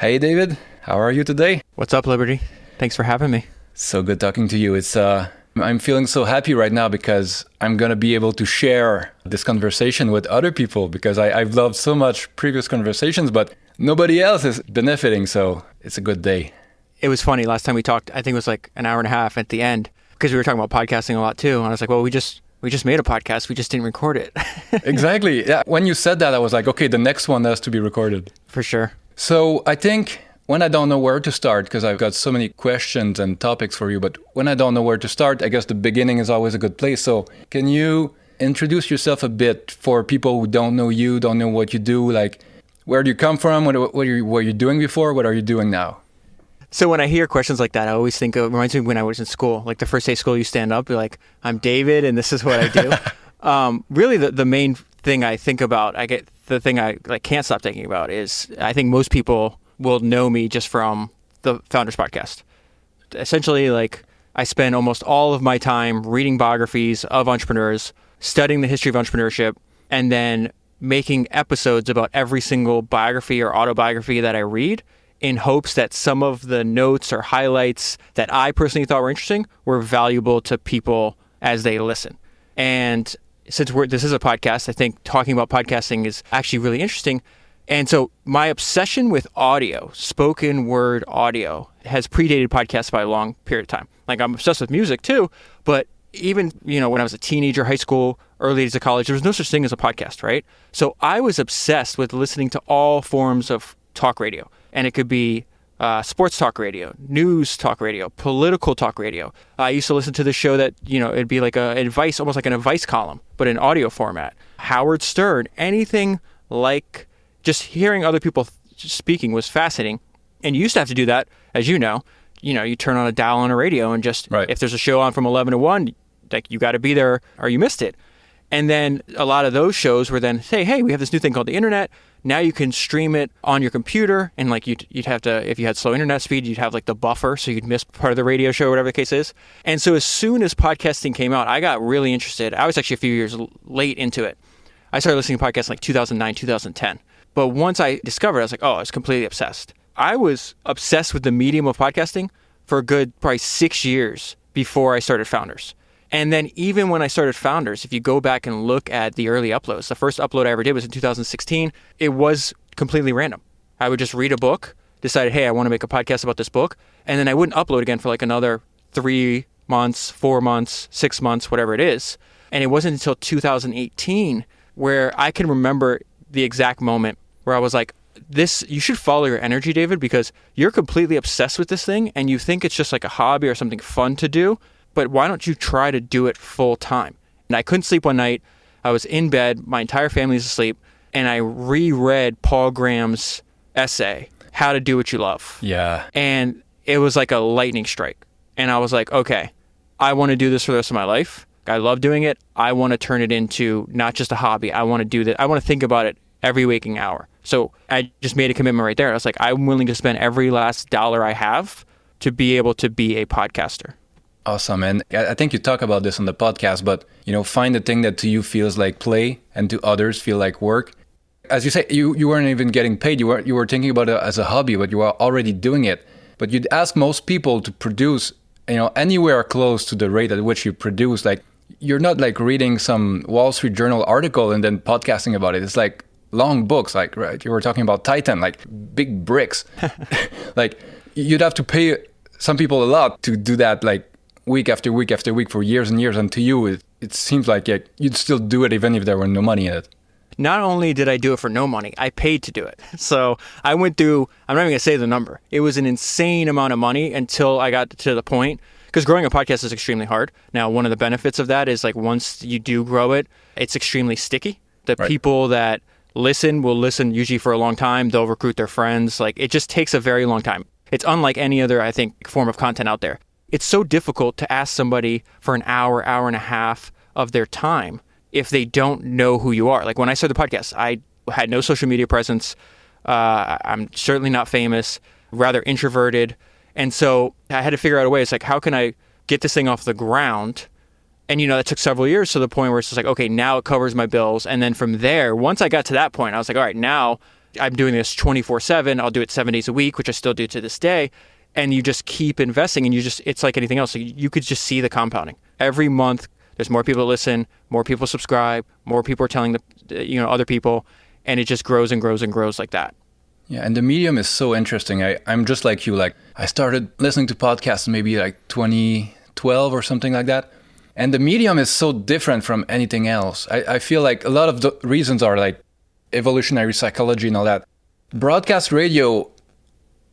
Hey, David. How are you today? What's up, Liberty? Thanks for having me. So good talking to you. It's uh, I'm feeling so happy right now because I'm gonna be able to share this conversation with other people because I, I've loved so much previous conversations, but nobody else is benefiting. So it's a good day. It was funny last time we talked. I think it was like an hour and a half at the end because we were talking about podcasting a lot too. And I was like, well, we just we just made a podcast. We just didn't record it. exactly. Yeah. When you said that, I was like, okay, the next one has to be recorded. For sure. So I think when I don't know where to start, because I've got so many questions and topics for you, but when I don't know where to start, I guess the beginning is always a good place. So can you introduce yourself a bit for people who don't know you, don't know what you do? Like, where do you come from? What, what, are you, what you doing before? What are you doing now? So when I hear questions like that, I always think of reminds me when I was in school. Like the first day of school, you stand up, you're like, "I'm David, and this is what I do." um, really, the the main thing I think about, I get the thing I like can't stop thinking about is I think most people will know me just from the Founders Podcast. Essentially, like I spend almost all of my time reading biographies of entrepreneurs, studying the history of entrepreneurship, and then making episodes about every single biography or autobiography that I read in hopes that some of the notes or highlights that I personally thought were interesting were valuable to people as they listen. And since this is a podcast, I think talking about podcasting is actually really interesting. And so my obsession with audio, spoken word audio, has predated podcasts by a long period of time. Like I'm obsessed with music too, but even you know when I was a teenager, high school, early days of college, there was no such thing as a podcast, right? So I was obsessed with listening to all forms of talk radio and it could be uh, sports talk radio, news talk radio, political talk radio. I used to listen to the show that you know it'd be like a advice, almost like an advice column, but in audio format. Howard Stern, anything like just hearing other people speaking was fascinating. And you used to have to do that, as you know. You know, you turn on a dial on a radio and just right. if there's a show on from eleven to one, like you got to be there or you missed it. And then a lot of those shows were then, say, hey, we have this new thing called the internet. Now you can stream it on your computer, and like you'd, you'd have to, if you had slow internet speed, you'd have like the buffer, so you'd miss part of the radio show, whatever the case is. And so as soon as podcasting came out, I got really interested. I was actually a few years late into it. I started listening to podcasts like 2009, 2010. But once I discovered, I was like, oh, I was completely obsessed. I was obsessed with the medium of podcasting for a good probably six years before I started Founders. And then even when I started Founders, if you go back and look at the early uploads, the first upload I ever did was in 2016. It was completely random. I would just read a book, decided, hey, I want to make a podcast about this book, and then I wouldn't upload again for like another three months, four months, six months, whatever it is. And it wasn't until 2018 where I can remember the exact moment where I was like, this you should follow your energy david because you're completely obsessed with this thing and you think it's just like a hobby or something fun to do but why don't you try to do it full time? And I couldn't sleep one night. I was in bed, my entire family's asleep, and I reread Paul Graham's essay, How to Do What You Love. Yeah. And it was like a lightning strike. And I was like, okay, I want to do this for the rest of my life. I love doing it. I want to turn it into not just a hobby. I want to do that. I want to think about it every waking hour. So I just made a commitment right there. I was like, I'm willing to spend every last dollar I have to be able to be a podcaster. Awesome. And I think you talk about this on the podcast, but you know, find the thing that to you feels like play and to others feel like work. As you say, you, you weren't even getting paid. You were you were thinking about it as a hobby, but you were already doing it. But you'd ask most people to produce, you know, anywhere close to the rate at which you produce. Like you're not like reading some Wall Street Journal article and then podcasting about it. It's like long books, like right. You were talking about Titan, like big bricks. like you'd have to pay some people a lot to do that like week after week after week for years and years. And to you, it, it seems like yeah, you'd still do it even if there were no money in it. Not only did I do it for no money, I paid to do it. So I went through, I'm not even going to say the number. It was an insane amount of money until I got to the point. Because growing a podcast is extremely hard. Now, one of the benefits of that is like once you do grow it, it's extremely sticky. The right. people that listen will listen usually for a long time. They'll recruit their friends. Like it just takes a very long time. It's unlike any other, I think, form of content out there it's so difficult to ask somebody for an hour, hour and a half of their time if they don't know who you are. Like when I started the podcast, I had no social media presence. Uh, I'm certainly not famous, rather introverted. And so I had to figure out a way. It's like, how can I get this thing off the ground? And, you know, that took several years to the point where it's just like, okay, now it covers my bills. And then from there, once I got to that point, I was like, all right, now I'm doing this 24 7. I'll do it seven days a week, which I still do to this day. And you just keep investing and you just, it's like anything else. You could just see the compounding. Every month, there's more people listen, more people subscribe, more people are telling the, you know, other people, and it just grows and grows and grows like that. Yeah, and the medium is so interesting. I, I'm just like you. Like I started listening to podcasts maybe like 2012 or something like that. And the medium is so different from anything else. I, I feel like a lot of the reasons are like evolutionary psychology and all that. Broadcast radio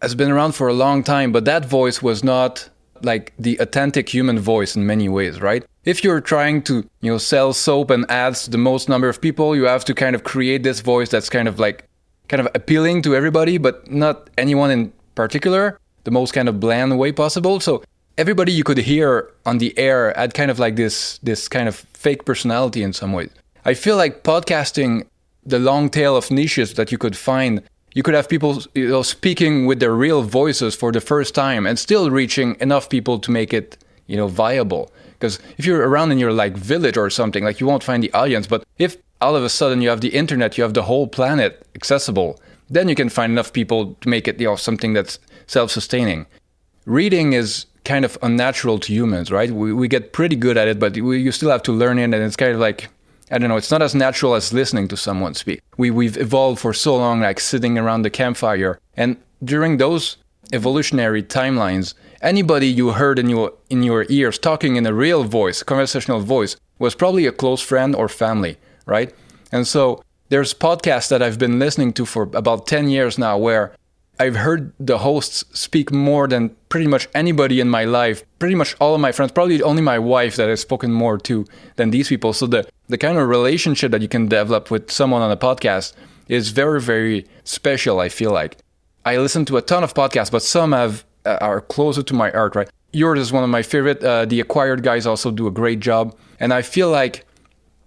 has been around for a long time, but that voice was not like the authentic human voice in many ways, right? If you're trying to, you know, sell soap and ads to the most number of people, you have to kind of create this voice that's kind of like kind of appealing to everybody, but not anyone in particular, the most kind of bland way possible. So everybody you could hear on the air had kind of like this this kind of fake personality in some ways. I feel like podcasting, the long tail of niches that you could find, you could have people you know, speaking with their real voices for the first time and still reaching enough people to make it you know viable. Because if you're around in your like village or something, like you won't find the audience. But if all of a sudden you have the internet, you have the whole planet accessible, then you can find enough people to make it you know something that's self-sustaining. Reading is kind of unnatural to humans, right? We, we get pretty good at it, but we, you still have to learn it, and it's kind of like I don't know. It's not as natural as listening to someone speak. We we've evolved for so long, like sitting around the campfire, and during those evolutionary timelines, anybody you heard in your in your ears talking in a real voice, conversational voice, was probably a close friend or family right? And so there's podcasts that I've been listening to for about 10 years now where I've heard the hosts speak more than pretty much anybody in my life. Pretty much all of my friends, probably only my wife that I've spoken more to than these people. So the, the kind of relationship that you can develop with someone on a podcast is very, very special, I feel like. I listen to a ton of podcasts, but some have uh, are closer to my art, right? Yours is one of my favorite. Uh, the Acquired guys also do a great job. And I feel like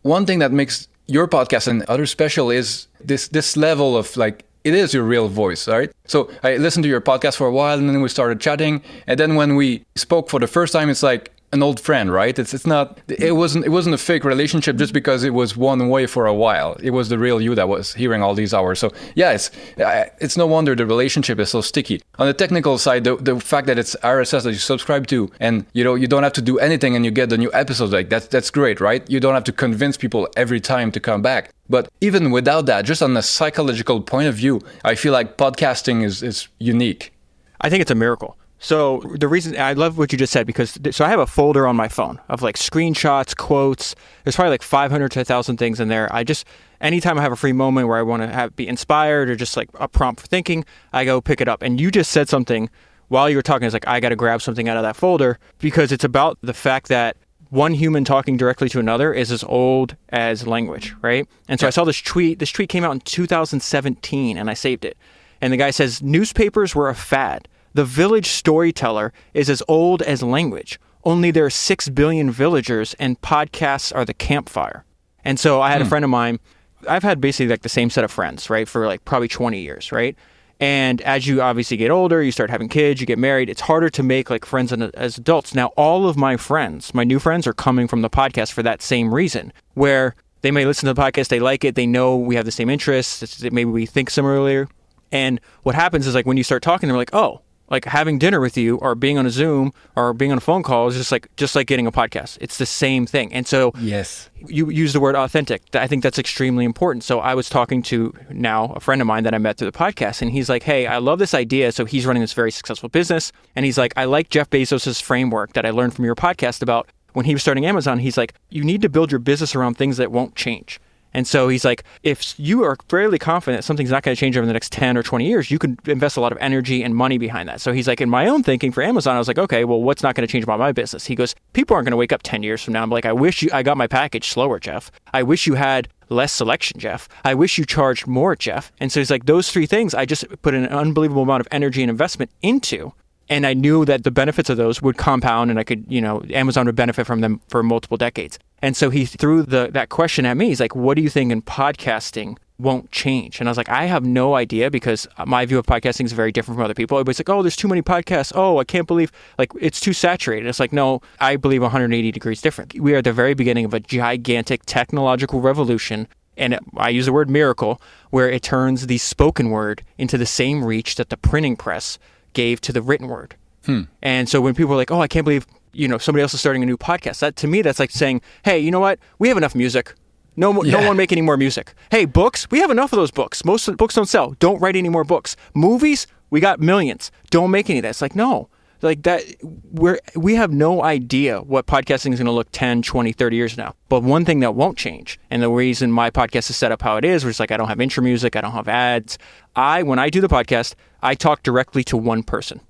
one thing that makes your podcast and other special is this this level of like it is your real voice, right? So I listened to your podcast for a while and then we started chatting. And then when we spoke for the first time, it's like, an old friend, right? It's it's not it wasn't it wasn't a fake relationship just because it was one way for a while. It was the real you that was hearing all these hours. So yeah, it's it's no wonder the relationship is so sticky. On the technical side, the, the fact that it's RSS that you subscribe to, and you know you don't have to do anything and you get the new episodes like that's that's great, right? You don't have to convince people every time to come back. But even without that, just on a psychological point of view, I feel like podcasting is is unique. I think it's a miracle. So the reason I love what you just said because so I have a folder on my phone of like screenshots, quotes. There's probably like 500 to 1,000 things in there. I just anytime I have a free moment where I want to have be inspired or just like a prompt for thinking, I go pick it up. And you just said something while you were talking. It's like I got to grab something out of that folder because it's about the fact that one human talking directly to another is as old as language, right? And so I saw this tweet. This tweet came out in 2017, and I saved it. And the guy says newspapers were a fad the village storyteller is as old as language, only there are 6 billion villagers, and podcasts are the campfire. And so I had hmm. a friend of mine, I've had basically like the same set of friends, right, for like probably 20 years, right? And as you obviously get older, you start having kids, you get married, it's harder to make like friends as adults. Now, all of my friends, my new friends, are coming from the podcast for that same reason, where they may listen to the podcast, they like it, they know we have the same interests, maybe we think similarly. And what happens is like when you start talking, they're like, oh, like having dinner with you or being on a Zoom or being on a phone call is just like just like getting a podcast. It's the same thing. And so yes, you use the word authentic. I think that's extremely important. So I was talking to now a friend of mine that I met through the podcast, and he's like, "Hey, I love this idea." So he's running this very successful business, and he's like, "I like Jeff Bezos's framework that I learned from your podcast about." When he was starting Amazon, he's like, you need to build your business around things that won't change. And so he's like, if you are fairly confident something's not going to change over the next 10 or 20 years, you can invest a lot of energy and money behind that. So he's like, in my own thinking for Amazon, I was like, okay, well, what's not going to change about my business? He goes, people aren't going to wake up 10 years from now. I'm like, I wish you, I got my package slower, Jeff. I wish you had less selection, Jeff. I wish you charged more, Jeff. And so he's like, those three things I just put an unbelievable amount of energy and investment into and I knew that the benefits of those would compound and I could, you know, Amazon would benefit from them for multiple decades. And so he threw the that question at me. He's like, "What do you think in podcasting won't change?" And I was like, "I have no idea because my view of podcasting is very different from other people." Everybody's like, "Oh, there's too many podcasts. Oh, I can't believe like it's too saturated." It's like, "No, I believe 180 degrees different. We are at the very beginning of a gigantic technological revolution and I use the word miracle, where it turns the spoken word into the same reach that the printing press gave to the written word. Hmm. And so when people are like, "Oh, I can't believe you know somebody else is starting a new podcast," that to me that's like saying, "Hey, you know what? We have enough music. No, mo- Yeah. no one make any more music. Hey, books, we have enough of those books. Most of the books don't sell. Don't write any more books. Movies, we got millions. Don't make any of that. It's like, no. Like that we're we have no idea what podcasting is going to look 10, 20, 30 years now. But one thing that won't change, and the reason my podcast is set up how it is, where it's like I don't have intro music, I don't have ads. I when I do the podcast, I talk directly to one person.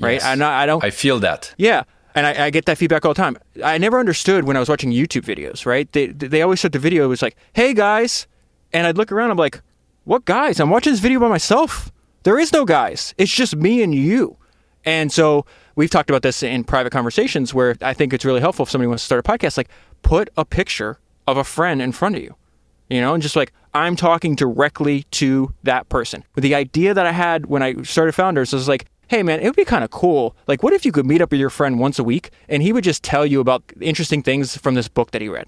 Right? Yes. I I don't I feel that. yeah, and I, I get that feedback all the time. I never understood when I was watching YouTube videos. Right? They they always said the video was like, "Hey guys," and I'd look around. I'm like, "What guys? I'm watching this video by myself. There is no guys. It's just me and you." And so we've talked about this in private conversations where I think it's really helpful if somebody wants to start a podcast. Like, put a picture of a friend in front of you you know, and just like I'm talking directly to that person. But the idea that I had when I started Founders was like, hey man, it would be kind of cool. Like, what if you could meet up with your friend once a week and he would just tell you about interesting things from this book that he read?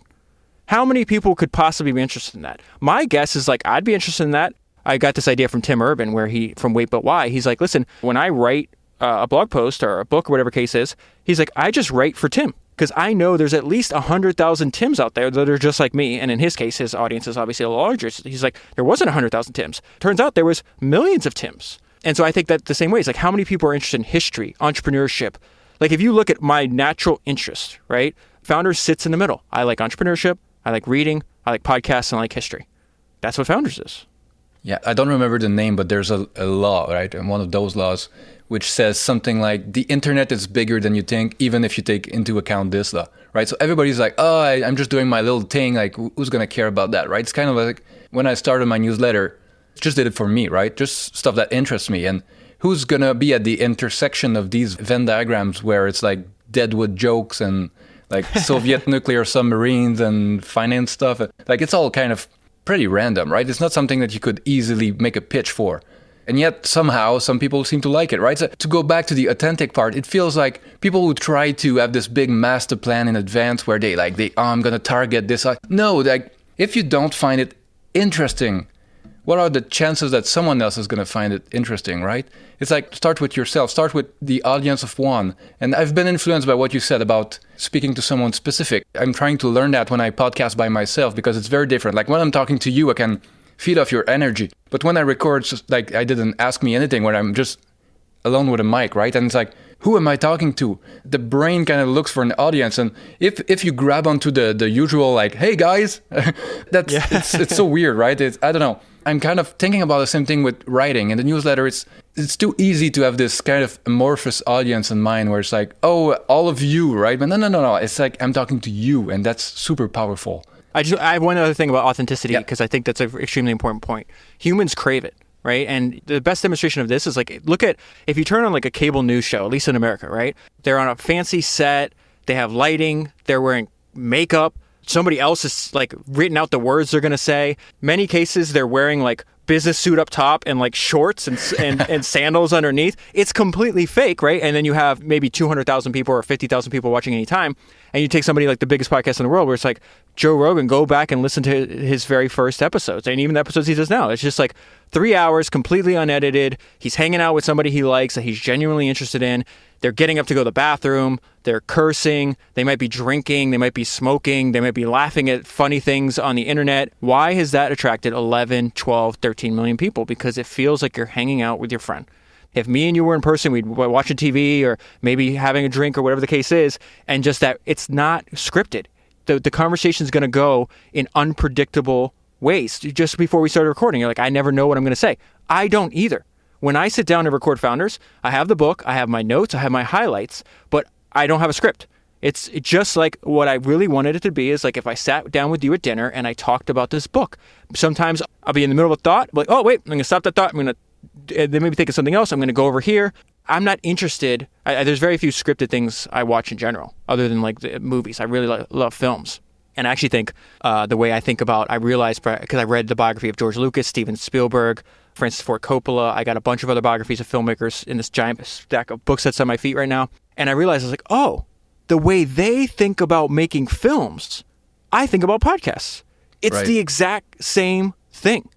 How many people could possibly be interested in that? My guess is like I'd be interested in that. I got this idea from Tim Urban where he from Wait But Why. He's like, listen, when I write uh, a blog post or a book or whatever case is, he's like, I just write for Tim because I know there's at least 100,000 Tims out there that are just like me. And in his case, his audience is obviously larger. He's like, there wasn't 100,000 Tims. Turns out there was millions of Tims. And so I think that the same way, it's like how many people are interested in history, entrepreneurship. Like if you look at my natural interest, right? Founders sits in the middle. I like entrepreneurship. I like reading. I like podcasts and I like history. That's what Founders is. Yeah, I don't remember the name, but there's a, a law, right? And one of those laws which says something like the internet is bigger than you think, even if you take into account this law, right? So everybody's like, oh, I, I'm just doing my little thing. Like, who's going to care about that, right? It's kind of like when I started my newsletter, just did it for me, right? Just stuff that interests me. And who's going to be at the intersection of these Venn diagrams where it's like Deadwood jokes and like Soviet nuclear submarines and finance stuff? Like, it's all kind of pretty random, right? It's not something that you could easily make a pitch for. And yet somehow some people seem to like it, right? So to go back to the authentic part, it feels like people who try to have this big master plan in advance where they like they oh, I'm gonna target this. uh, No, like if you don't find it interesting, what are the chances that someone else is gonna find it interesting, right? It's like start with yourself, start with the audience of one. And I've been influenced by what you said about speaking to someone specific. I'm trying to learn that when I podcast by myself because it's very different. Like when I'm talking to you, I can feed off your energy. But when I record, like I didn't ask me anything, when I'm just alone with a mic, right? And it's like, who am I talking to? The brain kind of looks for an audience, and if if you grab onto the the usual like, hey guys, that's it's, it's so weird, right? It's I don't know. I'm kind of thinking about the same thing with writing. In the newsletter, it's it's too easy to have this kind of amorphous audience in mind, where it's like, oh, all of you, right? But no, no, no, no. It's like I'm talking to you, and that's super powerful. I just I have one other thing about authenticity Yeah. because I think that's an extremely important point. Humans crave it, right? And the best demonstration of this is like look at if you turn on like a cable news show, at least in America, right? They're on a fancy set, they have lighting, they're wearing makeup. Somebody else is like written out the words they're gonna say. Many cases they're wearing like business suit up top and like shorts and and, and sandals underneath. It's completely fake, right? And then you have maybe two hundred thousand people or fifty thousand people watching any time, and you take somebody like the biggest podcast in the world, where it's like Joe Rogan, go back and listen to his very first episodes, and even the episodes he does now. It's just like three hours, completely unedited. He's hanging out with somebody he likes that he's genuinely interested in. They're getting up to go to the bathroom. They're cursing. They might be drinking. They might be smoking. They might be laughing at funny things on the internet. Why has that attracted 11, 12, 13 million people? Because it feels like you're hanging out with your friend. If me and you were in person, we'd watch a TV or maybe having a drink or whatever the case is, and just that it's not scripted. The, the conversation is going to go in unpredictable ways. Just before we started recording, you're like, I never know what I'm going to say. I don't either. When I sit down to record Founders, I have the book, I have my notes, I have my highlights, but I don't have a script. It's just like what I really wanted it to be is like if I sat down with you at dinner and I talked about this book. Sometimes I'll be in the middle of a thought, like, oh, wait, I'm going to stop that thought. I'm going to then maybe think of something else. I'm going to go over here. I'm not interested. I, I- there's very few scripted things I watch in general, other than like the movies. I really lo- love films. And I actually think uh, the way I think about, I realized because I read the biography of George Lucas, Steven Spielberg, Francis Ford Coppola. I got a bunch of other biographies of filmmakers in this giant stack of books that's on my feet right now. And I realized I was like, oh, the way they think about making films, I think about podcasts. It's Right. the exact same thing.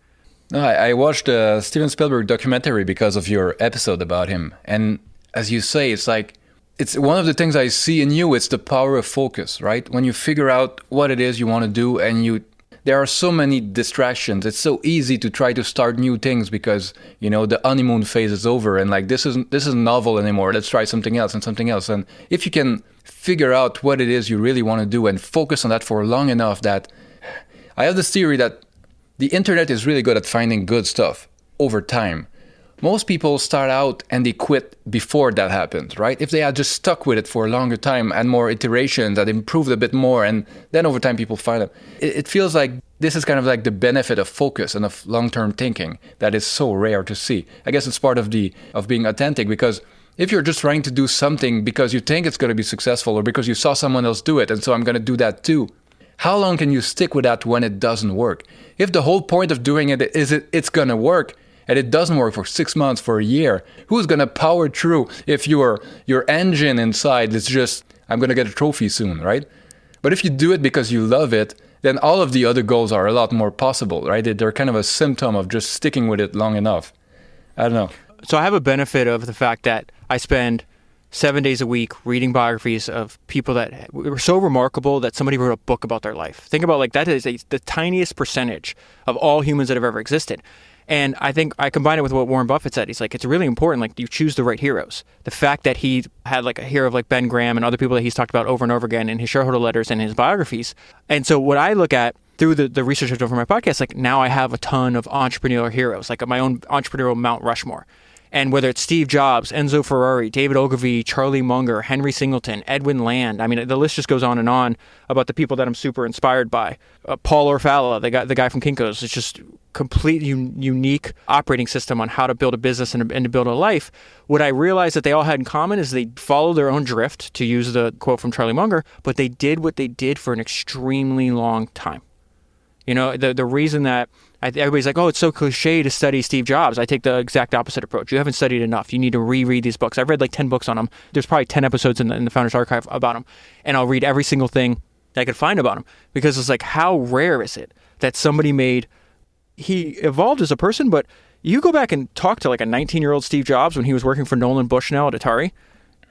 No, I, I watched a Steven Spielberg documentary because of your episode about him, and as you say, it's like it's one of the things I see in you. It's the power of focus, right? When you figure out what it is you want to do, and you there are so many distractions. It's so easy to try to start new things because you know the honeymoon phase is over, and like this isn't this isn't novel anymore. Let's try something else and something else. And if you can figure out what it is you really want to do and focus on that for long enough, that I have this theory that the internet is really good at finding good stuff over time. Most people start out and they quit before that happens, right? If they had just stuck with it for a longer time and more iterations that improved a bit more, and then over time people find them. It, it feels like this is kind of like the benefit of focus and of long-term thinking that is so rare to see. I guess it's part of the of being authentic because if you're just trying to do something because you think it's going to be successful or because you saw someone else do it and so I'm going to do that too, how long can you stick with that when it doesn't work? If the whole point of doing it is it it's gonna work and it doesn't work for six months, for a year, who's gonna power through if your your engine inside is just I'm gonna get a trophy soon, right? But if you do it because you love it, then all of the other goals are a lot more possible, right? They're kind of a symptom of just sticking with it long enough. I don't know. So I have a benefit of the fact that I spend seven days a week reading biographies of people that were so remarkable that somebody wrote a book about their life. Think about like that is a, the tiniest percentage of all humans that have ever existed. And I think I combine it with what Warren Buffett said. He's like, it's really important, like you choose the right heroes. The fact that he had like a hero of like Ben Graham and other people that he's talked about over and over again in his shareholder letters and his biographies. And so what I look at through the, the research I've done for my podcast, like now I have a ton of entrepreneurial heroes, like my own entrepreneurial Mount Rushmore. And whether it's Steve Jobs, Enzo Ferrari, David Ogilvy, Charlie Munger, Henry Singleton, Edwin Land, I mean, the list just goes on and on about the people that I'm super inspired by. Uh, Paul Orfalea, the guy, the guy from Kinko's, it's just completely un- unique operating system on how to build a business and, and to build a life. What I realized that they all had in common is they followed their own drift, to use the quote from Charlie Munger, but they did what they did for an extremely long time. You know, the the reason that I, everybody's like, oh, it's so cliche to study Steve Jobs. I take the exact opposite approach. You haven't studied enough. You need to reread these books. I've read like ten books on him. There's probably ten episodes in the, in the Founders Archive about him, and I'll read every single thing that I could find about him because it's like, how rare is it that somebody made? He evolved as a person, but you go back and talk to like a 19 year old Steve Jobs when he was working for Nolan Bushnell at Atari,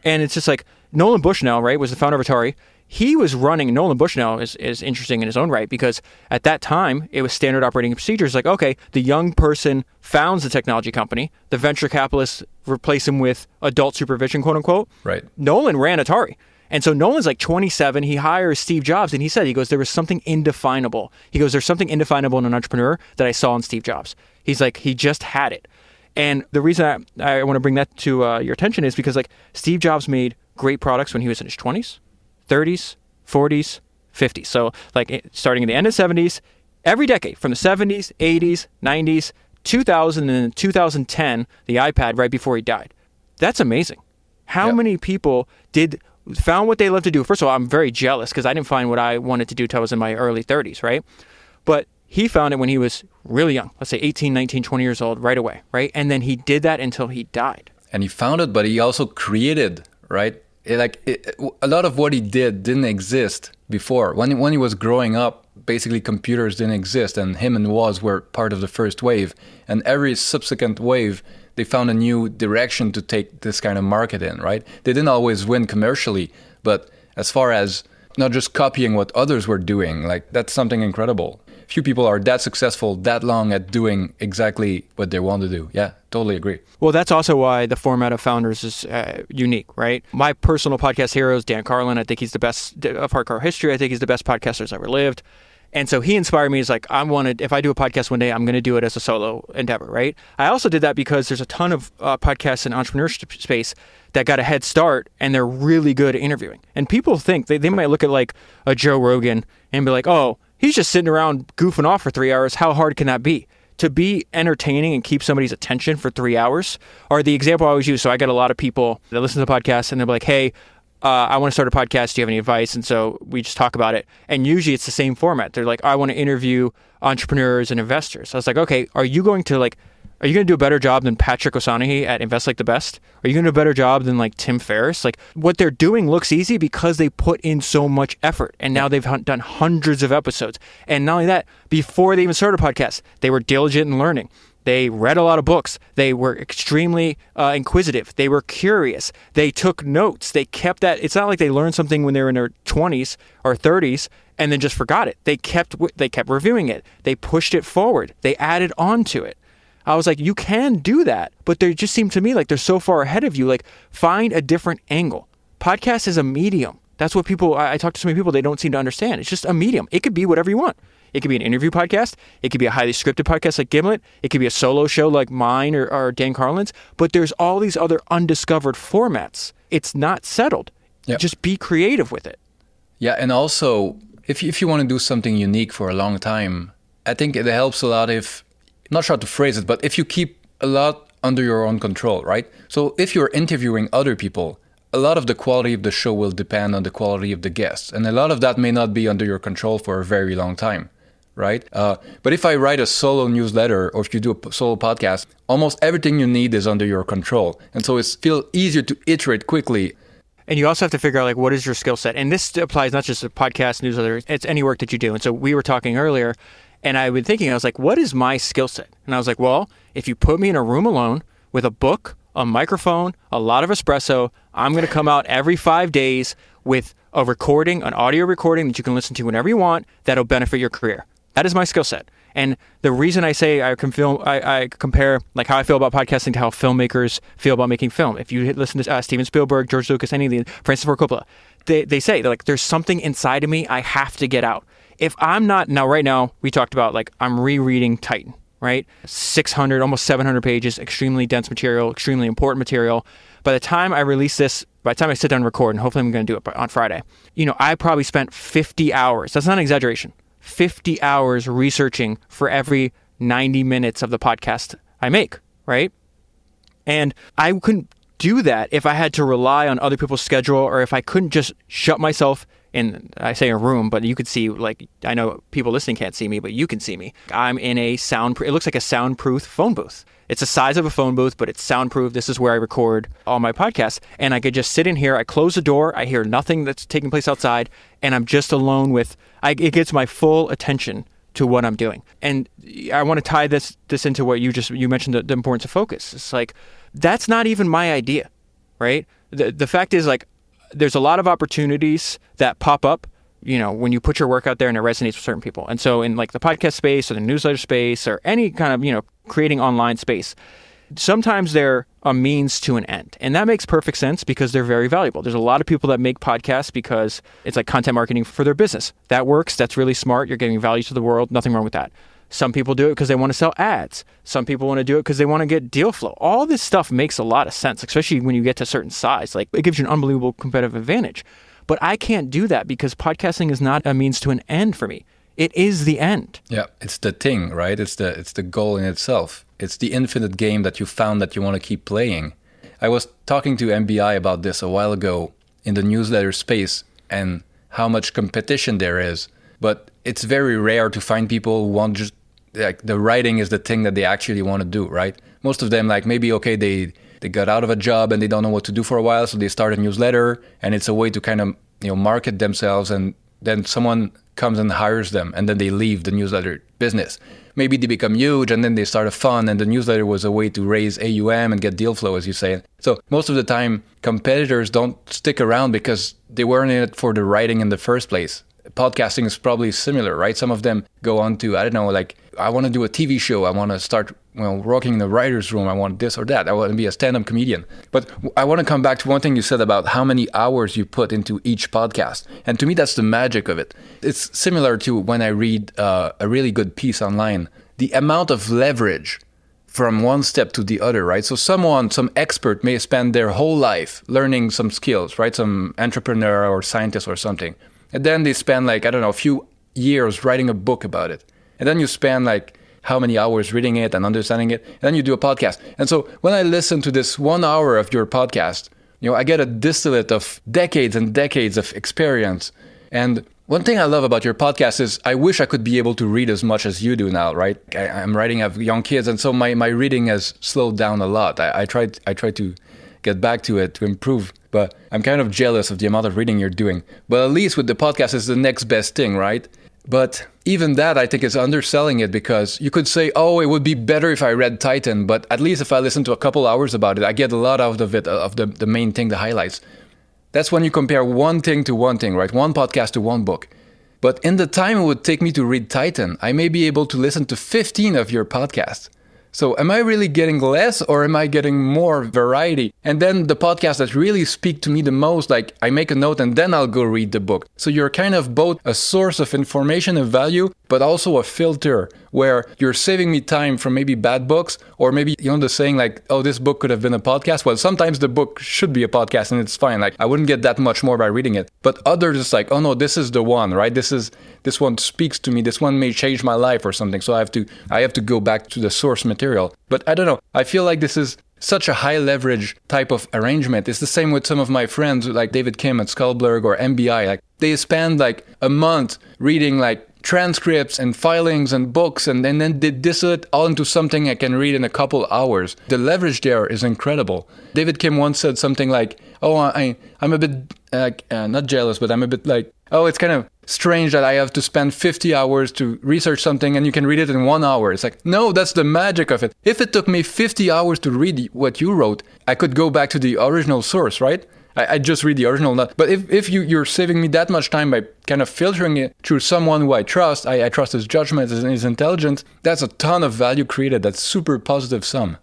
and it's just like Nolan Bushnell, right, was the founder of Atari he was running Nolan Bushnell is, is interesting in his own right because at that time it was standard operating procedures like okay the young person founds the technology company the venture capitalists replace him with adult supervision quote unquote. Right. Nolan ran Atari. And so Nolan's like 27 he hires Steve Jobs and he said he goes there was something indefinable. He goes there's something indefinable in an entrepreneur that I saw in Steve Jobs. He's like he just had it. And the reason I, I want to bring that to uh, your attention is because like Steve Jobs made great products when he was in his 20s 30s, 40s, 50s. So, like starting in the end of 70s, every decade from the 70s, 80s, 90s, 2000, and 2010, the iPad right before he died. That's amazing. How Yep. many people did found what they love to do? First of all, I'm very jealous because I didn't find what I wanted to do till I was in my early 30s, right? But he found it when he was really young, let's say 18, 19, 20 years old, right away, right? And then he did that until he died. and he found it, but he also created, right? Like it, a lot of what he did didn't exist before. When when he was growing up, basically computers didn't exist, and him and Woz were part of the first wave. And every subsequent wave, they found a new direction to take this kind of market in, right? They didn't always win commercially, but as far as not just copying what others were doing, like that's something incredible. Few people are that successful that long at doing exactly what they want to do. Yeah, totally agree. Well, that's also why the format of Founders is uh, unique, right? My personal podcast hero is Dan Carlin. I think he's the best of hardcore history. I think he's the best podcaster that's ever lived. And so he inspired me. He's like, I wanted, if I do a podcast one day, I'm going to do it as a solo endeavor, right? I also did that because there's a ton of uh, podcasts in entrepreneurship space that got a head start and they're really good at interviewing. And people think, they, they might look at like a Joe Rogan and be like, oh, he's just sitting around goofing off for three hours. How hard can that be? to be entertaining and keep somebody's attention for three hours are the example I always use. So I get a lot of people that listen to the podcast and they're like, hey, uh, I want to start a podcast. Do you have any advice? And so we just talk about it. And usually it's the same format. They're like, I want to interview entrepreneurs and investors. I was like, okay, are you going to like Are you going to do a better job than Patrick O'Shaughnessy at Invest Like the Best? Are you going to do a better job than like Tim Ferriss? Like what they're doing looks easy because they put in so much effort, and now they've done hundreds of episodes. And not only that, before they even started a podcast, they were diligent in learning. They read a lot of books. They were extremely uh, inquisitive. They were curious. They took notes. They kept that. It's not like they learned something when they were in their 20s or 30s and then just forgot it. They kept they kept reviewing it. They pushed it forward. They added on to it. I was like, you can do that, but they just seem to me like they're so far ahead of you. Like, find a different angle. Podcast is a medium. That's what people. I, I talk to so many people they don't seem to understand. It's just a medium. It could be whatever you want. It could be an interview podcast. It could be a highly scripted podcast like Gimlet. It could be a solo show like mine or, or Dan Carlin's. But there's all these other undiscovered formats. It's not settled. Yep. Just be creative with it. Yeah, and also if if you want to do something unique for a long time, I think it helps a lot if not sure how to phrase it, but if you keep a lot under your own control, right? So if you're interviewing other people, a lot of the quality of the show will depend on the quality of the guests, and a lot of that may not be under your control for a very long time right? Uh, but if I write a solo newsletter or if you do a solo podcast, almost everything you need is under your control, and so it's feel easier to iterate quickly. And you also have to figure out like what is your skill set, and this applies not just to podcast, newsletter, it's any work that you do. And so we were talking earlier, and I was thinking, I was like, what is my skill set? And I was like, well, if you put me in a room alone with a book, a microphone, a lot of espresso, I'm going to come out every five days with a recording, an audio recording that you can listen to whenever you want that'll benefit your career. That is my skill set. And the reason I say I can film, I, I, compare like how I feel about podcasting to how filmmakers feel about making film. If you listen to uh, Steven Spielberg, George Lucas, any of the Francis Ford Coppola, they, they say like there's something inside of me I have to get out. If I'm not now, right now we talked about like I'm rereading Titan, right? 600, almost 700 pages, extremely dense material, extremely important material. By the time I release this, by the time I sit down and record, and hopefully I'm going to do it on Friday, you know, I probably spent 50 hours. That's not an exaggeration 50 hours researching for every 90 minutes of the podcast I make, right? And I couldn't do that if I had to rely on other people's schedule or if I couldn't just shut myself in I say a room, but you could see like I know people listening can't see me, but you can see me. I'm in a sound it looks like a soundproof phone booth. It's the size of a phone booth, but it's soundproof. This is where I record all my podcasts. And I could just sit in here. I close the door. I hear nothing that's taking place outside. And I'm just alone with, I, it gets my full attention to what I'm doing. And I want to tie this this into what you just you mentioned the, the, importance of focus. It's like that's not even my idea, right? The the fact is like there's a lot of opportunities that pop up, you know, when you put your work out there and it resonates with certain people. And so in like the podcast space or the newsletter space or any kind of, you know, creating online space. Sometimes they're a means to an end. And that makes perfect sense because they're very valuable. There's a lot of people that make podcasts because it's like content marketing for their business. That works. That's really smart. You're giving value to the world. Nothing wrong with that. Some people do it because they want to sell ads. Some people want to do it because they want to get deal flow. All this stuff makes a lot of sense, especially when you get to a certain size. Like it gives you an unbelievable competitive advantage. But I can't do that because podcasting is not a means to an end for me. It is the end. Yeah, it's the thing, right? It's the it's the goal in itself. It's the infinite game that you found that you want to keep playing. I was talking to MBI about this a while ago in the newsletter space and how much competition there is. But it's very rare to find people who want just like the writing is the thing that they actually want to do, right? Most of them like maybe okay they they got out of a job and they don't know what to do for a while, so they start a newsletter and it's a way to kind of you know market themselves and then someone comes and hires them and then they leave the newsletter business. Maybe they become huge and then they start a fund and the newsletter was a way to raise AUM and get deal flow, as you say. So most of the time, competitors don't stick around because they weren't in it for the writing in the first place. Podcasting is probably similar, right? Some of them go on to, I don't know, like, I want to do a TV show. I want to start well, working in the writer's room, I want this or that. I want to be a stand up comedian. But I want to come back to one thing you said about how many hours you put into each podcast. And to me, that's the magic of it. It's similar to when I read uh, a really good piece online. The amount of leverage from one step to the other, right? So someone, some expert may spend their whole life learning some skills, right? Some entrepreneur or scientist or something. And then they spend like, I don't know, a few years writing a book about it. And then you spend like how many hours reading it and understanding it. And then you do a podcast. And so when I listen to this one hour of your podcast, you know, I get a distillate of decades and decades of experience. And One thing I love about your podcast is I wish I could be able to read as much as you do now, right? I, am writing, have young kids, and so my, my reading has slowed down a lot. I, I tried I tried to get back to it to improve, but I'm kind of jealous of the amount of reading you're doing. But at least with the podcast is the next best thing, right? But even that, I think, is underselling it because you could say, oh, it would be better if I read Titan, but at least if I listen to a couple hours about it, I get a lot out of it, of the, the main thing, the highlights. That's when you compare one thing to one thing, right? One podcast to one book. But in the time it would take me to read Titan, I may be able to listen to 15 of your podcasts. So, am I really getting less or am I getting more variety? And then the podcasts that really speak to me the most, like I make a note and then I'll go read the book. So, you're kind of both a source of information and value, but also a filter where you're saving me time from maybe bad books or maybe, you know, the saying like, oh, this book could have been a podcast. Well, sometimes the book should be a podcast and it's fine. Like, I wouldn't get that much more by reading it. But others, it's like, oh no, this is the one, right? This is, this one speaks to me. This one may change my life or something. So I have to, I have to go back to the source material. But I don't know. I feel like this is such a high leverage type of arrangement. It's the same with some of my friends like David Kim at Scuttleblurb or MBI. Like they spend like a month reading like transcripts and filings and books and, and then they distill it all into something I can read in a couple hours. The leverage there is incredible. David Kim once said something like, "Oh, I I'm a bit uh, uh, not jealous, but I'm a bit like, oh, it's kind of strange that I have to spend 50 hours to research something and you can read it in one hour. It's like, no, that's the magic of it. If it took me 50 hours to read what you wrote, I could go back to the original source, right? I, I just read the original. Not, But if, if you, you're saving me that much time by kind of filtering it through someone who I trust, I, I trust his judgment and his intelligence, that's a ton of value created. That's super positive sum.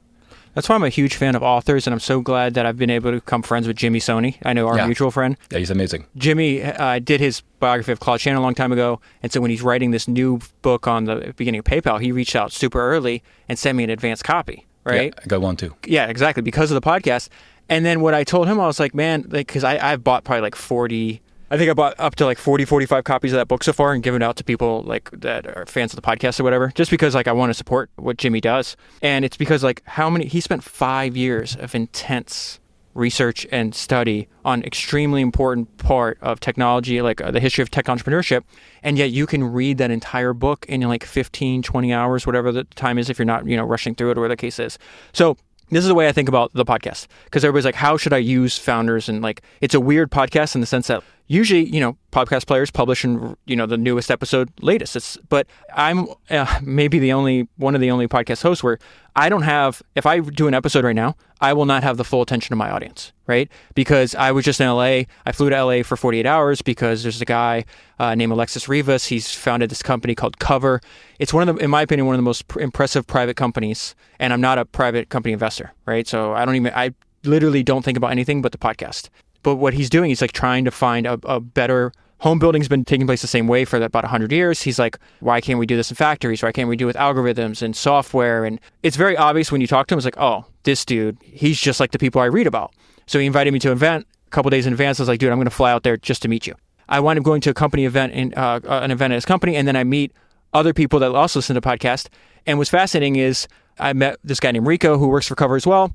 That's why I'm a huge fan of authors, and I'm so glad that I've been able to become friends with Jimmy Soni. I know our yeah. mutual friend. Yeah, he's amazing. Jimmy uh, did his biography of Claude Shannon a long time ago, and so when he's writing this new book on the beginning of PayPal, he reached out super early and sent me an advance copy. Right? Yeah, I got one too. Yeah, exactly because of the podcast. And then what I told him, I was like, man, like, because I've bought probably like 40 I think I bought up to like 40, 45 copies of that book so far and given it out to people like that are fans of the podcast or whatever, just because like I want to support what Jimmy does. And it's because like how many, he spent five years of intense research and study on extremely important part of technology, like uh, the history of tech entrepreneurship. And yet you can read that entire book in like 15, 20 hours, whatever the time is, if you're not, you know, rushing through it or whatever the case is. So this is the way I think about the podcast because everybody's like, how should I use founders? And like, it's a weird podcast in the sense that usually, you know, podcast players publish in, you know, the newest episode latest. It's, but I'm uh, maybe the only one of the only podcast hosts where I don't have, if I do an episode right now, I will not have the full attention of my audience, right? Because I was just in LA. I flew to LA for 48 hours because there's a guy uh, named Alexis Rivas. He's founded this company called Cover. It's one of the, in my opinion, one of the most pr- impressive private companies. And I'm not a private company investor, right? So I don't even, I literally don't think about anything but the podcast. But what he's doing, he's like trying to find a, a better home building's been taking place the same way for about 100 years. He's like, why can't we do this in factories? Why can't we do it with algorithms and software? And it's very obvious when you talk to him, it's like, oh, this dude, he's just like the people I read about. So he invited me to an event a couple days in advance. I was like, dude, I'm going to fly out there just to meet you. I wind up going to a company event, in, uh, uh, an event at his company, and then I meet other people that also listen to the podcast. And what's fascinating is I met this guy named Rico who works for Cover as well.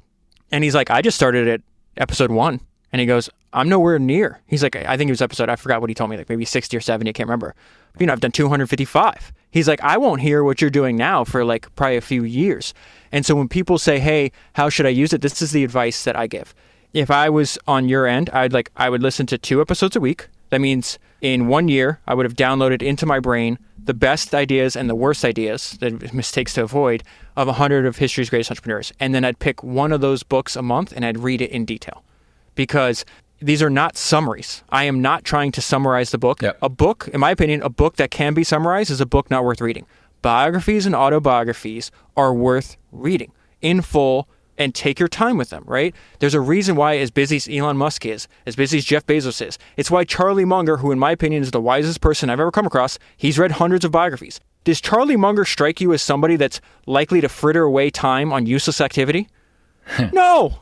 And he's like, I just started at episode one. And he goes, I'm nowhere near. He's like, I think it was episode, I forgot what he told me, like maybe 60 or 70, I can't remember. You know, I've done 255. He's like, I won't hear what you're doing now for like probably a few years. And so when people say, hey, how should I use it? This is the advice that I give. If I was on your end, I'd like, I would listen to two episodes a week. That means in one year, I would have downloaded into my brain the best ideas and the worst ideas, the mistakes to avoid, of 100 of history's greatest entrepreneurs. And then I'd pick one of those books a month and I'd read it in detail because these are not summaries. I am not trying to summarize the book. Yep. A book, in my opinion, a book that can be summarized is a book not worth reading. Biographies and autobiographies are worth reading in full and take your time with them, right? There's a reason why, as busy as Elon Musk is, as busy as Jeff Bezos is, it's why Charlie Munger, who in my opinion is the wisest person I've ever come across, he's read hundreds of biographies. Does Charlie Munger strike you as somebody that's likely to fritter away time on useless activity? no.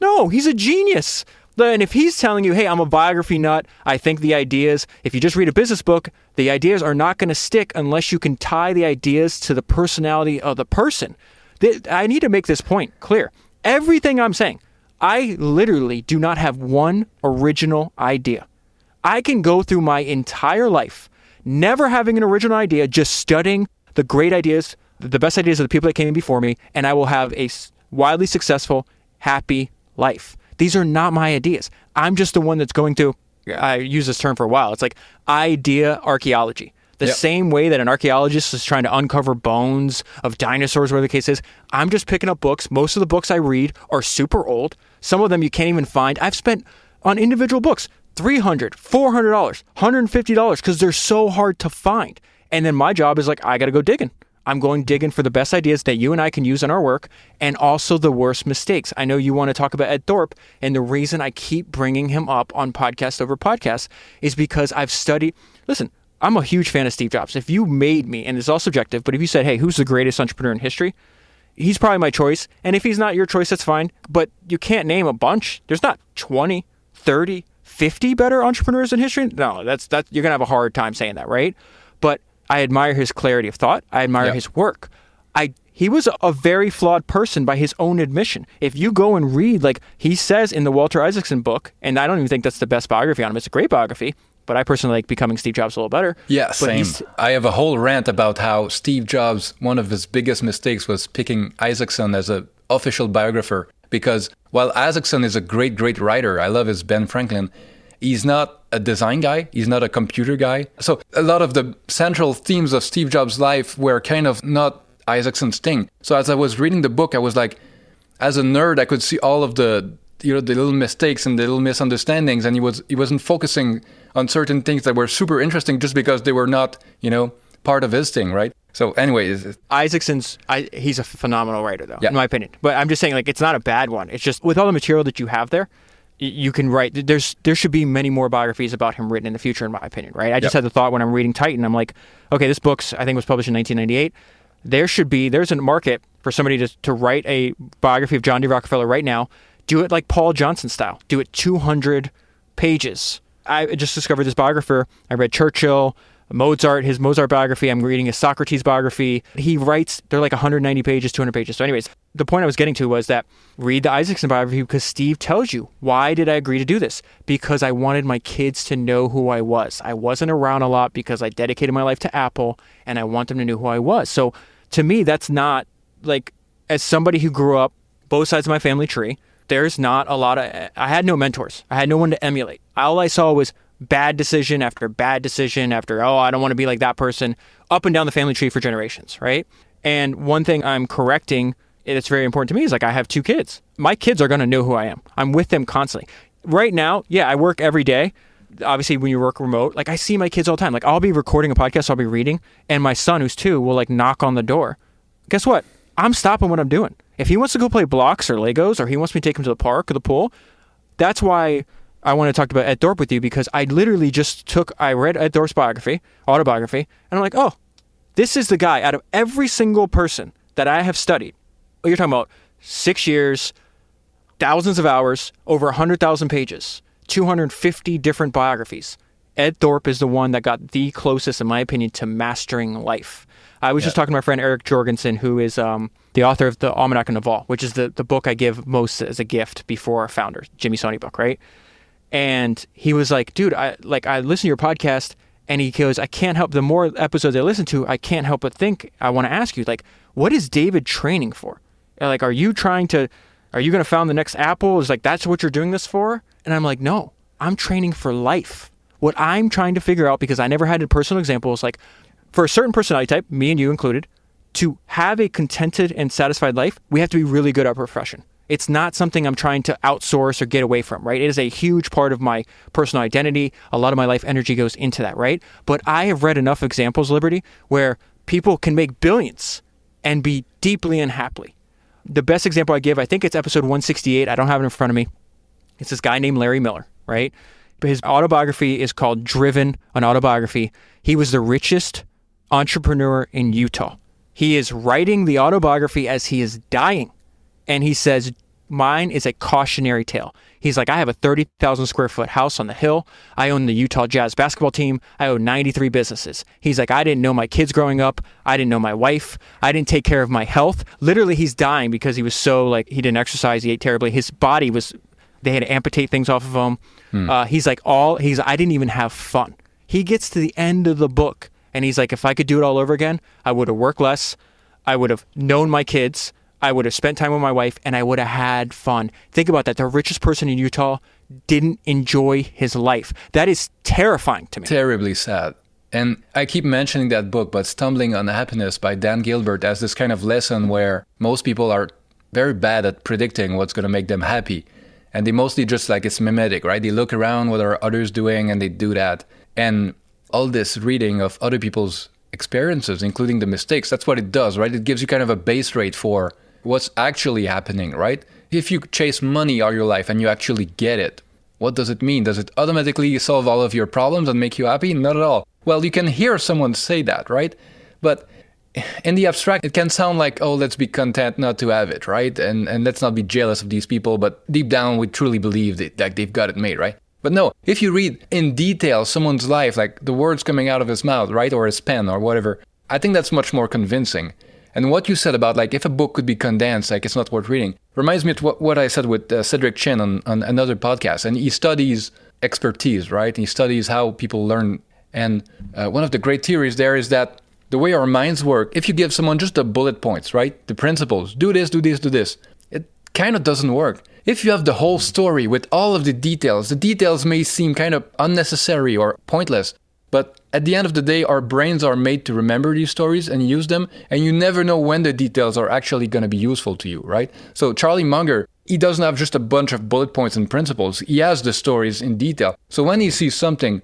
No, he's a genius. And if he's telling you, hey, I'm a biography nut, I think the ideas, if you just read a business book, the ideas are not going to stick unless you can tie the ideas to the personality of the person. I need to make this point clear. Everything I'm saying, I literally do not have one original idea. I can go through my entire life never having an original idea, just studying the great ideas, the best ideas of the people that came before me, and I will have a wildly successful, happy life. These are not my ideas. I'm just the one that's going to, I use this term for a while. It's like idea archaeology. The yep. same way that an archaeologist is trying to uncover bones of dinosaurs, whatever the case is, I'm just picking up books. Most of the books I read are super old. Some of them you can't even find. I've spent on individual books $300, $400, $150 because they're so hard to find. And then my job is like, I got to go digging. I'm going digging for the best ideas that you and I can use in our work and also the worst mistakes. I know you want to talk about Ed Thorp, and the reason I keep bringing him up on podcast over podcast is because I've studied. Listen, I'm a huge fan of Steve Jobs. If you made me, and it's all subjective, but if you said, hey, who's the greatest entrepreneur in history? He's probably my choice. And if he's not your choice, that's fine. But you can't name a bunch. There's not 20, 30, 50 better entrepreneurs in history? No, that's that you're gonna have a hard time saying that, right? But I admire his clarity of thought. I admire yep. his work. I he was a, a, very flawed person by his own admission. If you go and read, like he says in the Walter Isaacson book, and I don't even think that's the best biography on him. It's a great biography, but I personally like becoming Steve Jobs a little better. Yeah, same. I have a whole rant about how Steve Jobs, one of his biggest mistakes was picking Isaacson as a official biographer because while Isaacson is a great, great writer, I love his Ben Franklin, he's not a design guy, he's not a computer guy. So a lot of the central themes of Steve Jobs' life were kind of not Isaacson's thing. So as I was reading the book, I was like, as a nerd, I could see all of the you know the little mistakes and the little misunderstandings, and he was he wasn't focusing on certain things that were super interesting just because they were not you know part of his thing, right? So, anyways, Isaacson's I, he's a phenomenal writer, though, yeah. in my opinion. But I'm just saying, like, it's not a bad one. It's just with all the material that you have there, you can write. There's there should be many more biographies about him written in the future, in my opinion. Right? I just yep. had the thought when I'm reading Titan, I'm like, okay, this book's I think was published in 1998. There should be there's a market for somebody to to write a biography of John D. Rockefeller right now. Do it like Paul Johnson style. Do it 200 pages. I just discovered this biographer. I read Churchill. Mozart, his Mozart biography. I'm reading his Socrates biography. He writes, they're like 190 pages, 200 pages. So, anyways, the point I was getting to was that read the Isaacson biography because Steve tells you why did I agree to do this? Because I wanted my kids to know who I was. I wasn't around a lot because I dedicated my life to Apple and I want them to know who I was. So, to me, that's not like, as somebody who grew up both sides of my family tree, there's not a lot of, I had no mentors. I had no one to emulate. All I saw was bad decision after bad decision after, oh, I don't want to be like that person, up and down the family tree for generations, right? And one thing I'm correcting that's very important to me is like I have two kids. My kids are going to know who I am. I'm with them constantly. Right now, yeah, I work every day. Obviously, when you work remote, like I see my kids all the time. Like I'll be recording a podcast, I'll be reading, and my son, who's two, will like knock on the door. Guess what? I'm stopping what I'm doing. If he wants to go play blocks or Legos, or he wants me to take him to the park or the pool, that's why I want to talk about Ed Thorp with you because I literally just took, I read Ed Thorp's biography, autobiography, and I'm like, oh, this is the guy out of every single person that I have studied. Oh, you're talking about six years, thousands of hours, over 100,000 pages, 250 different biographies. Ed Thorp is the one that got the closest, in my opinion, to mastering life. I was yeah. just talking to my friend Eric Jorgensen, who is um, the author of the Almanac of Naval, which is the, the book I give most as a gift before our founder, Jimmy Soni book, right? And he was like, "Dude, I like I listen to your podcast." And he goes, I can't help. The more episodes I listen to, I can't help but think. I want to ask you, like, what is David training for? Like, are you trying to? Are you going to found the next Apple? Is like that's what you're doing this for? And I'm like, no, I'm training for life. What I'm trying to figure out because I never had a personal example is like, for a certain personality type, me and you included, to have a contented and satisfied life, we have to be really good at our profession. It's not something I'm trying to outsource or get away from, right? It is a huge part of my personal identity. A lot of my life energy goes into that, right? But I have read enough examples, Liberty, where people can make billions and be deeply unhappy. The best example I give, I think it's episode 168. I don't have it in front of me. It's this guy named Larry Miller, right? But his autobiography is called Driven, an autobiography. He was the richest entrepreneur in Utah. He is writing the autobiography as he is dying and he says, Mine is a cautionary tale. He's like, I have a 30,000 square foot house on the hill. I own the Utah Jazz basketball team. I own 93 businesses. He's like, I didn't know my kids growing up. I didn't know my wife. I didn't take care of my health. Literally, he's dying because he was so like, he didn't exercise. He ate terribly. His body was They had to amputate things off of him. Uh, he's like, all he's. I didn't even have fun. He gets to the end of the book, and he's like, if I could do it all over again, I would have worked less. I would have known my kids. I would have spent time with my wife, and I would have had fun. Think about that. The richest person in Utah didn't enjoy his life. That is terrifying to me. Terribly sad. And I keep mentioning that book, but Stumbling on Happiness by Dan Gilbert as this kind of lesson where most people are very bad at predicting what's going to make them happy. And they mostly just like it's mimetic, right? They look around what are others doing and they do that. And all this reading of other people's experiences, including the mistakes, that's what it does, right? It gives you kind of a base rate for what's actually happening, right? If you chase money all your life and you actually get it, what does it mean? Does it automatically solve all of your problems and make you happy? Not at all. Well, you can hear someone say that, right? But in the abstract, it can sound like, oh, let's be content not to have it, right? And and let's not be jealous of these people. But deep down, we truly believe that they've got it made, right? But no, if you read in detail someone's life, like the words coming out of his mouth, right, or his pen or whatever, I think that's much more convincing. And what you said about like if a book could be condensed, like it's not worth reading, reminds me of what, what I said with uh, Cedric Chin on, on another podcast. And he studies expertise, right? He studies how people learn. And uh, one of the great theories there is that the way our minds work, if you give someone just the bullet points, right? The principles, do this, do this, do this, it kind of doesn't work. If you have the whole story with all of the details, the details may seem kind of unnecessary or pointless. But at the end of the day, our brains are made to remember these stories and use them, and you never know when the details are actually going to be useful to you, right? So, Charlie Munger, he doesn't have just a bunch of bullet points and principles, he has the stories in detail. So, when he sees something,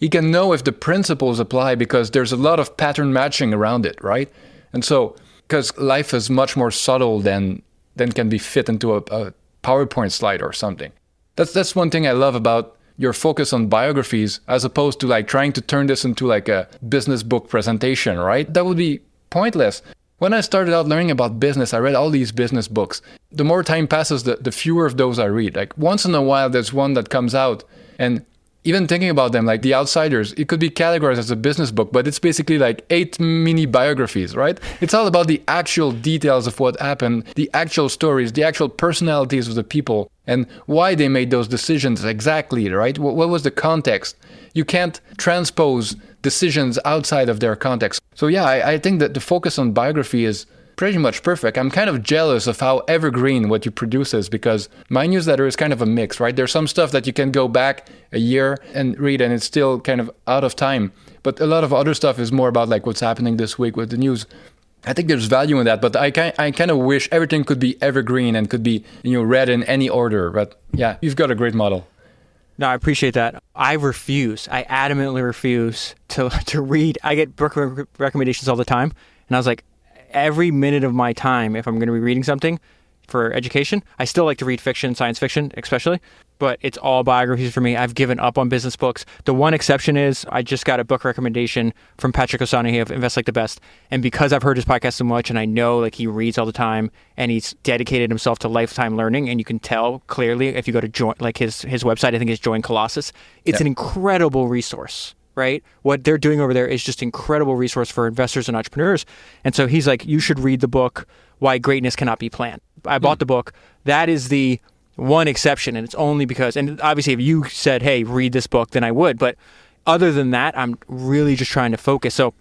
he can know if the principles apply because there's a lot of pattern matching around it, right? And so, because life is much more subtle than than can be fit into a, a PowerPoint slide or something. That's that's one thing I love about your focus on biographies as opposed to like trying to turn this into like a business book presentation, right? That would be pointless. When I started out learning about business, I read all these business books. The more time passes, the, the fewer of those I read. Like once in a while, there's one that comes out, and even thinking about them, like The Outsiders, it could be categorized as a business book, but it's basically like eight mini biographies, right? It's all about the actual details of what happened, the actual stories, the actual personalities of the people, and why they made those decisions exactly, right? What, what was the context? You can't transpose decisions outside of their context. So, yeah, I, I think that the focus on biography is pretty much perfect. I'm kind of jealous of how evergreen what you produce is because my newsletter is kind of a mix, right? There's some stuff that you can go back a year and read and it's still kind of out of time. But a lot of other stuff is more about like what's happening this week with the news. I think there's value in that, but I kind I kind of wish everything could be evergreen and could be you know read in any order. But yeah, you've got a great model. No, I appreciate that. I refuse. I adamantly refuse to to read. I get book recommendations all the time, and I was like, every minute of my time, if I'm going to be reading something for education, I still like to read fiction, science fiction, especially, but it's all biographies for me. I've given up on business books. The one exception is I just got a book recommendation from Patrick O'Shaughnessy of Invest Like the Best. And because I've heard his podcast so much and I know like he reads all the time and he's dedicated himself to lifetime learning and you can tell clearly if you go to join like his his website, I think is Join Colossus. It's yeah. an incredible resource right? What they're doing over there is just incredible resource for investors and entrepreneurs. And so he's like, you should read the book, Why Greatness Cannot Be Planned. I bought mm. the book. That is the one exception, and it's only because, and obviously, if you said, hey, read this book, then I would. But other than that, I'm really just trying to focus. So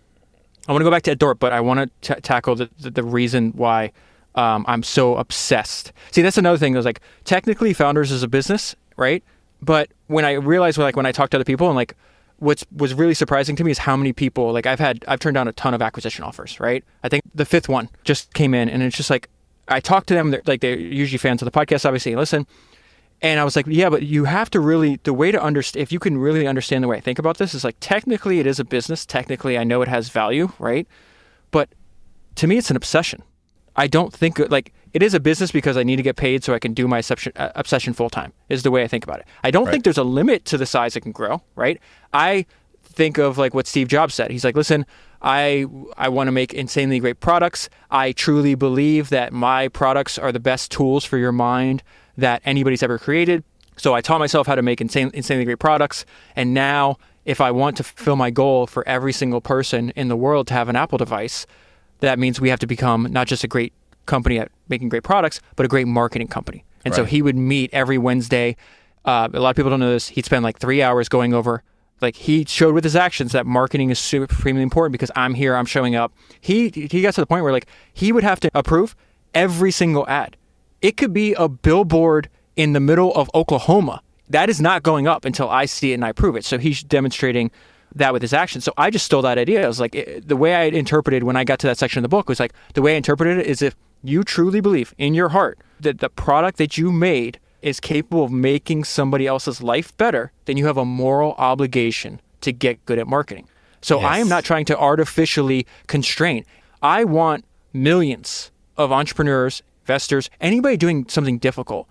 I want to go back to Ed Thorp, but I want to t- tackle the, the, the, reason why um, I'm so obsessed. See, that's another thing. I was like, technically, Founders is a business, right? But when I realized, like, when I talk to other people and like, what's was really surprising to me is how many people like I've had I've turned down a ton of acquisition offers, right? I think the fifth one just came in and it's just like I talked to them they're, like they're usually fans of the podcast obviously listen and I was like, yeah, but you have to really the way to understand if you can really understand the way I think about this is like technically it is a business, technically I know it has value, right? But to me it's an obsession. I don't think like it is a business because I need to get paid so I can do my obsession, uh, obsession full time. Is the way I think about it. I don't right. think there's a limit to the size it can grow. Right. I think of like what Steve Jobs said. He's like, listen, I I want to make insanely great products. I truly believe that my products are the best tools for your mind that anybody's ever created. So I taught myself how to make insane, insanely great products, and now if I want to fulfill my goal for every single person in the world to have an Apple device, that means we have to become not just a great company at making great products, but a great marketing company. And so he would meet every Wednesday. Uh, a lot of people don't know this. He'd spend like three hours going over. Like he showed with his actions that marketing is supremely important because I'm here, I'm showing up. He he got to the point where like he would have to approve every single ad. It could be a billboard in the middle of Oklahoma. That is not going up until I see it and I approve it. So he's demonstrating that with his actions. So I just stole that idea. I was like, it, the way I interpreted when I got to that section of the book was like, the way I interpreted it is if you truly believe in your heart that the product that you made is capable of making somebody else's life better, then you have a moral obligation to get good at marketing. So I am not trying to artificially constrain. I want millions of entrepreneurs, investors, anybody doing something difficult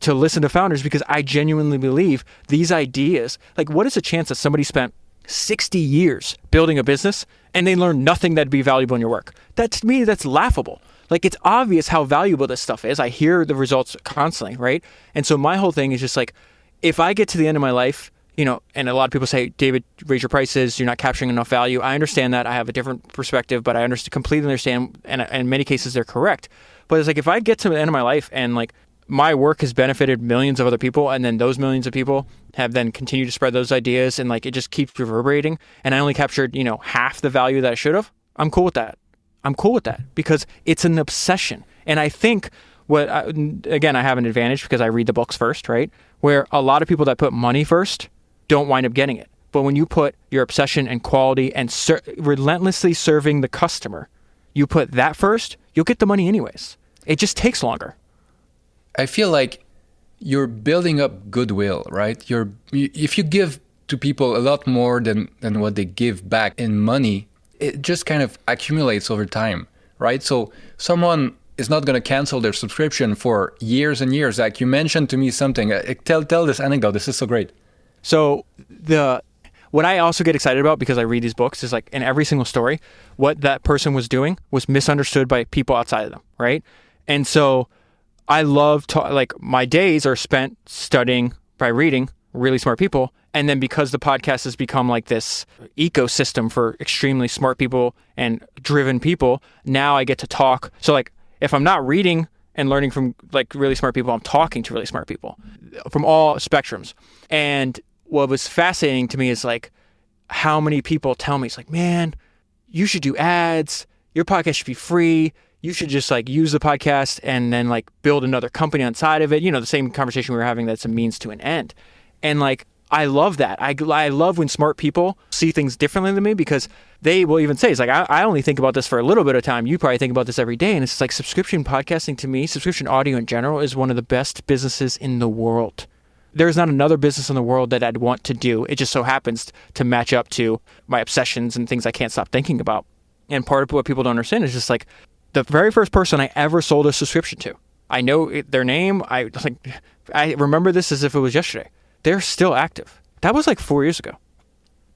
to listen to founders because I genuinely believe these ideas. Like, what is the chance that somebody spent 60 years building a business and they learn nothing that'd be valuable in your work? That to me, that's laughable. Like, it's obvious how valuable this stuff is. I hear the results constantly, right? And so, my whole thing is just like, if I get to the end of my life, you know, and a lot of people say, David, raise your prices. You're not capturing enough value. I understand that. I have a different perspective, but I understand, completely understand. And and in many cases, they're correct. But it's like, if I get to the end of my life and like my work has benefited millions of other people, and then those millions of people have then continued to spread those ideas, and like it just keeps reverberating, and I only captured, you know, half the value that I should have, I'm cool with that. I'm cool with that because it's an obsession. And I think what, I, again, I have an advantage because I read the books first, right? Where a lot of people that put money first don't wind up getting it. But when you put your obsession and quality and ser- relentlessly serving the customer, you put that first, you'll get the money anyways. It just takes longer. I feel like you're building up goodwill, right? You're if you give to people a lot more than than what they give back in money, it just kind of accumulates over time, right? So someone is not going to cancel their subscription for years and years. Like you mentioned to me something. Uh, Tell tell this anecdote. This is so great. So the what I also get excited about because I read these books is like in every single story, what that person was doing was misunderstood by people outside of them, right? And so I love to like my days are spent studying by reading really smart people. And then because the podcast has become like this ecosystem for extremely smart people and driven people, now I get to talk. So like if I'm not reading and learning from like really smart people, I'm talking to really smart people from all spectrums. And what was fascinating to me is like how many people tell me it's like, man, you should do ads. Your podcast should be free. You should just like use the podcast and then like build another company on side of it. You know, the same conversation we were having that's a means to an end. And like, I love that. I, I love when smart people see things differently than me because they will even say, it's like, I, I only think about this for a little bit of time. You probably think about this every day. And it's like subscription podcasting to me, subscription audio in general is one of the best businesses in the world. There's not another business in the world that I'd want to do. It just so happens to match up to my obsessions and things I can't stop thinking about. And part of what people don't understand is just like the very first person I ever sold a subscription to. I know it- their name. I like, I remember this as if it was yesterday. They're still active. That was like four years ago.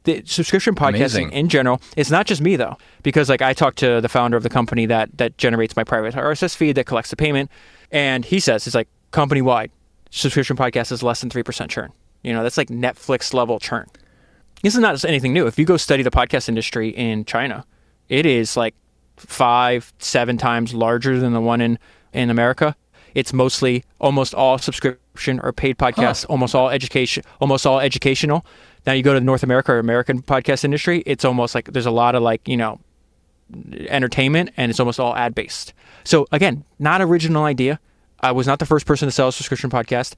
The subscription podcasting Amazing. in general, it's not just me though, because like I talked to the founder of the company that that generates my private RSS feed that collects the payment, and he says it's like company wide subscription podcast is less than three percent churn. You know, that's like Netflix level churn. This is not anything new. If you go study the podcast industry in China, it is like five, seven times larger than the one in in America. It's mostly almost all subscription or paid podcasts, almost all education, almost all educational. Now you go to the North America or American podcast industry, it's almost like there's a lot of like you know entertainment and it's almost all ad based. So again, not original idea. I was not the first person to sell a subscription podcast.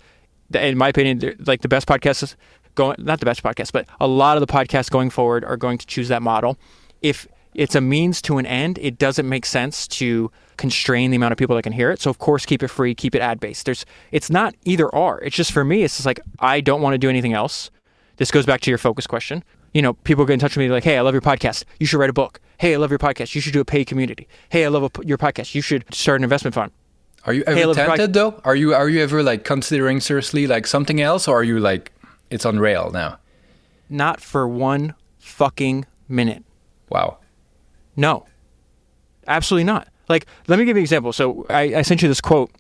In my opinion, like the best podcasts going, not the best podcast, but a lot of the podcasts going forward are going to choose that model. If it's a means to an end, it doesn't make sense to constrain the amount of people that can hear it. So of course, keep it free, keep it ad based. There's, it's not either or. It's just for me, it's just like I don't want to do anything else. This goes back to your focus question. You know, people get in touch with me like, "Hey, I love your podcast. You should write a book. Hey, I love your podcast. You should do a paid community. Hey, I love a, your podcast. You should start an investment fund." Are you ever look, tempted though? Are you are you ever like considering seriously like something else, or are you like it's on rail now? Not for one fucking minute. Wow. No, absolutely not. Like, let me give you an example. So I, I sent you this quote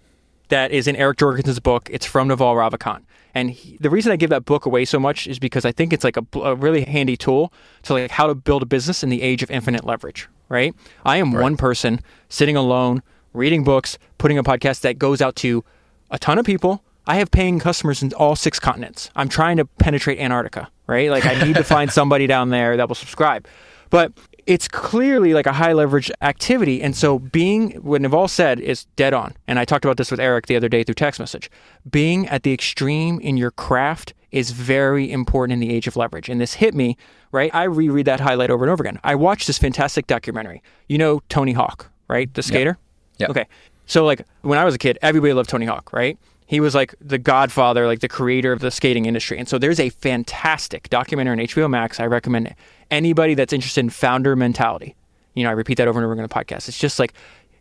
that is in Eric Jorgensen's book. It's from Naval Ravikant. And he, the reason I give that book away so much is because I think it's like a, a really handy tool to like how to build a business in the age of infinite leverage, right? I am one person sitting alone, reading books, putting a podcast that goes out to a ton of people. I have paying customers in all six continents. I'm trying to penetrate Antarctica, right? Like I need to find somebody down there that will subscribe. But it's clearly like a high leverage activity. And so being what Naval said is dead on. And I talked about this with Eric the other day through text message. Being at the extreme in your craft is very important in the age of leverage. And this hit me, right? I reread that highlight over and over again. I watched this fantastic documentary. You know Tony Hawk, right? The skater? Yeah. Okay. So like when I was a kid, everybody loved Tony Hawk, right? He was like the godfather, like the creator of the skating industry. And so there's a fantastic documentary on HBO Max. I recommend anybody that's interested in founder mentality. You know, I repeat that over and over again in the podcast. It's just like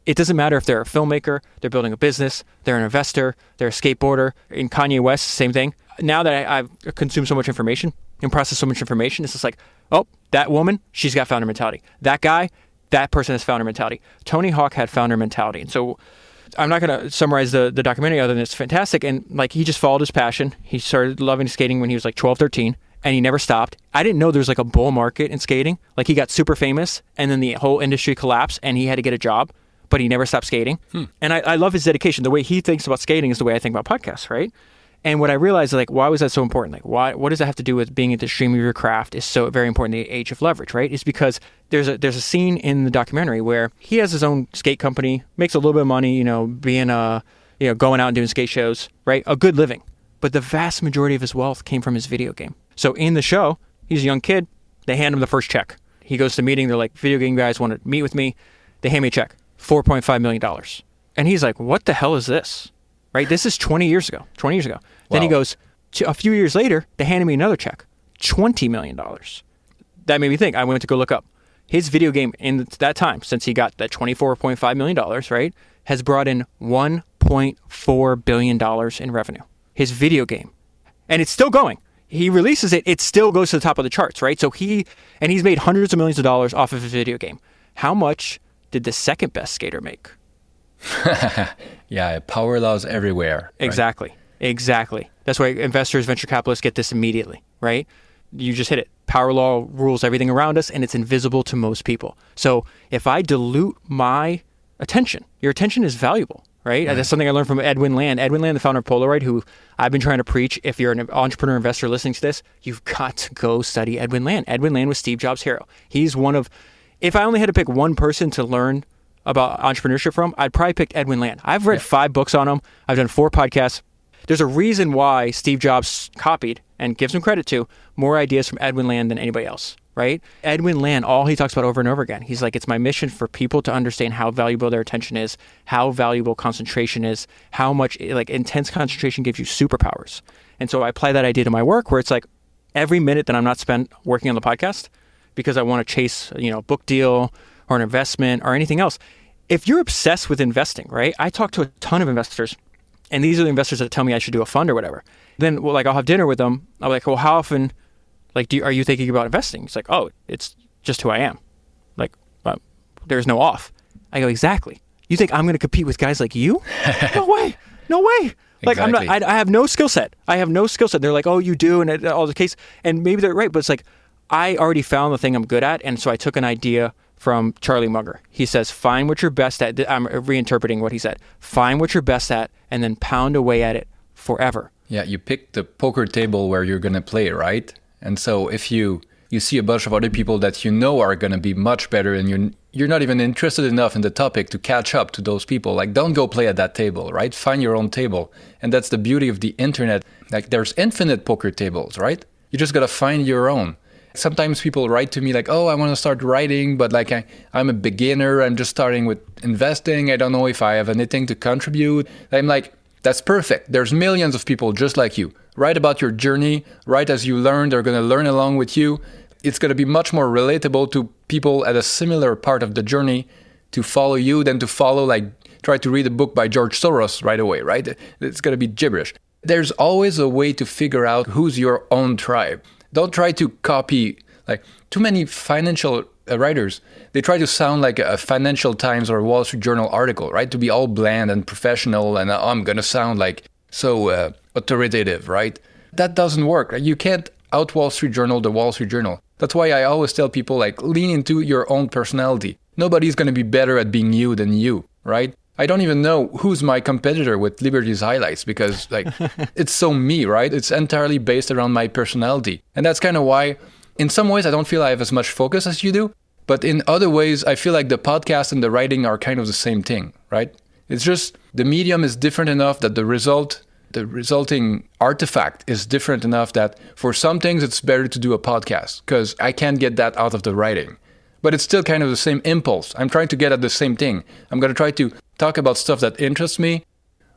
it doesn't matter if they're a filmmaker, they're building a business, they're an investor, they're a skateboarder. In Kanye West, same thing. Now that I, I've consumed so much information and processed so much information, it's just like, oh, that woman, she's got founder mentality. That guy, that person has founder mentality. Tony Hawk had founder mentality. And so I'm not going to summarize the, the documentary other than it's fantastic. And like he just followed his passion. He started loving skating when he was like 12, 13, and he never stopped. I didn't know there was like a bull market in skating. Like he got super famous and then the whole industry collapsed and he had to get a job, but he never stopped skating. Hmm. And I, I love his dedication. The way he thinks about skating is the way I think about podcasts, right? And what I realized, like, why was that so important? Like, why? What does that have to do with being at the stream of your craft? Is so very important in the age of leverage, right? Is because there's a there's a scene in the documentary where he has his own skate company, makes a little bit of money, you know, being a you know going out and doing skate shows, right? A good living, but the vast majority of his wealth came from his video game. So in the show, he's a young kid. They hand him the first check. He goes to a meeting. They're like, video game guys want to meet with me. They hand me a check, four point five million dollars, and he's like, what the hell is this? Right? This is 20 years ago. 20 years ago. Then he goes, a few years later, they handed me another check, $20 million. That made me think. I went to go look up. His video game in that time, since he got that $24.5 million, right, has brought in $1.4 billion in revenue. His video game. And it's still going. He releases it, it still goes to the top of the charts, right? So he, and he's made hundreds of millions of dollars off of his video game. How much did the second best skater make? yeah, power laws everywhere. Right? Exactly. Exactly. That's why investors, venture capitalists get this immediately, right? You just hit it. Power law rules everything around us and it's invisible to most people. So if I dilute my attention, your attention is valuable, right? right. That's something I learned from Edwin Land. Edwin Land, the founder of Polaroid, who I've been trying to preach. If you're an entrepreneur investor listening to this, you've got to go study Edwin Land. Edwin Land was Steve Jobs' hero. He's one of, if I only had to pick one person to learn about entrepreneurship from, I'd probably pick Edwin Land. I've read yeah. five books on him. I've done four podcasts. There's a reason why Steve Jobs copied and gives him credit to more ideas from Edwin Land than anybody else, right? Edwin Land, all he talks about over and over again, he's like, it's my mission for people to understand how valuable their attention is, how valuable concentration is, how much like intense concentration gives you superpowers. And so I apply that idea to my work where it's like every minute that I'm not spent working on the podcast because I want to chase, you know, a book deal or an investment or anything else. If you're obsessed with investing, right? I talk to a ton of investors and these are the investors that tell me I should do a fund or whatever. Then, well, like I'll have dinner with them. I'm like, well, how often, like, do you, are you thinking about investing? It's like, oh, it's just who I am. Like, uh, there's no off. I go, exactly. You think I'm going to compete with guys like you? no way. No way. Like exactly. I'm not. I, I have no skill set. I have no skill set. They're like, oh, you do, and it, all the case, and maybe they're right, but it's like I already found the thing I'm good at, and so I took an idea from Charlie Munger. He says, find what you're best at. I'm reinterpreting what he said. Find what you're best at and then pound away at it forever. Yeah, you pick the poker table where you're going to play, right? And so if you you see a bunch of other people that you know are going to be much better and you're you're not even interested enough in the topic to catch up to those people like don't go play at that table right find your own table and that's the beauty of the internet like there's infinite poker tables right you just got to find your own Sometimes people write to me like, "Oh, I want to start writing, but like I, I'm a beginner. I'm just starting with investing. I don't know if I have anything to contribute." I'm like, "That's perfect. There's millions of people just like you. Write about your journey. Write as you learn. They're going to learn along with you. It's going to be much more relatable to people at a similar part of the journey to follow you than to follow like try to read a book by George Soros right away, right? It's going to be gibberish. There's always a way to figure out who's your own tribe don't try to copy like too many financial uh, writers they try to sound like a financial times or wall street journal article right? To be all bland and professional and uh, i'm gonna sound like so uh, authoritative right? That doesn't work. You can't out wall street journal the wall street journal. That's why i always tell people like lean into your own personality. Nobody's gonna be better at being you than you right? I don't even know who's my competitor with Liberty's highlights because like it's so me, right? It's entirely based around my personality. And that's kind of why in some ways I don't feel I have as much focus as you do, but in other ways I feel like the podcast and the writing are kind of the same thing, right? It's just the medium is different enough that the result the resulting artifact is different enough that for some things it's better to do a podcast because I can't get that out of the writing. But it's still kind of the same impulse. I'm trying to get at the same thing. I'm going to try to talk about stuff that interests me.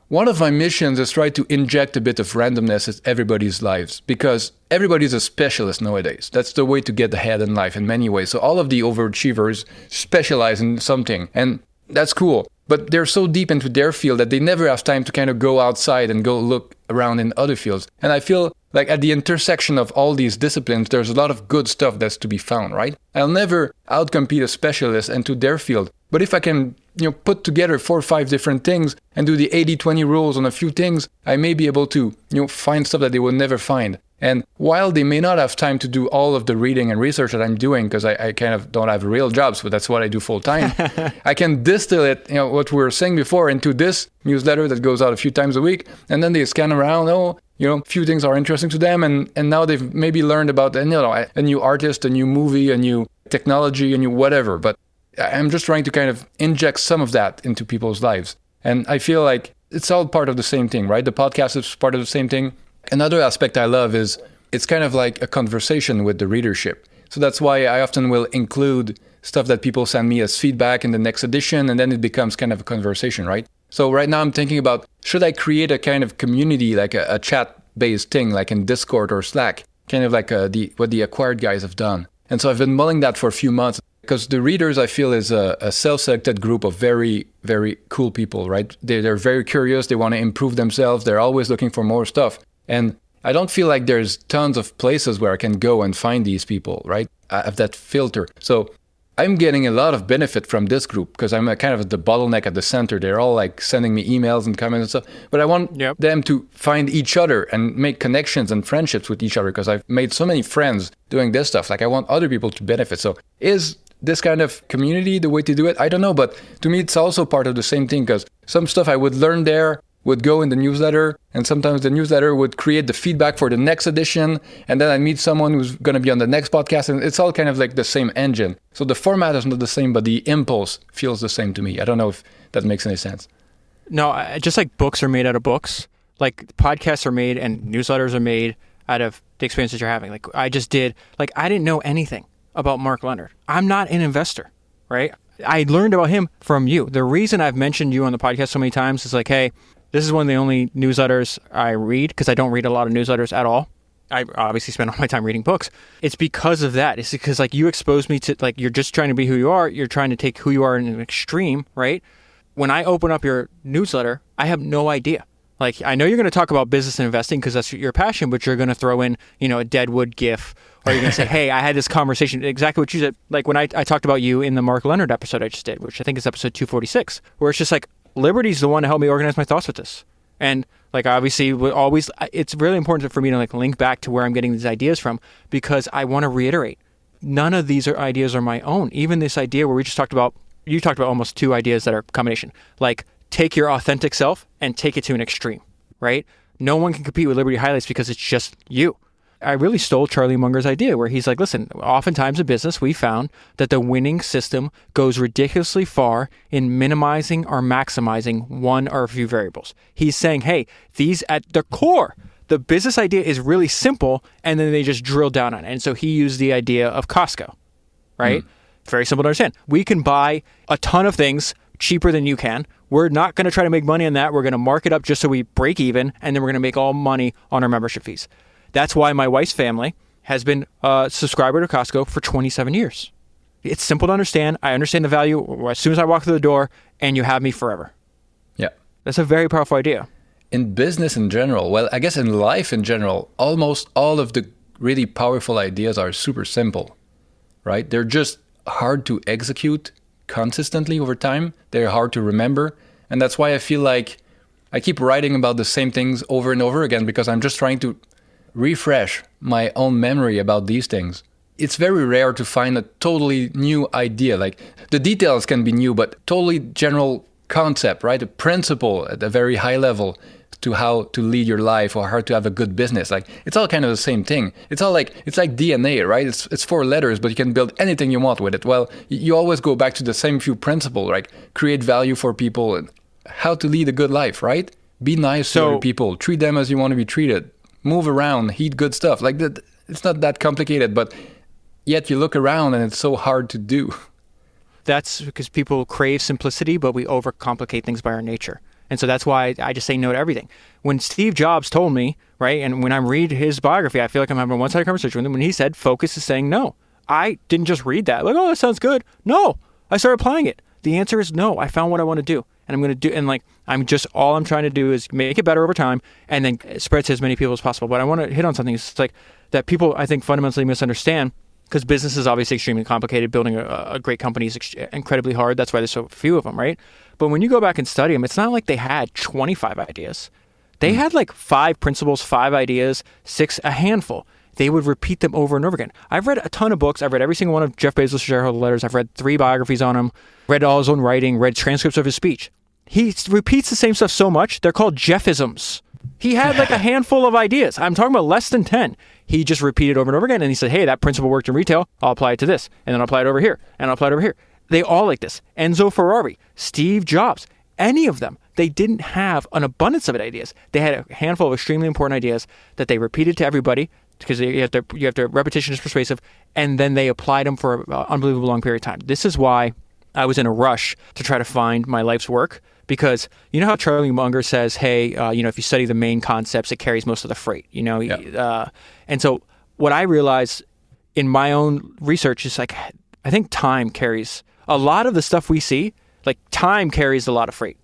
One of my missions is try to inject a bit of randomness in everybody's lives because everybody's a specialist nowadays. That's the way to get ahead in life in many ways. So all of the overachievers specialize in something, and that's cool. But they're so deep into their field that they never have time to kind of go outside and go look around in other fields. And I feel like at the intersection of all these disciplines, there's a lot of good stuff that's to be found, right? I'll never outcompete a specialist into their field. But if I can you know put together four or five different things and do the 80-20 rules on a few things i may be able to you know find stuff that they will never find. And while they may not have time to do all of the reading and research that i'm doing because I, I, kind of don't have real jobs but that's what i do full time i can distill it you know what we were saying before into this newsletter that goes out a few times a week. And then they scan around oh you know, a few things are interesting to them, and, and now they've maybe learned about you know a new artist, a new movie, a new technology, a new whatever. But I'm just trying to kind of inject some of that into people's lives. And I feel like it's all part of the same thing, right? The podcast is part of the same thing. Another aspect I love is it's kind of like a conversation with the readership. So that's why I often will include stuff that people send me as feedback in the next edition, and then it becomes kind of a conversation, right? So right now I'm thinking about should I create a kind of community, like a, a chat based thing, like in Discord or Slack, kind of like uh, the, what the acquired guys have done. And so I've been mulling that for a few months because the readers i feel is a, a, self-selected group of very very cool people right? They, they're very curious. They want to improve themselves. They're always looking for more stuff. And i don't feel like there's tons of places where i can go and find these people right? I have that filter. So i'm getting a lot of benefit from this group because i'm a kind of the bottleneck at the center. They're all like sending me emails and comments and stuff. But i want yep. them to find each other and make connections and friendships with each other because i've made so many friends doing this stuff. Like i want other people to benefit. So is this kind of community the way to do it? I don't know, but to me, it's also part of the same thing because some stuff I would learn there would go in the newsletter, and sometimes the newsletter would create the feedback for the next edition, and then I meet someone who's going to be on the next podcast, and it's all kind of like the same engine. So the format is not the same, but the impulse feels the same to me. I don't know if that makes any sense. No, just like books are made out of books, like podcasts are made and newsletters are made out of the experiences you're having. Like I just did, like I didn't know anything about Mark Leonard. I'm not an investor, right? I learned about him from you. The reason I've mentioned you on the podcast so many times is like, hey, this is one of the only newsletters I read because I don't read a lot of newsletters at all. I obviously spend all my time reading books. It's because of that. It's because like you expose me to like you're just trying to be who you are. You're trying to take who you are in an extreme, right? When I open up your newsletter, I have no idea. Like I know you're going to talk about business and investing because that's your passion, but you're going to throw in, you know, a Deadwood GIF or you're going to say, hey, I had this conversation, exactly what you said. Like when I, I talked about you in the Mark Leonard episode I just did, which I think is episode 246, where it's just like, Liberty's the one to help me organize my thoughts with this. And like obviously always it's really important for me to like link back to where I'm getting these ideas from because I want to reiterate none of these are ideas are my own. Even this idea where we just talked about you talked about almost two ideas that are combination. Like take your authentic self and take it to an extreme, right? No one can compete with Liberty Highlights because it's just you. I really stole Charlie Munger's idea where he's like, listen, oftentimes in business, we found that the winning system goes ridiculously far in minimizing or maximizing one or a few variables. He's saying, hey, these at the core, the business idea is really simple, and then they just drill down on it. And so he used the idea of Costco, right? Mm. Very simple to understand. We can buy a ton of things cheaper than you can. We're not going to try to make money on that. We're going to mark it up just so we break even, and then we're going to make all money on our membership fees. That's why my wife's family has been a subscriber to Costco for 27 years. It's simple to understand. I understand the value as soon as I walk through the door, and you have me forever. Yeah. That's a very powerful idea. In business in general, well, I guess in life in general, almost all of the really powerful ideas are super simple, right? They're just hard to execute consistently over time. They're hard to remember. And that's why I feel like I keep writing about the same things over and over again because I'm just trying to refresh my own memory about these things. It's very rare to find a totally new idea. Like the details can be new, but totally general concept, right? A principle at a very high level to how to lead your life or how to have a good business. Like it's all kind of the same thing. It's all like it's like DNA, right? It's it's four letters, but you can build anything you want with it. Well, you always go back to the same few principles, right? Create value for people and how to lead a good life, right? Be nice so, to people, treat them as you want to be treated, move around, eat good stuff. Like that, it's not that complicated, but yet you look around and it's so hard to do. That's because people crave simplicity, but we overcomplicate things by our nature. And so that's why I just say no to everything. When Steve Jobs told me, right, and when I read his biography, I feel like I'm having a one sided conversation with him. When he said focus is saying no, I didn't just read that, like, oh, that sounds good. No, I started applying it. The answer is no. I found what I want to do. And I'm going to do, and like, I'm just, all I'm trying to do is make it better over time and then spread to as many people as possible. But I want to hit on something. It's like that people, I think, fundamentally misunderstand because business is obviously extremely complicated. Building a, a great company is ex- incredibly hard. That's why there's so few of them, right? But when you go back and study them, it's not like they had 25 ideas. They mm. had like five principles, five ideas, six, a handful. They would repeat them over and over again. I've read a ton of books. I've read every single one of Jeff Bezos' shareholder letters. I've read three biographies on him, read all his own writing, read transcripts of his speech. He repeats the same stuff so much, they're called Jeffisms. He had like a handful of ideas. I'm talking about less than 10. He just repeated over and over again. And he said, hey, that principle worked in retail. I'll apply it to this. And then I'll apply it over here. And I'll apply it over here. They all like this. Enzo Ferrari, Steve Jobs, any of them. They didn't have an abundance of ideas. They had a handful of extremely important ideas that they repeated to everybody because you have to you have to repetition is persuasive, and then they applied them for an unbelievable long period of time. This is why I was in a rush to try to find my life's work because you know how Charlie Munger says, "Hey, uh, you know, if you study the main concepts, it carries most of the freight." You know, yeah. uh, and so what I realized in my own research is like I think time carries a lot of the stuff we see, like time carries a lot of freight.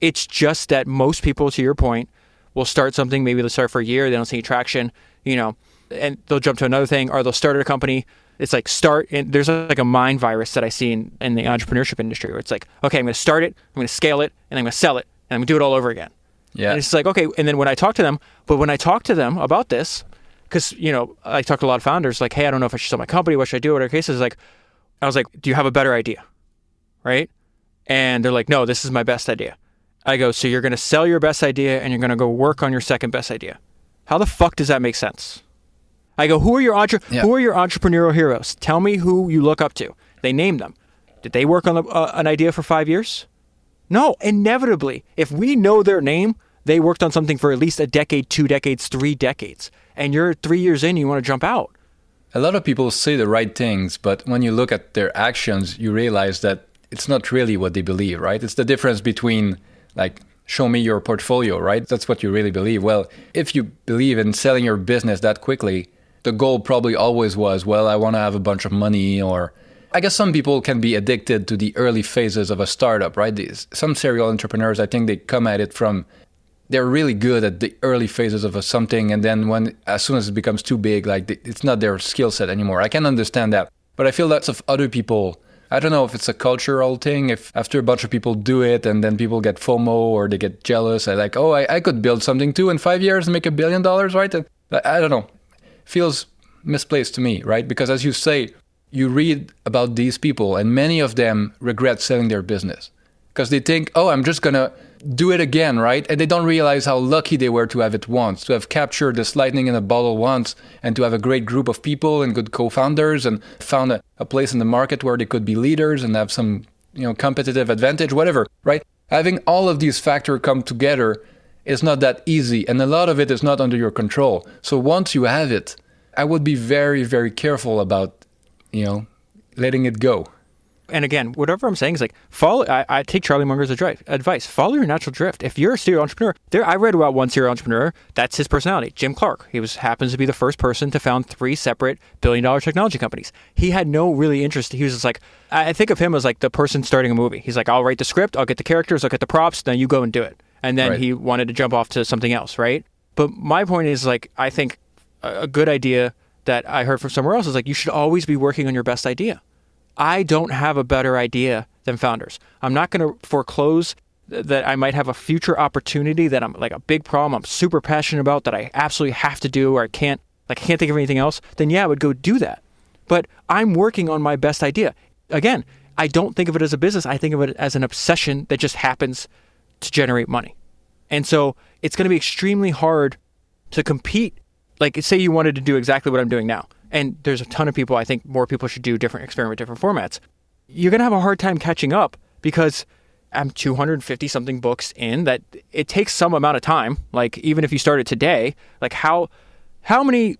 It's just that most people, to your point, will start something. Maybe they'll start for a year, they don't see any traction, you know, and they'll jump to another thing, or they'll start a company. It's like start. And there's like a mind virus that I see in, in the entrepreneurship industry, where it's like, okay, I'm going to start it, I'm going to scale it, and I'm going to sell it, and I'm going to do it all over again. Yeah. And it's like okay, and then when I talk to them, but when I talk to them about this, because you know I talk to a lot of founders, like, hey, I don't know if I should sell my company. What should I do? Whatever case is like, I was like, do you have a better idea? right? And they're like, no, this is my best idea. I go, so you're going to sell your best idea and you're going to go work on your second best idea. How the fuck does that make sense? I go, who are your entre- yeah. who are your entrepreneurial heroes? Tell me who you look up to. They name them. Did they work on a, uh, an idea for five years? No, inevitably. If we know their name, they worked on something for at least a decade, two decades, three decades. And you're three years in, you want to jump out. A lot of people say the right things, but when you look at their actions, you realize that it's not really what they believe, right? It's the difference between like show me your portfolio, right? That's what you really believe. Well, if you believe in selling your business that quickly, the goal probably always was, well, I want to have a bunch of money or I guess some people can be addicted to the early phases of a startup, right? These, some serial entrepreneurs, I think they come at it from they're really good at the early phases of a something and then when as soon as it becomes too big like it's not their skill set anymore. I can understand that. But I feel lots of other people I don't know if it's a cultural thing, if after a bunch of people do it and then people get FOMO or they get jealous, I like, oh, I, I could build something too in five years and make a billion dollars, right? And I don't know. Feels misplaced to me, right? Because as you say, you read about these people and many of them regret selling their business because they think, oh, I'm just going to do it again, right? And they don't realize how lucky they were to have it once, to have captured this lightning in a bottle once, and to have a great group of people and good co-founders, and found a, a place in the market where they could be leaders and have some, you know, competitive advantage, whatever, right? Having all of these factors come together is not that easy, and a lot of it is not under your control. So once you have it, I would be very, very careful about, you know, letting it go and again, whatever I'm saying is like follow. I, I take Charlie Munger's advice. Follow your natural drift. If you're a serial entrepreneur, there I read about one serial entrepreneur. That's his personality. Jim Clark. He was happens to be the first person to found three separate billion dollar technology companies. He had no really interest. He was just like I think of him as like the person starting a movie. He's like, I'll write the script, I'll get the characters, I'll get the props, then you go and do it. And then right. he wanted to jump off to something else, right? But my point is like I think a good idea that I heard from somewhere else is like you should always be working on your best idea I don't have a better idea than founders. I'm not going to foreclose that I might have a future opportunity that I'm like a big problem I'm super passionate about that I absolutely have to do or I can't like I can't think of anything else, then yeah, I would go do that. But I'm working on my best idea. Again, I don't think of it as a business. I think of it as an obsession that just happens to generate money. And so it's going to be extremely hard to compete. Like, say you wanted to do exactly what I'm doing now, and there's a ton of people, I think more people should do different, experiment different formats. You're to have a hard time catching up because I'm 250 something books in that it takes some amount of time. Like, even if you started today, like, how, how many,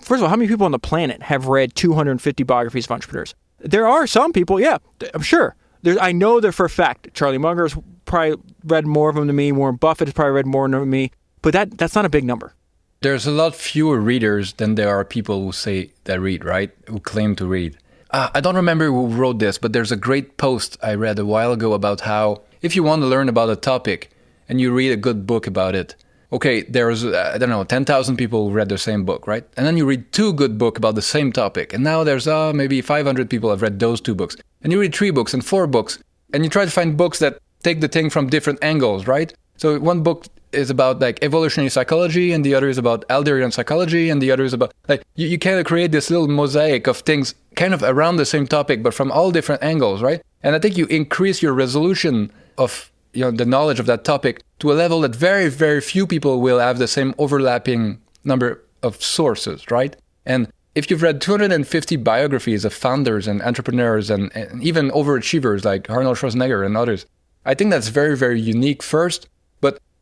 first of all, how many people on the planet have read 250 biographies of entrepreneurs? There are some people, yeah, I'm sure. There's, I know that for a fact. Charlie Munger's probably read more of them than me. Warren Buffett has probably read more than me. But that that's not a big number. There's a lot fewer readers than there are people who say they read, right? Who claim to read. Uh, I don't remember who wrote this, but there's a great post I read a while ago about how if you want to learn about a topic and you read a good book about it, okay, there's, uh, I don't know, 10,000 people who read the same book, right? And then you read two good books about the same topic. And now there's uh, maybe 500 people have read those two books. And you read three books and four books. And you try to find books that take the thing from different angles, right? So one book is about like evolutionary psychology and the other is about Adlerian psychology and the other is about like you, you kind of create this little mosaic of things kind of around the same topic but from all different angles, right? And I think you increase your resolution of you know the knowledge of that topic to a level that very very few people will have the same overlapping number of sources, right? And if you've read 250 biographies of founders and entrepreneurs and, and even overachievers like Arnold Schwarzenegger and others, I think that's very very unique first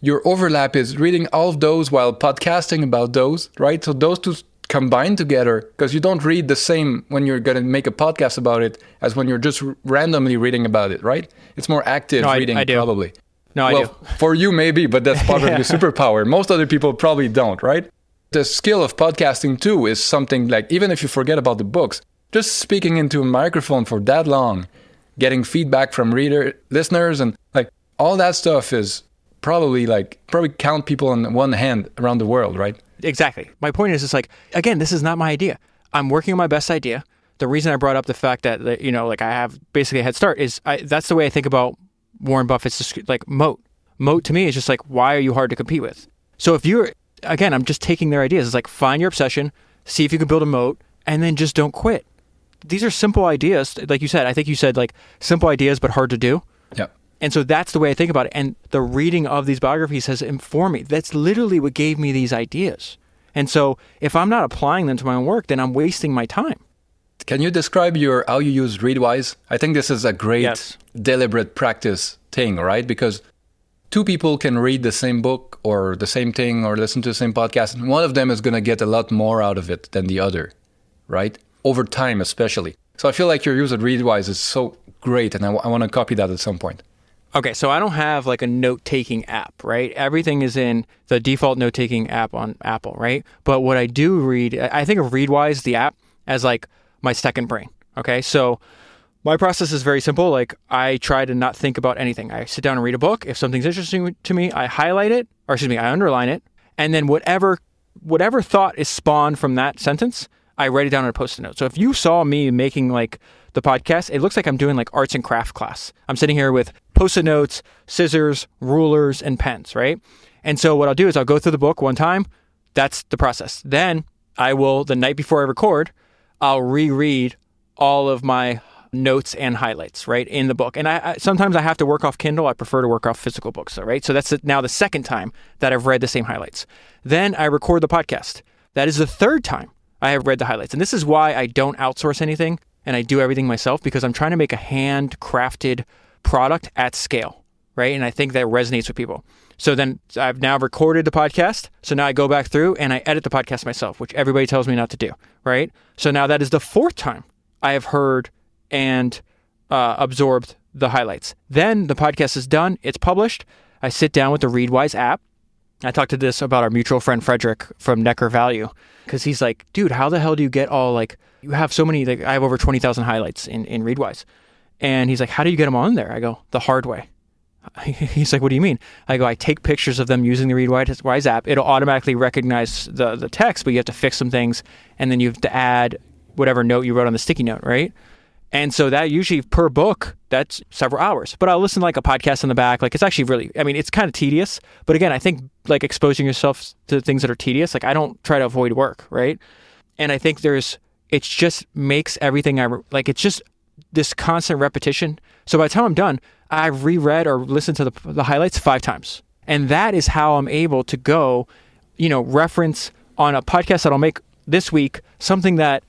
your overlap is reading all of those while podcasting about those, right? So those two combine together because you don't read the same when you're going to make a podcast about it as when you're just randomly reading about it, right? It's more active no, reading, I, I probably. No, well, I do. for you, maybe, but that's part yeah. of your superpower. Most other people probably don't, right? The skill of podcasting, too, is something like even if you forget about the books, just speaking into a microphone for that long, getting feedback from reader listeners, and like all that stuff is probably like probably count people on one hand around the world, right? Exactly. My point is, it's like again, this is not my idea. I'm working on my best idea. The reason I brought up the fact that, you know, like I have basically a head start is I, that's the way I think about Warren Buffett's like moat. Moat to me is just like why are you hard to compete with? So if you're again, I'm just taking their ideas. It's like find your obsession, see if you can build a moat, and then just don't quit. These are simple ideas, like you said. I think you said like simple ideas but hard to do. Yeah. And so that's the way I think about it. And the reading of these biographies has informed me. That's literally what gave me these ideas. And so if I'm not applying them to my own work, then I'm wasting my time. Can you describe your how you use Readwise? I think this is a great yes. deliberate practice thing, right? Because two people can read the same book or the same thing or listen to the same podcast, and one of them is going to get a lot more out of it than the other, right? Over time, especially. So I feel like your use of Readwise is so great, and I, w- I want to copy that at some point. Okay, so I don't have like a note taking app, right? Everything is in the default note taking app on Apple, right? But what I do read, I think of Readwise, the app, as like my second brain. Okay, so my process is very simple. Like I try to not think about anything. I sit down and read a book. If something's interesting to me, I highlight it, or excuse me, I underline it, and then whatever whatever thought is spawned from that sentence, I write it down on a post-it note. So if you saw me making like the podcast, it looks like I'm doing like arts and craft class. I'm sitting here with post-it notes, scissors, rulers, and pens, right? And so what I'll do is I'll go through the book one time. That's the process. Then I will, the night before I record, I'll reread all of my notes and highlights right in the book and I, I, sometimes i have to work off kindle i prefer to work off physical books right so that's now the second time that i've read the same highlights then i record the podcast that is the third time i have read the highlights and this is why i don't outsource anything and I do everything myself because I'm trying to make a handcrafted product at scale, right? And I think that resonates with people. So then I've now recorded the podcast. So now I go back through and I edit the podcast myself, which everybody tells me not to do, right? So now that is the fourth time I have heard and uh, absorbed the highlights. Then the podcast is done, it's published. I sit down with the Readwise app. I talked to this about our mutual friend Frederick from Neckar Value because he's like, dude, how the hell do you get all like you have so many like I have over 20,000 highlights in in Readwise. And he's like, "How do you get them on there?" I go, "The hard way." He's like, "What do you mean?" I go, "I take pictures of them using the Readwise app. It'll automatically recognize the the text, but you have to fix some things and then you have to add whatever note you wrote on the sticky note, right?" And so that usually per book, that's several hours. But I'll listen to like a podcast in the back. Like it's actually really, I mean, it's kind of tedious. But again, I think like exposing yourself to things that are tedious, like I don't try to avoid work, right? And I think there's it just makes everything I like. It's just this constant repetition. So by the time I'm done, I've reread or listened to the, the highlights five times. And that is how I'm able to go, you know, reference on a podcast that I'll make this week something that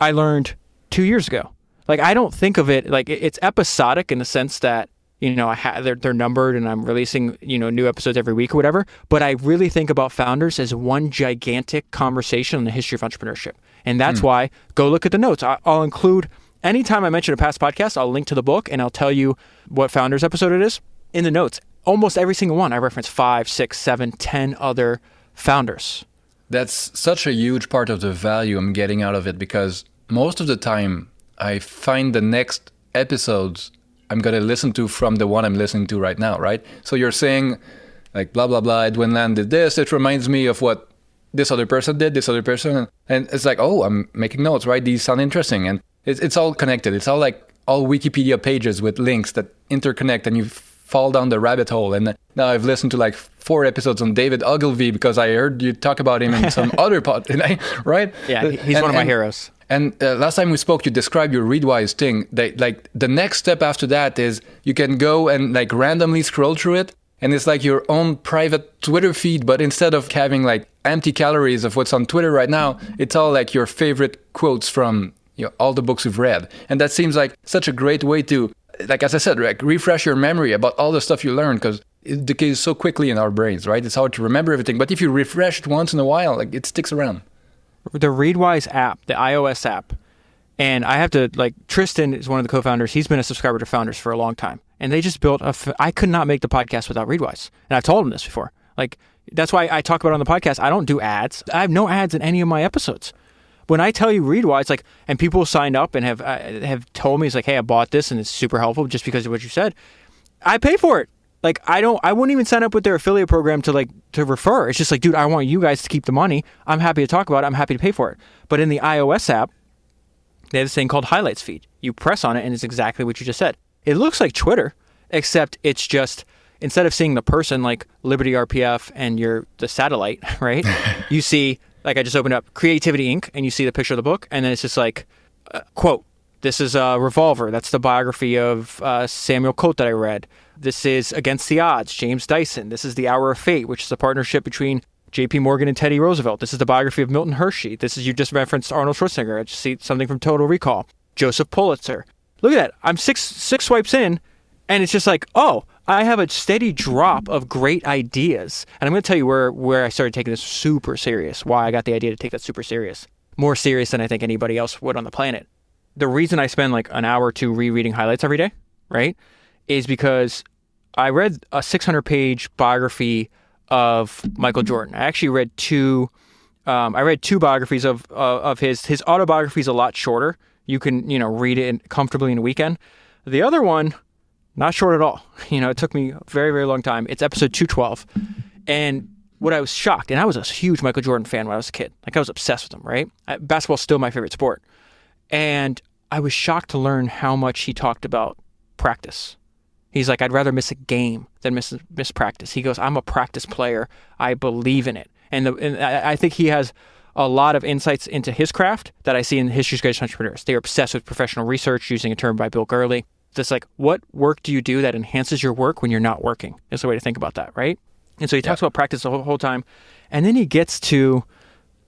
I learned two years ago. Like I don't think of it like it's episodic in the sense that you know I ha- they're they're numbered and I'm releasing you know new episodes every week or whatever. But I really think about founders as one gigantic conversation on the history of entrepreneurship, and that's hmm. why go look at the notes. I, I'll include anytime I mention a past podcast, I'll link to the book and I'll tell you what founders episode it is in the notes. Almost every single one, I reference five, six, seven, ten other founders. That's such a huge part of the value I'm getting out of it because most of the time I find the next episodes I'm gonna listen to from the one I'm listening to right now, right? So you're saying like blah blah blah Edwin Land did this, it reminds me of what this other person did, this other person and it's like, oh, I'm making notes, right? These sound interesting and it's it's all connected. It's all like all Wikipedia pages with links that interconnect and you fall down the rabbit hole. And now I've listened to like four episodes on David Ogilvy because I heard you talk about him in some other pod, right? Yeah, he's and, one of my and, heroes. And uh, last time we spoke, you described your Readwise thing. That, like the next step after that is you can go and like randomly scroll through it, and it's like your own private Twitter feed. But instead of having like empty calories of what's on Twitter right now, it's all like your favorite quotes from you know, all the books you've read. And that seems like such a great way to like as I said, like refresh your memory about all the stuff you learned because it decays so quickly in our brains, right? It's hard to remember everything. But if you refresh it once in a while, like it sticks around. The Readwise app, the iOS app, and I have to like Tristan is one of the co-founders. He's been a subscriber to Founders for a long time, and they just built a. F- I could not make the podcast without Readwise, and I've told him this before. Like that's why I talk about on the podcast. I don't do ads. I have no ads in any of my episodes when I tell you Readwise, like, and people signed up and have uh, have told me it's like, hey, I bought this and it's super helpful just because of what you said. I pay for it. Like, I don't, I wouldn't even sign up with their affiliate program to like to refer. It's just like, dude, I want you guys to keep the money. I'm happy to talk about it. I'm happy to pay for it. But in the iOS app, they have this thing called Highlights feed. You press on it, and it's exactly what you just said. It looks like Twitter, except it's just instead of seeing the person like Liberty RPF and your the satellite, right? you see like I just opened up Creativity Inc. and you see the picture of the book, and then it's just like, uh, quote, this is a Revolver. That's the biography of uh, Samuel Colt that I read. This is Against the Odds, James Dyson. This is The Hour of Fate, which is a partnership between J.P. Morgan and Teddy Roosevelt. This is the biography of Milton Hershey. This is you just referenced Arnold Schwarzenegger. I just see something from Total Recall. Joseph Pulitzer. Look at that. I'm six six swipes in, and it's just like, oh, I have a steady drop of great ideas. And I'm going to tell you where, where I started taking this super serious, why I got the idea to take that super serious. More serious than I think anybody else would on the planet. The reason I spend like an hour or two rereading highlights every day, right, is because I read a 600 page biography of Michael Jordan. I actually read two. Um, I read two biographies of uh, of his. His autobiography is a lot shorter. You can you know read it comfortably in a weekend. The other one not short at all. You know, it took me a very, very long time. It's episode 212. And what I was shocked, and I was a huge Michael Jordan fan when I was a kid. Like I was obsessed with him, right? Basketball's still my favorite sport. And I was shocked to learn how much he talked about practice. He's like, I'd rather miss a game than miss miss practice. He goes, I'm a practice player. I believe in it, and, the, and I, I think he has a lot of insights into his craft that I see in History's Greatest Entrepreneurs. They are obsessed with professional research, using a term by Bill Gurley this like what work do you do that enhances your work when you're not working is the way to think about that right? And so he talks yeah. about practice the whole, whole, time and then he gets to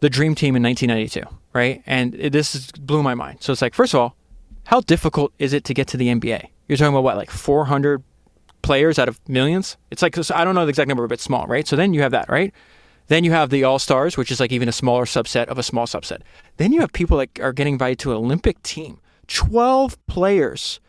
the dream team in 1992 right? And it, this is, blew my mind. So it's like first of all how difficult is it to get to the nba you're talking about what like 400 players out of millions? It's like i don't know the exact number but it's small right? So then you have that right? Then you have the all stars which is like even a smaller subset of a small subset. Then you have people that are getting invited to an olympic team. 12 players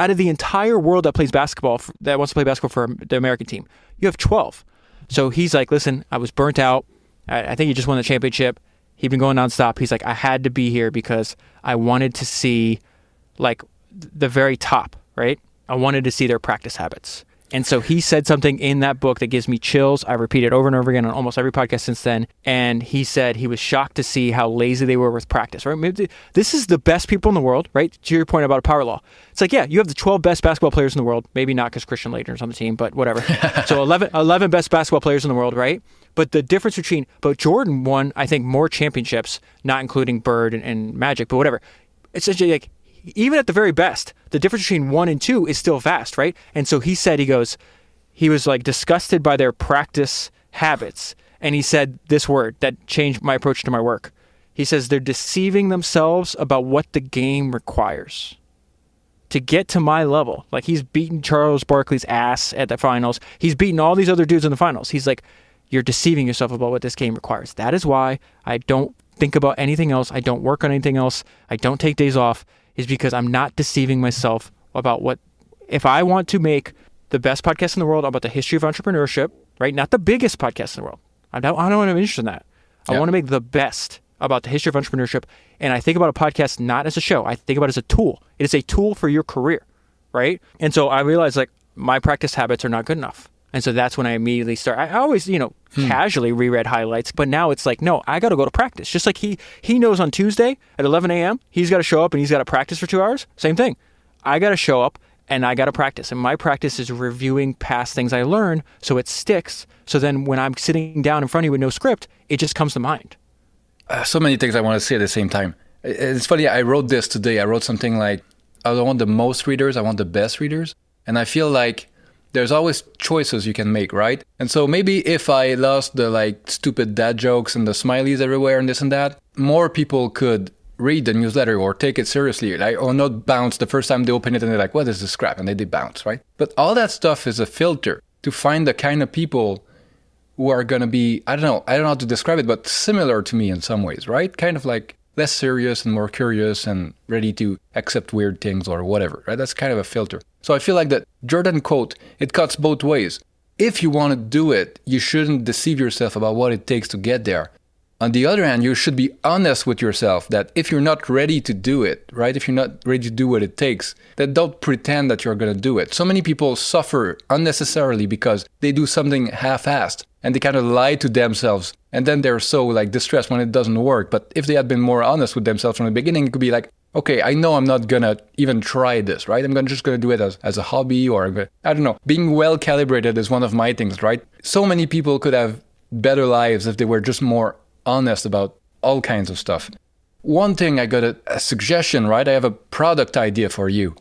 out of the entire world that plays basketball, that wants to play basketball for the American team, you have 12. So he's like, listen, I was burnt out. I, I think he just won the championship. He'd been going nonstop. He's like, I had to be here because I wanted to see like the very top, right? I wanted to see their practice habits. And so he said something in that book that gives me chills. I repeat it over and over again on almost every podcast since then. And he said he was shocked to see how lazy they were with practice, right? Maybe this is the best people in the world, right? To your point about a power law. It's like, yeah, you have the 12 best basketball players in the world. Maybe not because Christian Laettner's on the team, but whatever. so 11, 11 best basketball players in the world, right? But the difference between, but Jordan won, I think, more championships, not including Bird and, and Magic, but whatever. It's essentially like even at the very best, the difference between one and two is still vast, right? And so he said, he goes, he was like disgusted by their practice habits. And he said this word that changed my approach to my work. He says they're deceiving themselves about what the game requires to get to my level. Like he's beaten Charles Barkley's ass at the finals. He's beaten all these other dudes in the finals. He's like, you're deceiving yourself about what this game requires. That is why I don't think about anything else. I don't work on anything else. I don't take days off. Is because I'm not deceiving myself about what if I want to make the best podcast in the world about the history of entrepreneurship, right? Not the biggest podcast in the world. I don't, I don't want to be interested in that. I want to make the best about the history of entrepreneurship. And I think about a podcast not as a show. I think about it as a tool. It is a tool for your career, right? And so I realized like my practice habits are not good enough. And so that's when I immediately start. I always, you know, hmm. casually reread highlights, but now it's like, no, I got to go to practice. Just like he he knows on Tuesday at 11 a.m. he's got to show up and he's got to practice for two hours. Same thing. I got to show up and I got to practice. And my practice is reviewing past things I learned so it sticks. So then when I'm sitting down in front of you with no script, it just comes to mind uh, so many things I want to say at the same time. It's funny. I wrote this today. I wrote something like, "I don't want the most readers. I want the best readers." And I feel like there's always choices you can make, right? And so maybe if I lost the like stupid dad jokes and the smileys everywhere and this and that, more people could read the newsletter or take it seriously, like, or not bounce the first time they open it and they're like, "What is this crap?" and they did bounce, right? But all that stuff is a filter to find the kind of people who are going to be, I don't know, I don't know how to describe it, but similar to me in some ways, right? Kind of like less serious and more curious and ready to accept weird things or whatever, right? That's kind of a filter. So I feel like that Jordan quote, it cuts both ways. If you want to do it, you shouldn't deceive yourself about what it takes to get there. On the other hand, you should be honest with yourself that if you're not ready to do it, right? If you're not ready to do what it takes, then don't pretend that you're going to do it. So many people suffer unnecessarily because they do something half-assed and they kind of lie to themselves and then they're so like distressed when it doesn't work. But if they had been more honest with themselves from the beginning, it could be like, okay, I know I'm not gonna even try this, right? I'm gonna just gonna do it as, as a hobby or uh, I don't know. Being well calibrated is one of my things, right? So many people could have better lives if they were just more honest about all kinds of stuff. One thing I got a, a, suggestion, right? I have a product idea for you.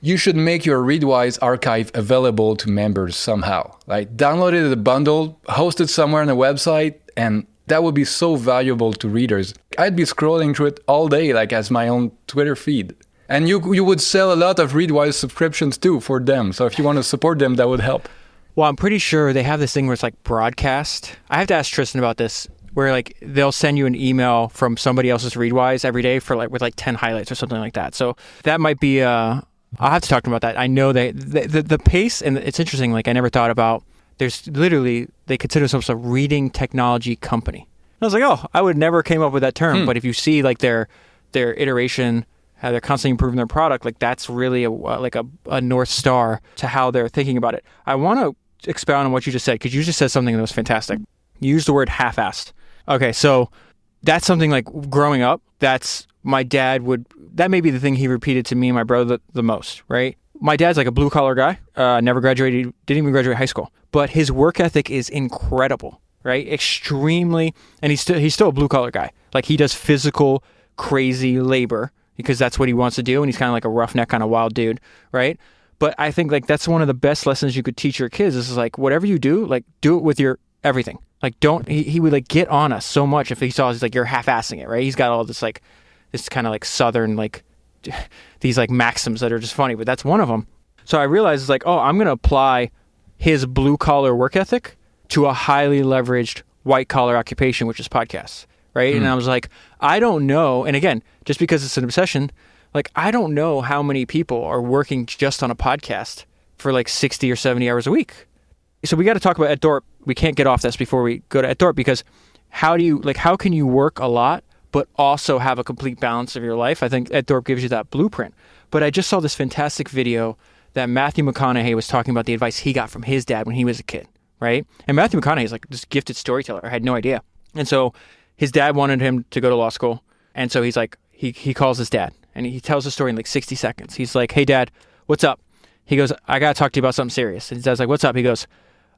You should make your Readwise archive available to members somehow. Like download it as a bundle, host it somewhere on a website, and that would be so valuable to readers. I'd be scrolling through it all day, like as my own Twitter feed. And you you would sell a lot of Readwise subscriptions too for them. So if you want to support them, that would help. Well, I'm pretty sure they have this thing where it's like broadcast. I have to ask Tristan about this where like they'll send you an email from somebody else's Readwise every day for like with like 10 highlights or something like that. So that might be uh I'll have to talk to them about that. I know they the, the, the pace and it's interesting like I never thought about there's literally they consider themselves a reading technology company. And I was like, "Oh, I would never came up with that term." Hmm. But if you see like their their iteration how they're constantly improving their product, like that's really a like a, a north star to how they're thinking about it. I want to expound on what you just said because you just said something that was fantastic. You used the word half-assed. Okay, so that's something like growing up, that's my dad would, that may be the thing he repeated to me and my brother the, the most, right? My dad's like a blue collar guy, uh, never graduated, didn't even graduate high school, but his work ethic is incredible, right? Extremely, and he's still, he's still a blue collar guy. Like he does physical, crazy labor because that's what he wants to do. And he's kind of like a roughneck, kind of wild dude, right? But I think like that's one of the best lessons you could teach your kids is like whatever you do, like do it with your everything. Like, don't he, he would like get on us so much if he saw us like you're half-assing it, right? He's got all this like this kind of like southern like these like maxims that are just funny, but that's one of them. So I realized it's like, oh, I'm gonna apply his blue collar work ethic to a highly leveraged white collar occupation, which is podcasts, right? Mm. And hmm. I was like, I don't know. And again, just because it's an obsession, like I don't know how many people are working just on a podcast for like 60 or 70 hours a week. So we got to talk about Ed Thorp we can't get off this before we go to Ed Thorp because how do you like how can you work a lot but also have a complete balance of your life? I think Ed Thorp gives you that blueprint. But I just saw this fantastic video that Matthew McConaughey was talking about the advice he got from his dad when he was a kid, right? And Matthew McConaughey is like this gifted storyteller. I had no idea. And so his dad wanted him to go to law school. And so he's like, he, he calls his dad and he tells the story in like 60 seconds. He's like, hey, dad, what's up? He goes, I got to talk to you about something serious. And his dad's like, what's up? He goes,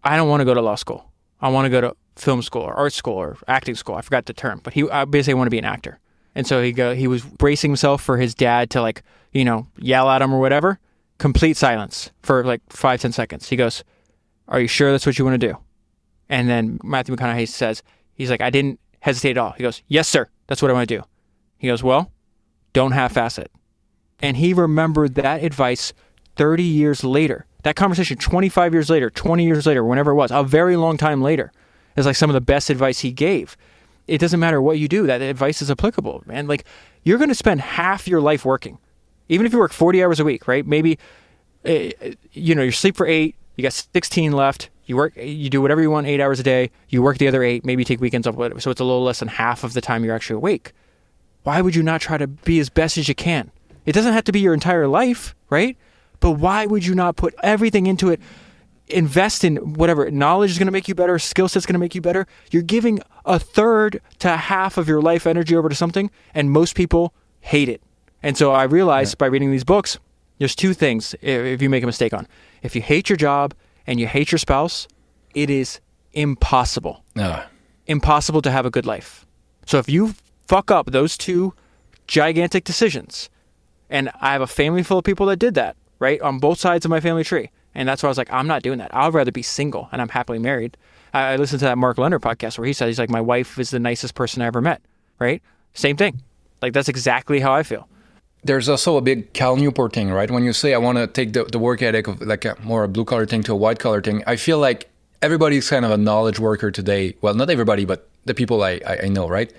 I don't want to go to law school. I want to go to film school or art school or acting school. I forgot the term, but he I basically want to be an actor. And so he go he was bracing himself for his dad to like, you know, yell at him or whatever. Complete silence for like five, ten seconds. He goes, Are you sure that's what you want to do? And then Matthew McConaughey says, he's like, I didn't hesitate at all. He goes, Yes, sir, that's what I want to do. He goes, Well, don't half ass it. And he remembered that advice 30 years later. That conversation 25 years later, 20 years later, whenever it was, a very long time later, is like some of the best advice he gave. It doesn't matter what you do, that advice is applicable, man. Like you're going to spend half your life working. Even if you work 40 hours a week, right? Maybe uh, you know, you sleep for 8, you got 16 left, you work you do whatever you want 8 hours a day, you work the other 8, maybe take weekends off, so it's a little less than half of the time you're actually awake. Why would you not try to be as best as you can? It doesn't have to be your entire life, right? But why would you not put everything into it? Invest in whatever knowledge is going to make you better, skill set's is going to make you better. You're giving a third to half of your life energy over to something, and most people hate it. And so I realized yeah. by reading these books, there's two things if you make a mistake on. If you hate your job and you hate your spouse, it is impossible. No. Impossible to have a good life. So if you fuck up those two gigantic decisions, and I have a family full of people that did that, right? On both sides of my family tree. And that's why I was like, I'm not doing that. I'd rather be single and I'm happily married. I, I listened to that Mark Leonard podcast where he said, he's like, my wife is the nicest person I ever met, right? Same thing. Like, that's exactly how I feel. There's also a big Cal Newport thing, right? When you say, I want to take the, the work ethic of like a more a blue collar thing to a white collar thing, I feel like everybody's kind of a knowledge worker today. Well, not everybody, but the people I, I, I know, right?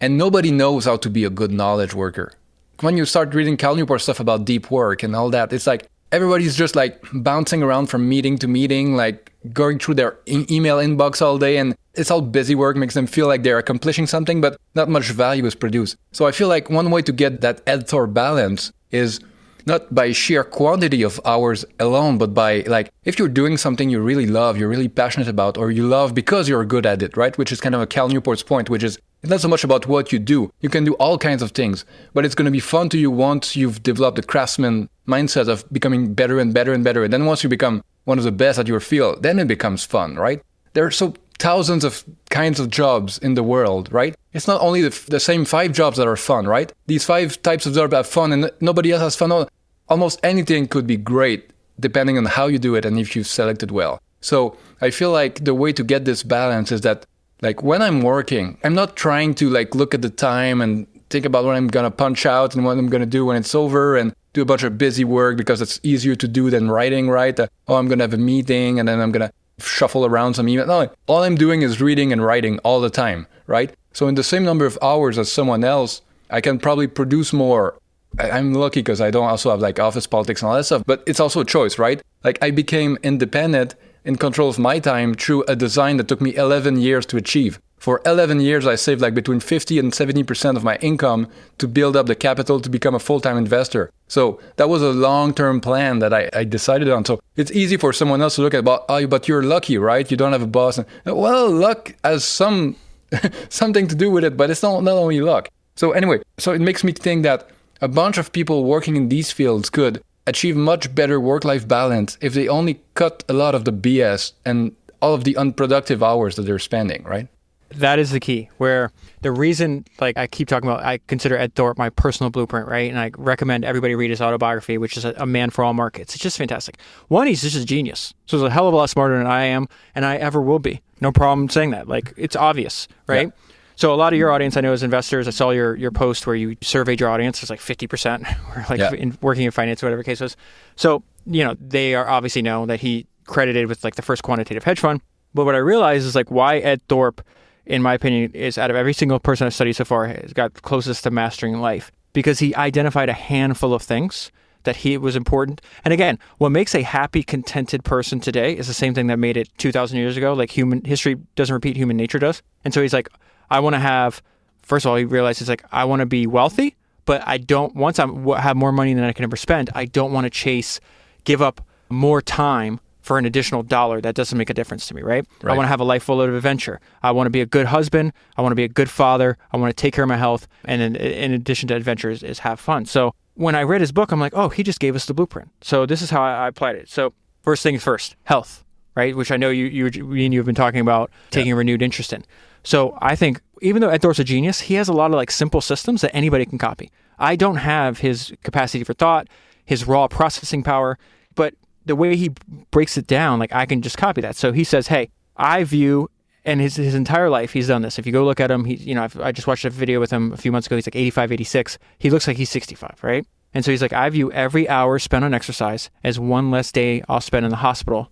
And nobody knows how to be a good knowledge worker when you start reading Cal Newport stuff about deep work and all that, it's like everybody's just like bouncing around from meeting to meeting, like going through their e- email inbox all day. And it's all busy work, makes them feel like they're accomplishing something, but not much value is produced. So I feel like one way to get that editor balance is not by sheer quantity of hours alone, but by like if you're doing something you really love, you're really passionate about, or you love because you're good at it, right? Which is kind of a Cal Newport's point, which is it's not so much about what you do. You can do all kinds of things, but it's going to be fun to you once you've developed the craftsman mindset of becoming better and better and better. And then once you become one of the best at your field, then it becomes fun, right? There are so thousands of kinds of jobs in the world, right? It's not only the, the same five jobs that are fun, right? These five types of jobs are fun and nobody else has fun. Almost anything could be great depending on how you do it and if you've selected well. So I feel like the way to get this balance is that like when I'm working, I'm not trying to like look at the time and think about when I'm gonna punch out and what I'm gonna do when it's over and do a bunch of busy work because it's easier to do than writing, right? Uh, oh, I'm gonna have a meeting and then I'm gonna shuffle around some email. No, all I'm doing is reading and writing all the time, right? So in the same number of hours as someone else, I can probably produce more. I'm lucky because I don't also have like office politics and all that stuff, but it's also a choice, right? Like I became independent in control of my time through a design that took me 11 years to achieve. For 11 years, I saved like between 50 and 70% of my income to build up the capital to become a full time investor. So that was a long term plan that I, I, decided on. So it's easy for someone else to look at, but, oh, but you're lucky, right? You don't have a boss. Well, luck has some something to do with it, but it's not, not only luck. So anyway, so it makes me think that a bunch of people working in these fields could achieve much better work life balance if they only cut a lot of the BS and all of the unproductive hours that they're spending, right? That is the key. Where the reason, like I keep talking about, I consider Ed Thorp my personal blueprint, right? And I recommend everybody read his autobiography, which is a, a man for all markets. It's just fantastic. One, he's just a genius. So he's a hell of a lot smarter than I am, and I ever will be. No problem saying that. Like it's obvious, right? Yeah. So a lot of your audience, I know, as investors, I saw your your post where you surveyed your audience. It's like fifty percent, or like yeah. in, working in finance, or whatever case was. So you know they are obviously know that he credited with like the first quantitative hedge fund. But what I realized is like why Ed Thorp, in my opinion, is out of every single person I've studied so far, has got closest to mastering life because he identified a handful of things that he was important. And again, what makes a happy, contented person today is the same thing that made it 2,000 years ago. Like human history doesn't repeat, human nature does. And so he's like, I want to have. First of all, he realizes it's like I want to be wealthy, but I don't. Once I have more money than I can ever spend, I don't want to chase, give up more time for an additional dollar that doesn't make a difference to me, right? right? I want to have a life full of adventure. I want to be a good husband. I want to be a good father. I want to take care of my health. And in, in addition to adventures, is, have fun. So when I read his book, I'm like, oh, he just gave us the blueprint. So this is how I, I applied it. So first things first, health, right? Which I know you, you, you and you have been talking about taking yeah. a renewed interest in. So I think even though Ed Thorp's a genius, he has a lot of like simple systems that anybody can copy. I don't have his capacity for thought, his raw processing power, but the way he breaks it down, like I can just copy that. So he says, "Hey, I view." And his, his entire life, he's done this. If you go look at him, he, you know, I've, I just watched a video with him a few months ago. He's like 85, 86. He looks like he's 65, right? And so he's like, I view every hour spent on exercise as one less day I'll spend in the hospital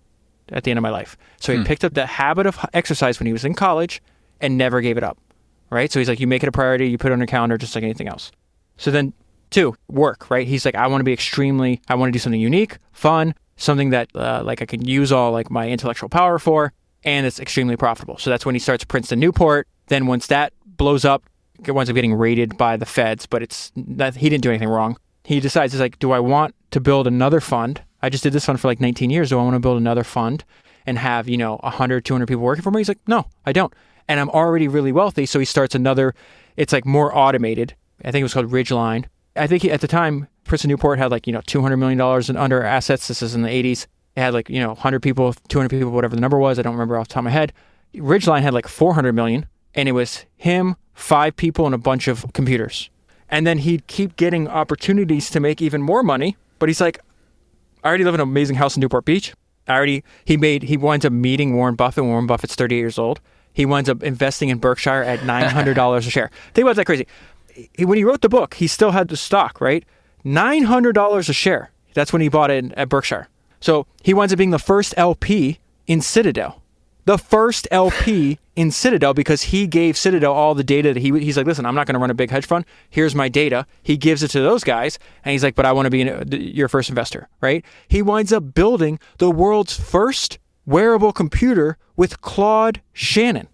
at the end of my life. So he hmm. picked up the habit of exercise when he was in college and never gave it up, right? So he's like, you make it a priority, you put it on your calendar just like anything else. So then, two, work, right? He's like, I want to be extremely, I want to do something unique, fun, something that uh, like I can use all like my intellectual power for, and it's extremely profitable. So that's when he starts Princeton Newport. Then once that blows up, it winds up getting raided by the feds, but it's that he didn't do anything wrong. He decides, he's like, do I want to build another fund? I just did this fund for like 19 years. Do I want to build another fund and have, you know, 100, 200 people working for me? He's like, no, I don't. And I'm already really wealthy. So he starts another, it's like more automated. I think it was called Ridgeline. I think he, at the time, Princeton Newport had like, you know, $200 million in under assets. This is in the 80s. It had like, you know, 100 people, 200 people, whatever the number was. I don't remember off the top of my head. Ridgeline had like 400 million and it was him, five people, and a bunch of computers. And then he'd keep getting opportunities to make even more money. But he's like, I already live in an amazing house in Newport Beach. I already, he made, he winds up meeting Warren Buffett. Warren Buffett's 38 years old. He winds up investing in Berkshire at $900 a share. Think about that crazy he, when he wrote the book, he still had the stock, right? $900 a share. That's when he bought it at Berkshire. So he winds up being the first LP in Citadel. The first LP in Citadel because he gave Citadel all the data that he he's like, listen, I'm not going to run a big hedge fund. Here's my data. He gives it to those guys, and he's like, but I want to be an, uh, your first investor, right? He winds up building the world's first wearable computer with Claude Shannon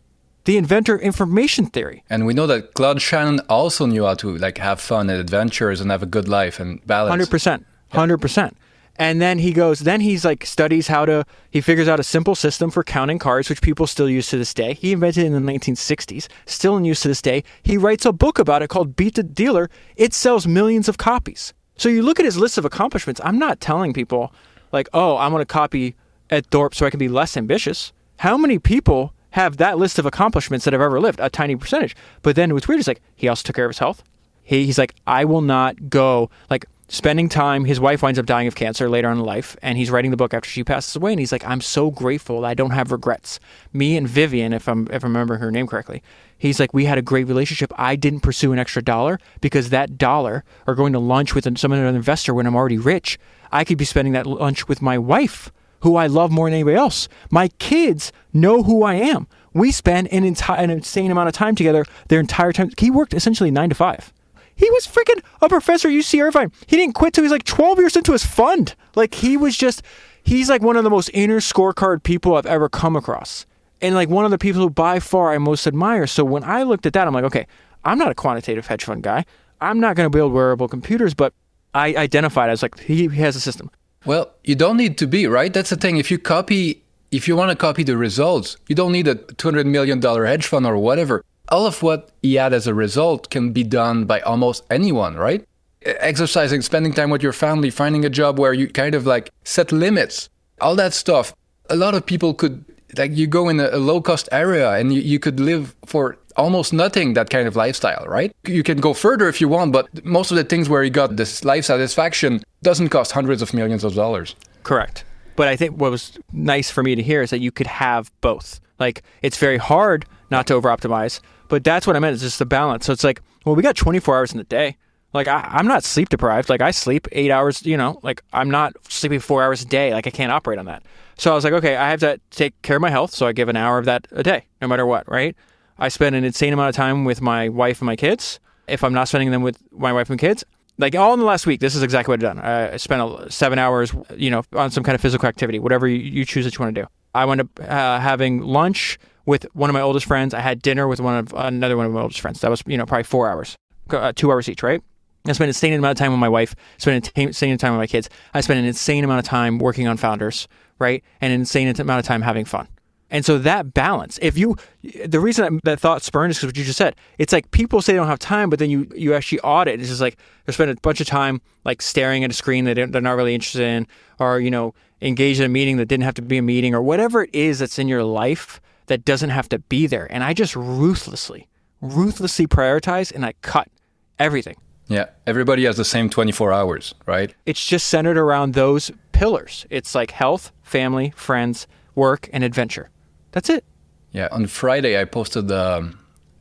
the inventor of information theory. And we know that Claude Shannon also knew how to like have fun and adventures and have a good life and balance. 100%. 100%. And then he goes, then he's like studies how to, he figures out a simple system for counting cards, which people still use to this day. He invented it in the 1960s, still in use to this day. He writes a book about it called Beat the Dealer. It sells millions of copies. So you look at his list of accomplishments. I'm not telling people like, oh, I'm going to copy Ed Thorp so I can be less ambitious. How many people have that list of accomplishments that have ever lived, a tiny percentage. But then what's weird is like he also took care of his health. He, he's like, I will not go like spending time. His wife winds up dying of cancer later on in life, and he's writing the book after she passes away. And he's like, I'm so grateful I don't have regrets. Me and Vivian, if I'm if I remember her name correctly, he's like, we had a great relationship. I didn't pursue an extra dollar because that dollar or going to lunch with some other investor when I'm already rich, I could be spending that lunch with my wife who I love more than anybody else. My kids know who I am. We spend an, entire, an insane amount of time together their entire time. He worked essentially nine to five. He was freaking a professor at UC Irvine. He didn't quit till he was like 12 years into his fund. Like he was just, he's like one of the most inner scorecard people I've ever come across. And like one of the people who by far I most admire. So when I looked at that, I'm like, okay, I'm not a quantitative hedge fund guy. I'm not going to build wearable computers, but I identified as like, he, he has a system. Well, you don't need to be, right? That's the thing. If you copy, if you want to copy the results, you don't need a $200 million hedge fund or whatever. All of what he had as a result can be done by almost anyone, right? Exercising, spending time with your family, finding a job where you kind of like set limits, all that stuff. A lot of people could, like, you go in a, low cost area and you, you could live for almost nothing that kind of lifestyle, right? You can go further if you want, but most of the things where you got this life satisfaction doesn't cost hundreds of millions of dollars. Correct. But I think what was nice for me to hear is that you could have both. Like it's very hard not to over optimize, but that's what I meant. It's just the balance. So it's like, well, we got 24 hours in the day. Like I, I'm not sleep deprived. Like I sleep eight hours. You know, like I'm not sleeping four hours a day. Like I can't operate on that. So I was like, okay, I have to take care of my health. So I give an hour of that a day, no matter what. Right. I spend an insane amount of time with my wife and my kids. If I'm not spending them with my wife and kids, like all in the last week, this is exactly what I've done. I spent seven hours, you know, on some kind of physical activity, whatever you, choose that you want to do. I went up uh, having lunch with one of my oldest friends. I had dinner with one of another one of my oldest friends. That was, you know, probably four hours, uh, two hours each, right? I spent an insane amount of time with my wife. Spent an insane amount of time with my kids. I spent an insane amount of time working on founders, right? And an insane amount of time having fun. And so that balance, if you, the reason that thought spurned is because what you just said. It's like people say they don't have time, but then you you actually audit. It's just like they spend a bunch of time like staring at a screen that they're not really interested in, or you know, engaged in a meeting that didn't have to be a meeting, or whatever it is that's in your life that doesn't have to be there. And I just ruthlessly, ruthlessly prioritize and I cut everything. Yeah, everybody has the same 24 hours, right? It's just centered around those pillars. It's like health, family, friends, work, and adventure. That's it. Yeah, on Friday, I posted the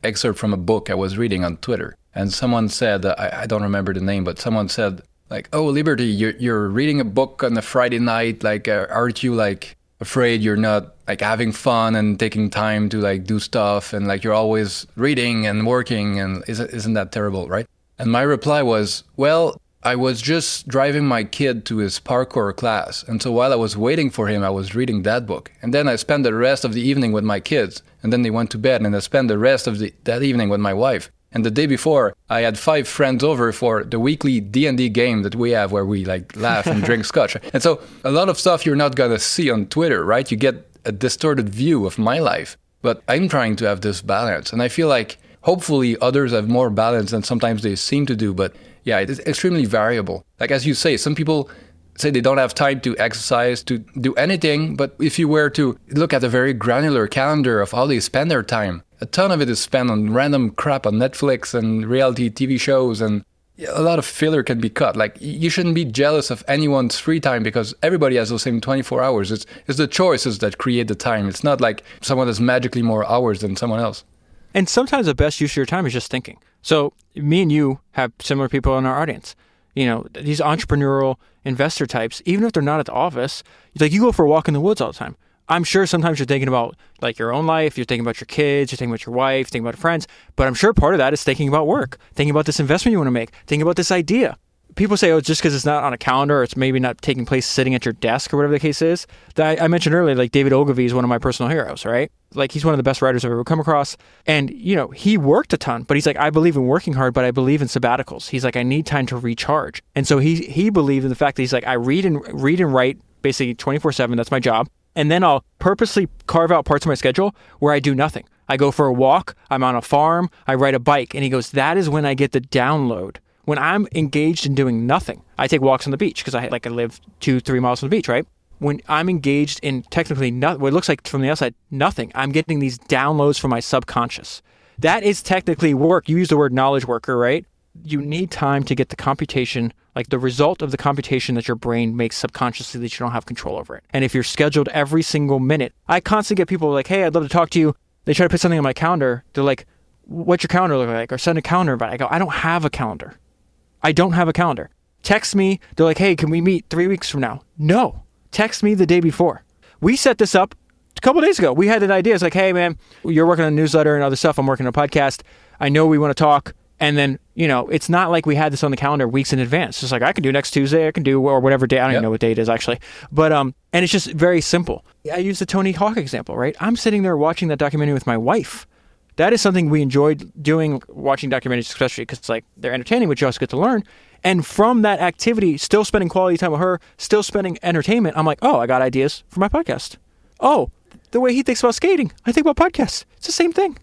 excerpt from a book I was reading on Twitter. And someone said, I, I don't remember the name, but someone said, like, oh, Liberty, you're, you're reading a book on a Friday night. Like, uh, aren't you like afraid you're not like having fun and taking time to like do stuff and like you're always reading and working and isn't, isn't that terrible, right? And my reply was, well, I was just driving my kid to his parkour class. And so while I was waiting for him, I was reading that book. And then I spent the rest of the evening with my kids. And then they went to bed and I spent the rest of the, that evening with my wife. And the day before, I had five friends over for the weekly D&D game that we have where we like laugh and drink scotch. And so a lot of stuff you're not going to see on Twitter, right? You get a distorted view of my life. But I'm trying to have this balance. And I feel like hopefully others have more balance than sometimes they seem to do. But yeah, it's extremely variable. Like as you say, some people say they don't have time to exercise, to do anything. But if you were to look at a very granular calendar of how they spend their time, a ton of it is spent on random crap on Netflix and reality TV shows and a lot of filler can be cut. Like you shouldn't be jealous of anyone's free time because everybody has the same 24 hours. It's it's the choices that create the time. It's not like someone has magically more hours than someone else. And sometimes the best use of your time is just thinking. So me and you have similar people in our audience. You know, these entrepreneurial investor types, even if they're not at the office, like you go for a walk in the woods all the time. I'm sure sometimes you're thinking about like your own life, you're thinking about your kids, you're thinking about your wife, thinking about friends, but I'm sure part of that is thinking about work, thinking about this investment you want to make, thinking about this idea people say, oh, it's just because it's not on a calendar, or it's maybe not taking place sitting at your desk or whatever the case is. That I, I mentioned earlier, like David Ogilvy is one of my personal heroes, right? Like he's one of the best writers I've ever come across. And, you know, he worked a ton, but he's like, I believe in working hard, but I believe in sabbaticals. He's like, I need time to recharge. And so he he believed in the fact that he's like, I read and read and write basically 24 7. That's my job. And then I'll purposely carve out parts of my schedule where I do nothing. I go for a walk, I'm on a farm, I ride a bike. And he goes, that is when I get the download when I'm engaged in doing nothing, I take walks on the beach because I like I live two, three miles from the beach, right? When I'm engaged in technically not, what it looks like from the outside, nothing, I'm getting these downloads from my subconscious. That is technically work. You use the word knowledge worker, right? You need time to get the computation, like the result of the computation that your brain makes subconsciously that you don't have control over it. And if you're scheduled every single minute, I constantly get people like, hey, I'd love to talk to you. They try to put something on my calendar. They're like, what's your calendar look like? Or send a calendar, but I go, I don't have a calendar. I don't have a calendar. Text me. They're like, hey, can we meet three weeks from now? No. Text me the day before. We set this up a couple days ago. We had an idea. It's like, hey, man, you're working on a newsletter and other stuff. I'm working on a podcast. I know we want to talk. And then, you know, it's not like we had this on the calendar weeks in advance. It's like, I can do next Tuesday. I can do, or whatever day. I don't yep. even know what day it is actually. But, um, and it's just very simple. I use the Tony Hawk example, right? I'm sitting there watching that documentary with my wife that is something we enjoyed doing, watching documentaries, especially because it's like they're entertaining, but you also get to learn. And from that activity, still spending quality time with her, still spending entertainment, I'm like, oh, I got ideas for my podcast. Oh, the way he thinks about skating, I think about podcasts. It's the same thing.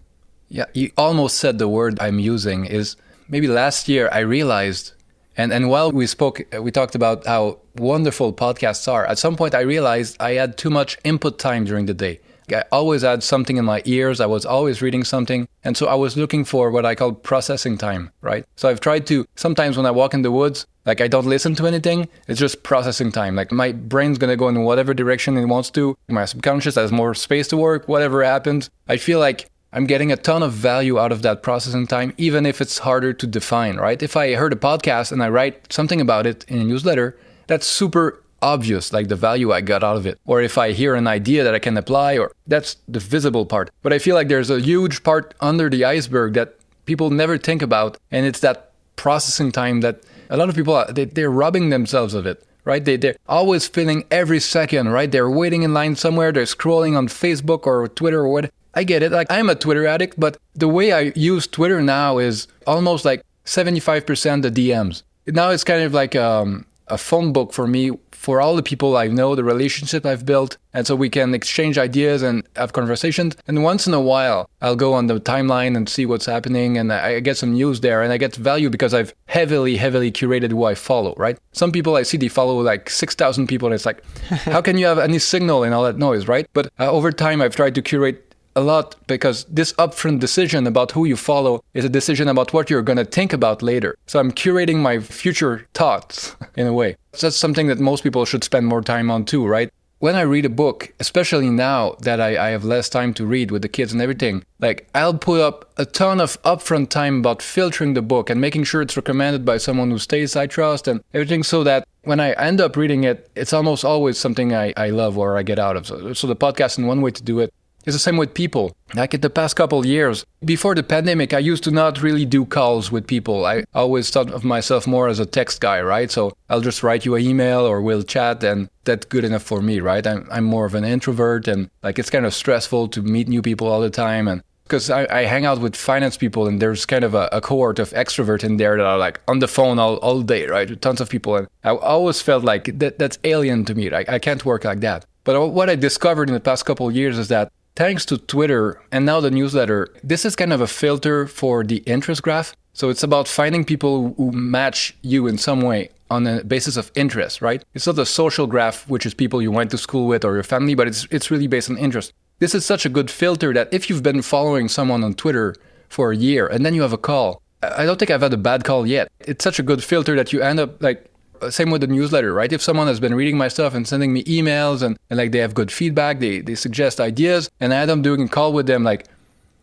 Yeah, you almost said the word I'm using is maybe last year I realized, and, and while we spoke, we talked about how wonderful podcasts are. At some point, I realized I had too much input time during the day. I always had something in my ears. I was always reading something. And so I was looking for what I call processing time, right? So I've tried to, sometimes when I walk in the woods, like I don't listen to anything. It's just processing time. Like my brain's to go in whatever direction it wants to. My subconscious has more space to work, whatever happens. I feel like I'm getting a ton of value out of that processing time, even if it's harder to define, right? If I heard a podcast and I write something about it in a newsletter, that's super obvious, like the value I got out of it. Or if I hear an idea that I can apply, or that's the visible part. But I feel like there's a huge part under the iceberg that people never think about. And it's that processing time that a lot of people, they, they're robbing themselves of it right? They, they're always filling every second, right? They're waiting in line somewhere, they're scrolling on Facebook or Twitter or what. I get it. Like, I'm a Twitter addict, but the way I use Twitter now is almost like 75% the DMs. Now it's kind of like um, a phone book for me for all the people I know, the relationship I've built. And so we can exchange ideas and have conversations. And once in a while, I'll go on the timeline and see what's happening. And I get some news there and I get value because I've heavily, heavily curated who I follow, right? Some people I see, they follow like 6,000 people. And it's like, how can you have any signal in all that noise, right? But uh, over time, I've tried to curate a lot because this upfront decision about who you follow is a decision about what you're going to think about later. So I'm curating my future thoughts in a way. So that's something that most people should spend more time on too, right? when I read a book, especially now that I, I, have less time to read with the kids and everything, like I'll put up a ton of upfront time about filtering the book and making sure it's recommended by someone who stays I trust and everything so that when I end up reading it, it's almost always something I, I love or I get out of. So, so the podcast is one way to do it. It's the same with people. Like in the past couple years, before the pandemic, I used to not really do calls with people. I always thought of myself more as a text guy, right? So I'll just write you an email or we'll chat, and that's good enough for me, right? I'm, I'm more of an introvert, and like it's kind of stressful to meet new people all the time. And because I, I, hang out with finance people, and there's kind of a, a, cohort of extrovert in there that are like on the phone all, all day, right? With tons of people. And I always felt like that, that's alien to me. Like, I can't work like that. But what I discovered in the past couple years is that thanks to Twitter and now the newsletter, this is kind of a filter for the interest graph. So it's about finding people who match you in some way on a basis of interest, right? It's not a social graph, which is people you went to school with or your family, but it's it's really based on interest. This is such a good filter that if you've been following someone on Twitter for a year and then you have a call, I don't think I've had a bad call yet. It's such a good filter that you end up like same with the newsletter, right? If someone has been reading my stuff and sending me emails and, and like they have good feedback, they, they suggest ideas, and I up doing a call with them, like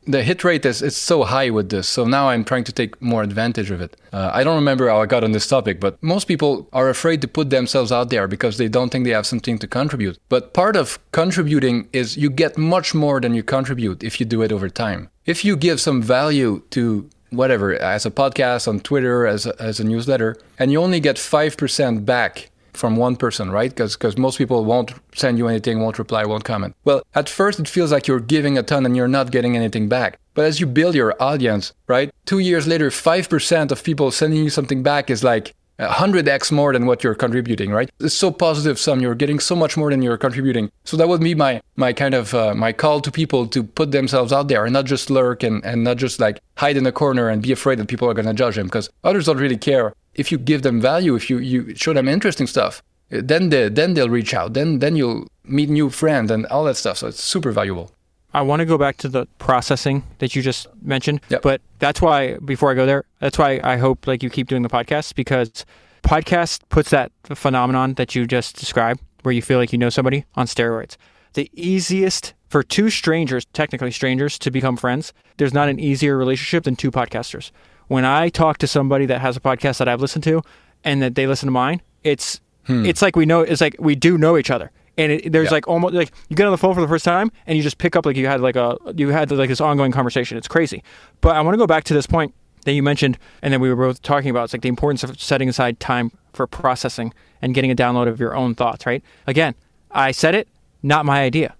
the hit rate is it's so high with this. So now I'm trying to take more advantage of it. Uh, I don't remember how I got on this topic, but most people are afraid to put themselves out there because they don't think they have something to contribute. But part of contributing is you get much more than you contribute if you do it over time. If you give some value to whatever, as a podcast, on Twitter, as a, as a newsletter, and you only get 5% back from one person, right? Because most people won't send you anything, won't reply, won't comment. Well, at first it feels like you're giving a ton and you're not getting anything back. But as you build your audience, right? Two years later, 5% of people sending you something back is like 100x more than what you're contributing, right? It's so positive sum. You're getting so much more than you're contributing. So that would be my my kind of uh, my call to people to put themselves out there and not just lurk and, and not just like hide in a corner and be afraid that people are going to judge them because others don't really care. If you give them value, if you, you show them interesting stuff, then they, then they'll reach out. Then then you'll meet new friends and all that stuff. So it's super valuable. I want to go back to the processing that you just mentioned, yep. but that's why before I go there, that's why I hope like you keep doing the podcast because podcast puts that phenomenon that you just described where you feel like you know somebody on steroids. The easiest for two strangers, technically strangers, to become friends, there's not an easier relationship than two podcasters. When I talk to somebody that has a podcast that I've listened to and that they listen to mine, it's hmm. it's like we know it's like we do know each other and it, there's yeah. like almost like you get on the phone for the first time and you just pick up like you had like a you had like this ongoing conversation. It's crazy. But I want to go back to this point that you mentioned, and then we were both talking about. It's like the importance of setting aside time for processing and getting a download of your own thoughts. Right? Again, I said it, not my idea.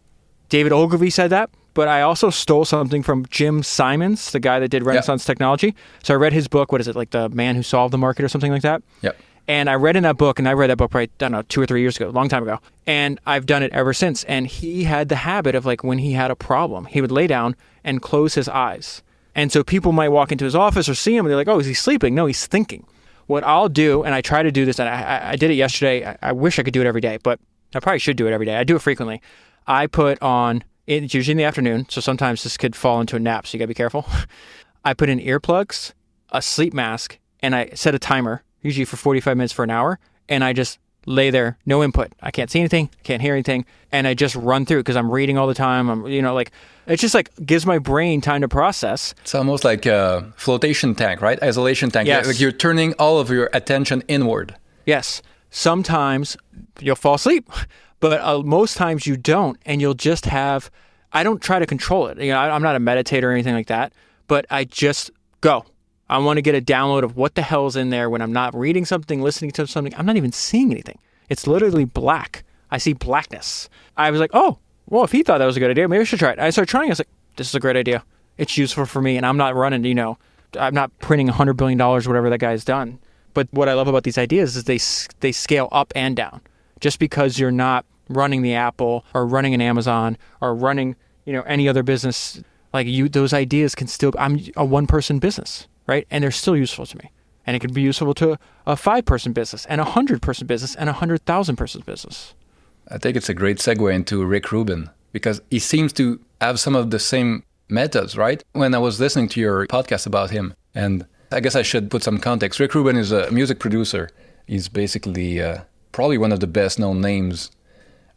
David Ogilvy said that, but I also stole something from Jim Simons, the guy that did Renaissance yep. Technology. So I read his book. What is it? Like the man who solved the market or something like that. Yep. And I read in that book, and I read that book probably, I don't know, two or three years ago, a long time ago. And I've done it ever since. And he had the habit of like when he had a problem, he would lay down and close his eyes. And so people might walk into his office or see him and they're like, oh, is he sleeping? No, he's thinking. What I'll do, and I try to do this, and I, I did it yesterday. I, I wish I could do it every day, but I probably should do it every day. I do it frequently. I put on, it's usually in the afternoon. So sometimes this could fall into a nap. So you got to be careful. I put in earplugs, a sleep mask, and I set a timer usually for 45 minutes for an hour. And I just lay there, no input. I can't see anything, can't hear anything. And I just run through because I'm reading all the time. I'm, you know, like, it just like gives my brain time to process. It's almost like a flotation tank, right? Isolation tank. Yes. Like you're turning all of your attention inward. Yes. Sometimes you'll fall asleep, but uh, most times you don't. And you'll just have, I don't try to control it. You know, I, I'm not a meditator or anything like that, but I just go I want to get a download of what the hell's in there when I'm not reading something, listening to something. I'm not even seeing anything. It's literally black. I see blackness. I was like, oh, well, if he thought that was a good idea, maybe I should try it. I started trying. I was like, this is a great idea. It's useful for me, and I'm not running, you know, I'm not printing $100 billion, whatever that guy's done. But what I love about these ideas is they, they scale up and down. Just because you're not running the Apple or running an Amazon or running, you know, any other business, like you, those ideas can still, I'm a one person business right? And they're still useful to me. And it can be useful to a five person business and a hundred person business and a hundred thousand person business. I think it's a great segue into Rick Rubin. because he seems to have some of the same methods, right? When I was listening to your podcast about him, and I guess I should put some context. Rick Rubin is a music producer. He's basically uh, probably one of the best known names,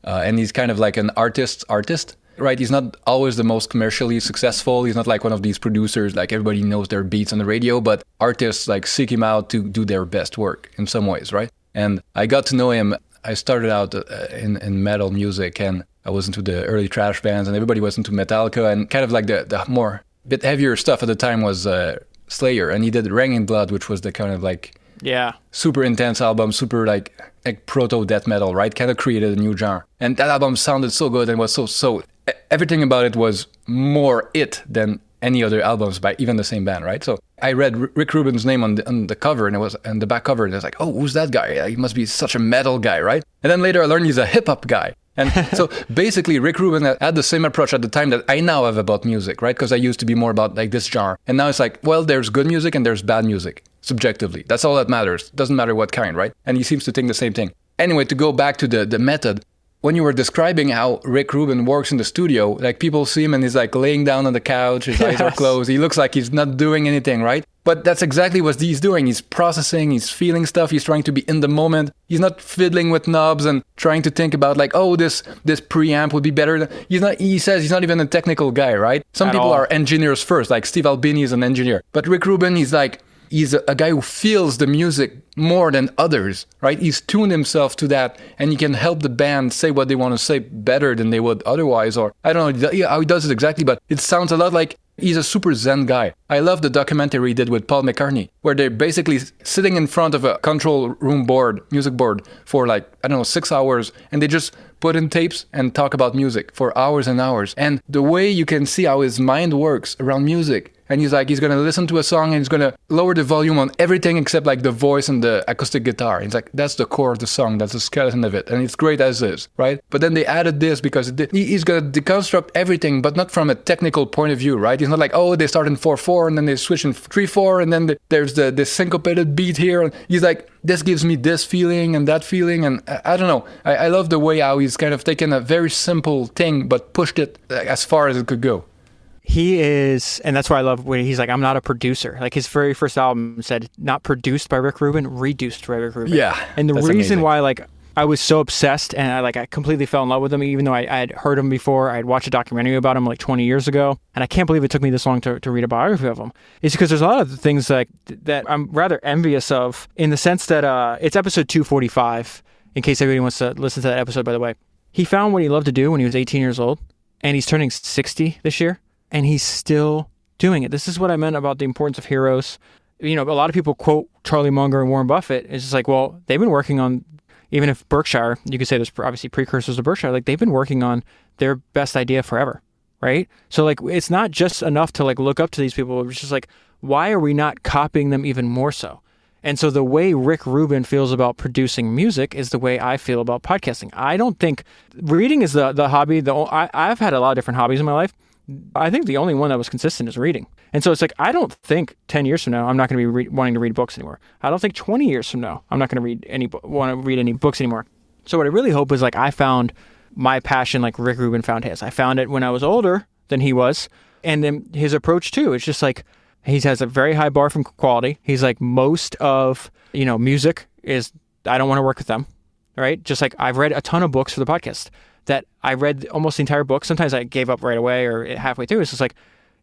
uh, and he's kind of like an artist artist. Right, he's not always the most commercially successful. He's not like one of these producers like everybody knows their beats on the radio, but artists like seek him out to do their best work in some ways, right? And I got to know him. I started out uh, in, in metal music, and I was into the early trash bands, and everybody was into Metallica, and kind of like the, the more bit heavier stuff at the time was uh, Slayer, and he did Raining Blood, which was the kind of like yeah super intense album, super like like proto death metal, right? Kind of created a new genre, and that album sounded so good and was so so everything about it was more it than any other albums by even the same band, right? So I read Rick Rubin's name on the, on the cover, and it was on the back cover, and I was like, oh, who's that guy? He must be such a metal guy, right? And then later I learned he's a hip hop guy. And so basically, Rick Rubin had the same approach at the time that I now have about music, right? Because I used to be more about like this genre. And now it's like, well, there's good music and there's bad music, subjectively. That's all that matters. Doesn't matter what kind, right? And he seems to think the same thing. Anyway, to go back to the, the method, when you were describing how Rick Rubin works in the studio, like people see him and he's like laying down on the couch, his yes. eyes are closed. He looks like he's not doing anything, right? But that's exactly what he's doing. He's processing, he's feeling stuff, he's trying to be in the moment. He's not fiddling with knobs and trying to think about like, oh, this this preamp would be better. He's not he says he's not even a technical guy, right? Some At people all. are engineers first, like Steve Albini is an engineer. But Rick Rubin, he's like he's a, a, guy who feels the music more than others, right? He's tuned himself to that and he can help the band say what they want to say better than they would otherwise. Or I don't know how he does it exactly, but it sounds a lot like He's a super zen guy. I love the documentary he did with Paul McCartney, where they're basically sitting in front of a control room board, music board, for like, I don't know, six hours, and they just put in tapes and talk about music for hours and hours. And the way you can see how his mind works around music and he's like he's gonna listen to a song and he's gonna lower the volume on everything except like the voice and the acoustic guitar. And He's like that's the core of the song, that's the skeleton of it, and it's great as is, right? But then they added this because he's gonna deconstruct everything, but not from a technical point of view, right? He's not like oh they start in four four and then they switch in three four and then the, there's the the syncopated beat here. And he's like this gives me this feeling and that feeling, and I, I don't know. I, I love the way how he's kind of taken a very simple thing but pushed it uh, as far as it could go he is, and that's why I love when he's like, I'm not a producer. Like his very first album said, not produced by Rick Rubin, reduced by Rick Rubin. Yeah. And the reason amazing. why, like, I was so obsessed and I like I completely fell in love with him, even though I, I had heard him before. I had watched a documentary about him like 20 years ago, and I can't believe it took me this long to, to read a biography of him. It's because there's a lot of things like that I'm rather envious of, in the sense that uh, it's episode 245. In case anybody wants to listen to that episode, by the way, he found what he loved to do when he was 18 years old, and he's turning 60 this year and he's still doing it. This is what I meant about the importance of heroes. You know, a lot of people quote Charlie Munger and Warren Buffett. It's just like, well, they've been working on, even if Berkshire, you could say there's obviously precursors of Berkshire, like they've been working on their best idea forever, right? So like, it's not just enough to like look up to these people. It's just like, why are we not copying them even more so? And so the way Rick Rubin feels about producing music is the way I feel about podcasting. I don't think reading is the the hobby. The I, I've had a lot of different hobbies in my life. I think the only one that was consistent is reading. And so it's like, I don't think 10 years from now, I'm not going to be re- wanting to read books anymore. I don't think 20 years from now, I'm not going to read any, want to read any books anymore. So what I really hope is like, I found my passion like Rick Rubin found his. I found it when I was older than he was. And then his approach too, it's just like, he has a very high bar from quality. He's like, most of, you know, music is, I don't want to work with them. Right. Just like I've read a ton of books for the podcast that I read almost the entire book. Sometimes I gave up right away or halfway through. It's just like,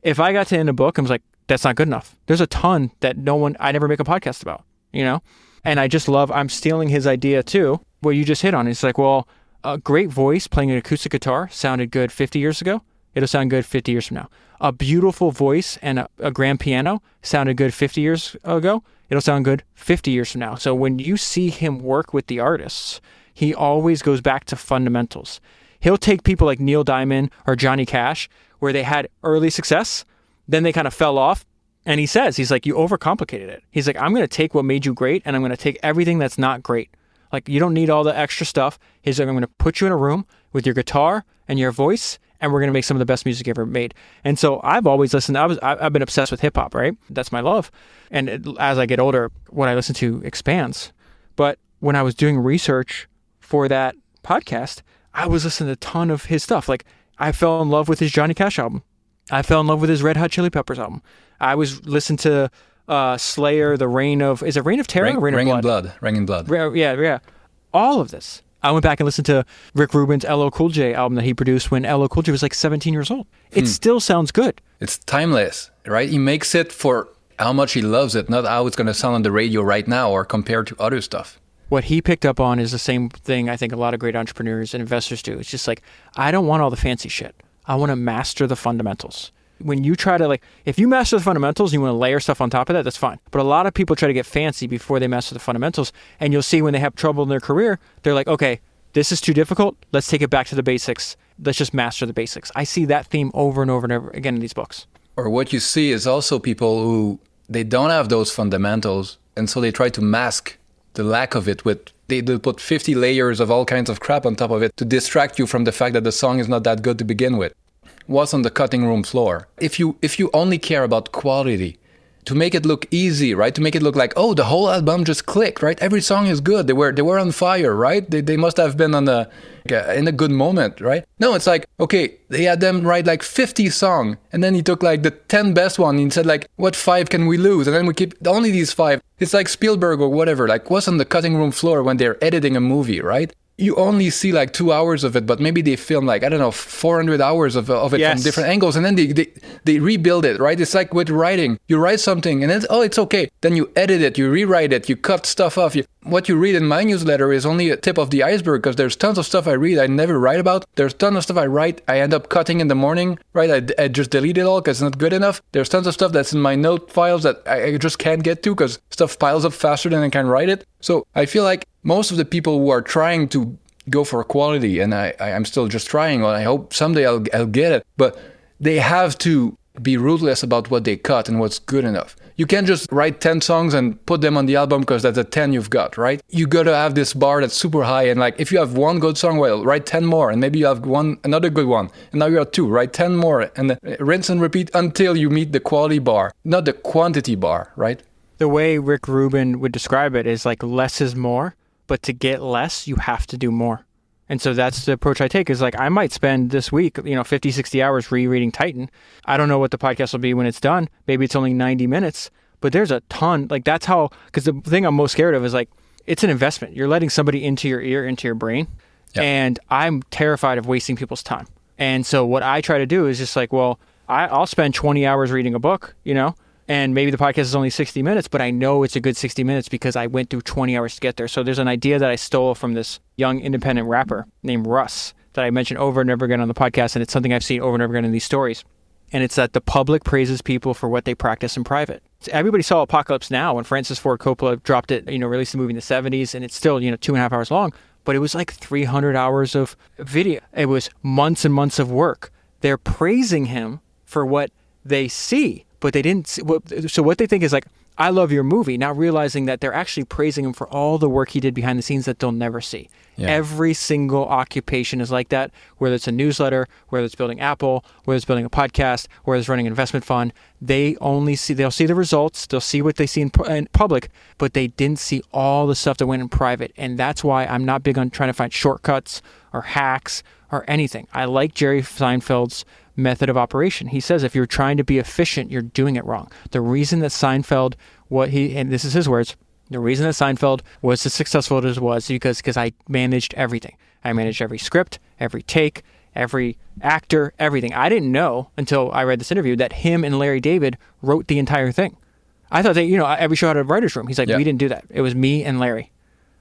if I got to end a book, I was like, that's not good enough. There's a ton that no one, I never make a podcast about, you know? And I just love, I'm stealing his idea too, what you just hit on. It's like, well, a great voice playing an acoustic guitar sounded good 50 years ago. It'll sound good 50 years from now. A beautiful voice and a, a grand piano sounded good 50 years ago. It'll sound good 50 years from now. So when you see him work with the artists, he always goes back to fundamentals. He'll take people like Neil Diamond or Johnny Cash, where they had early success, then they kind of fell off. And he says, he's like, you overcomplicated it. He's like, I'm going to take what made you great and I'm going to take everything that's not great. Like, you don't need all the extra stuff. He's like, I'm going to put you in a room with your guitar and your voice and we're going to make some of the best music ever made. And so I've always listened. I was I've been obsessed with hip hop, right? That's my love. And as I get older, what I listen to expands. But when I was doing research for that podcast, I was listening to a ton of his stuff. Like I fell in love with his Johnny Cash album. I fell in love with his Red Hot Chili Peppers album. I was listening to uh, Slayer, The Reign of is it Reign of Terror? Reign of in Blood? blood. Ring in blood. Ra- Yeah, yeah. All of this. I went back and listened to Rick Rubin's LL Cool J album that he produced when LL Cool J was like 17 years old. It still sounds good. It's timeless, right? He makes it for how much he loves it, not how it's going to sound on the radio right now or compared to other stuff. What he picked up on is the same thing I think a lot of great entrepreneurs and investors do. It's just like, I don't want all the fancy shit. I want to master the fundamentals. When you try to like, if you master the fundamentals and you want to layer stuff on top of that, that's fine. But a lot of people try to get fancy before they master the fundamentals. And you'll see when they have trouble in their career, they're like, okay, this is too difficult. Let's take it back to the basics. Let's just master the basics. I see that theme over and over and over again in these books. Or what you see is also people who they don't have those fundamentals, and so they try to mask the lack of it with they put 50 layers of all kinds of crap on top of it to distract you from the fact that the song is not that good to begin with. What's on the cutting room floor? If you if you only care about quality, to make it look easy, right? To make it look like, oh, the whole album just clicked, right? Every song is good. They were they were on fire, right? They, they must have been on a in a good moment, right? No, it's like okay, they had them write like 50 song, and then he took like the 10 best one. And said like, what five can we lose? And then we keep only these five. It's like Spielberg or whatever. Like what's on the cutting room floor when they're editing a movie, right? You only see like two hours of it, but maybe they film like I don't know 400 hours of, of it Yes. from different angles, and then they, they they rebuild it, right? It's like with writing. You write something, and then oh, it's okay. Then you edit it, you rewrite it, you cut stuff off. You, what you read in my newsletter is only a tip of the iceberg because there's tons of stuff I read I never write about. There's tons of stuff I write I end up cutting in the morning, right? I, I just delete it all because it's not good enough. There's tons of stuff that's in my note files that I, I just can't get to because stuff piles up faster than I can write it. So I feel like most of the people who are trying to go for quality, and I, I I'm still just trying. And I hope someday I'll I'll get it, but they have to be ruthless about what they cut and what's good enough. You can't just write 10 songs and put them on the album because that's the 10 you've got, right? You got to have this bar that's super high and like if you have one good song, well, write 10 more and maybe you have one another good one. And now you have 2, write 10 more and rinse and repeat until you meet the quality bar, not the quantity bar, right? The way Rick Rubin would describe it is like less is more, but to get less, you have to do more. And so that's the approach I take is like I might spend this week, you know, 50, 60 hours rereading Titan. I don't know what the podcast will be when it's done. Maybe it's only 90 minutes, but there's a ton. Like that's how cuz the thing I'm most scared of is like it's an investment. You're letting somebody into your ear, into your brain. Yeah. And I'm terrified of wasting people's time. And so what I try to do is just like, well, I, I'll spend 20 hours reading a book, you know, and maybe the podcast is only 60 minutes, but I know it's a good 60 minutes because I went through 20 hours to get there. So there's an idea that I stole from this young independent rapper named Russ that I mentioned over and over again on the podcast, and it's something I've seen over and over again in these stories. And it's that the public praises people for what they practice in private. Everybody saw Apocalypse Now when Francis Ford Coppola dropped it, you know, released the movie in the 70s, and it's still, you know, two and a half hours long, but it was like 300 hours of video. It was months and months of work. They're praising him for what they see, but they didn't. See, so what they think is like, I love your movie, Now realizing that they're actually praising him for all the work he did behind the scenes that they'll never see. Yeah. Every single occupation is like that, whether it's a newsletter, whether it's building Apple, whether it's building a podcast, whether it's running an investment fund. They only see, they'll see the results, they'll see what they see in, in public, but they didn't see all the stuff that went in private. And that's why I'm not big on trying to find shortcuts or hacks or anything. I like Jerry Seinfeld's method of operation. He says if you're trying to be efficient, you're doing it wrong. The reason that Seinfeld, what he, and this is his words, the reason that Seinfeld was as successful as it was because because I managed everything. I managed every script, every take, every actor, everything. I didn't know until I read this interview that him and Larry David wrote the entire thing. I thought that you know every show had a writer's room. He's like, Yeah. we didn't do that. It was me and Larry.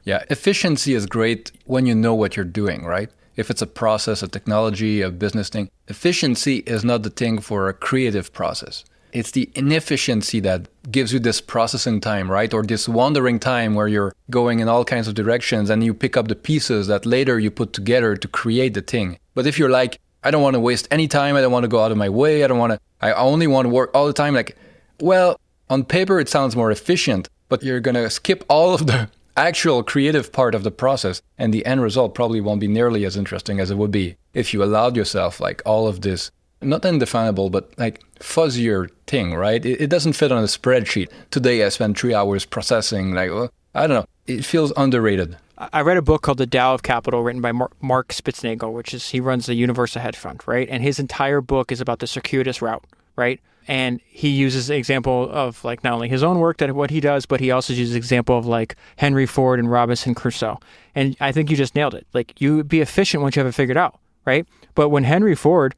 Yeah, efficiency is great when you know what you're doing, right? If it's a process, a technology, a business thing, efficiency is not the thing for a creative process. It's the inefficiency that gives you this processing time, right? Or this wandering time where you're going in all kinds of directions and you pick up the pieces that later you put together to create the thing. But if you're like, I don't want to waste any time, I don't want to go out of my way, I don't want to, I only want to work all the time, like, well, on paper it sounds more efficient, but you're going to skip all of the actual creative part of the process and the end result probably won't be nearly as interesting as it would be if you allowed yourself like all of this not indefinable but like fuzzier thing right it, it doesn't fit on a spreadsheet today i spent three hours processing like well, i don't know it feels underrated. I read a book called The Dao of Capital, written by Mark Spitznagel, which is he runs the Universa Hedge Fund, right? And his entire book is about the circuitous route, right? And he uses the example of like not only his own work that what he does, but he also uses example of like Henry Ford and Robinson Crusoe. And I think you just nailed it. Like you be efficient once you have it figured out, right? But when Henry Ford,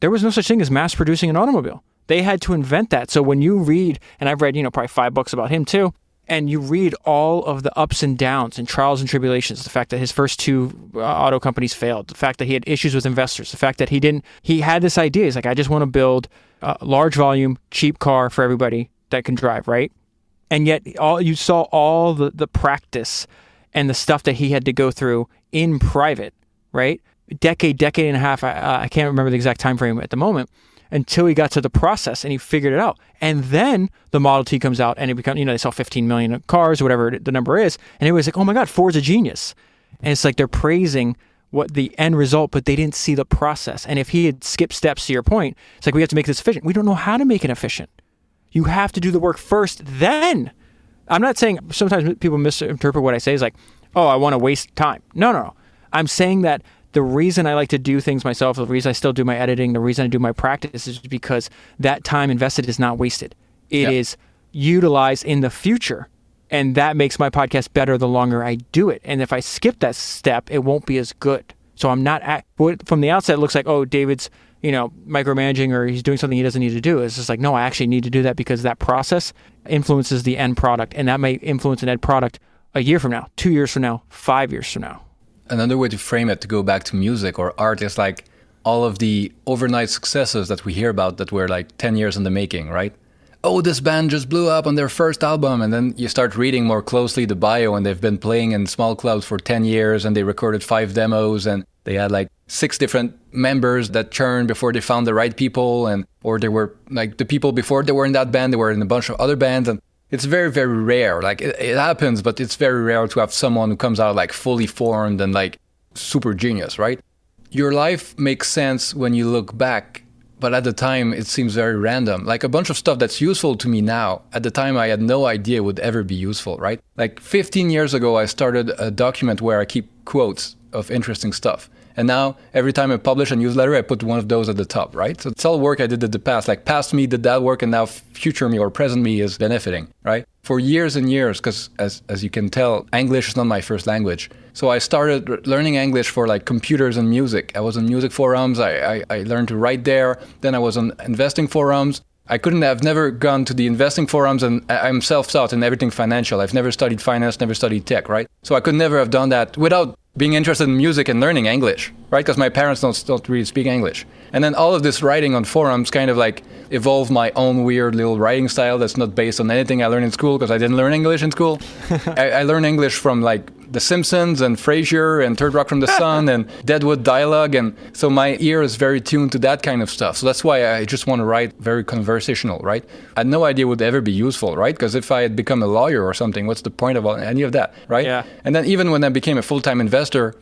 there was no such thing as mass producing an automobile. They had to invent that. So when you read, and I've read, you know, probably five books about him too, and you read all of the ups and downs and trials and tribulations the fact that his first two uh, auto companies failed the fact that he had issues with investors the fact that he didn't he had this idea he's like i just want to build a large volume cheap car for everybody that can drive right and yet all you saw all the, the practice and the stuff that he had to go through in private right decade decade and a half i, I can't remember the exact time frame at the moment until he got to the process and he figured it out. And then the Model T comes out and it becomes, you know, they sell 15 million cars, whatever the number is. And it was like, oh my God, Ford's a genius. And it's like they're praising what the end result, but they didn't see the process. And if he had skipped steps to your point, it's like we have to make this efficient. We don't know how to make it efficient. You have to do the work first, then. I'm not saying sometimes people misinterpret what I say is like, oh, I want to waste time. No, no, no. I'm saying that the reason I like to do things myself, the reason I still do my editing, the reason I do my practice is because that time invested is not wasted. It yep. is utilized in the future. And that makes my podcast better the longer I do it. And if I skip that step, it won't be as good. So I'm not at, from the outset, it looks like, oh, David's, you know, micromanaging or he's doing something he doesn't need to do. It's just like, no, I actually need to do that because that process influences the end product. And that may influence an end product a year from now, two years from now, five years from now another way to frame it to go back to music or art is like all of the overnight successes that we hear about that were like 10 years in the making, right? Oh, this band just blew up on their first album. And then you start reading more closely the bio, and they've been playing in small clubs for 10 years, and they recorded five demos, and they had like six different members that churned before they found the right people. And, or they were like the people before they were in that band, they were in a bunch of other bands. And it's very very rare like it, it, happens but it's very rare to have someone who comes out like fully formed and like super genius right your life makes sense when you look back but at the time it seems very random like a bunch of stuff that's useful to me now at the time i had no idea would ever be useful right like 15 years ago i started a document where i keep quotes of interesting stuff and now every time I publish a newsletter, I put one of those at the top, right? So it's all work I did in the past. Like past me did that work, and now future me or present me is benefiting, right? For years and years, because as, as you can tell, English is not my first language. So I started learning English for like computers and music. I was on music forums. I, I, I learned to write there. Then I was on investing forums. I couldn't have never gone to the investing forums and I'm self-taught in everything financial. I've never studied finance, never studied tech, right? So I could never have done that without being interested in music and learning English, right? Because my parents don't, don't really speak English. And then all of this writing on forums kind of like evolved my own weird little writing style that's not based on anything I learned in school because I didn't learn English in school. I, I learned English from like the Simpsons and Frasier and Third Rock from the Sun and Deadwood Dialogue. And so my ear is very tuned to that kind of stuff. So that's why I just want to write very conversational, right? I had no idea would ever be useful, right? Because if I had become a lawyer or something, what's the point of any of that, right? Yeah. And then even when I became a full time investor,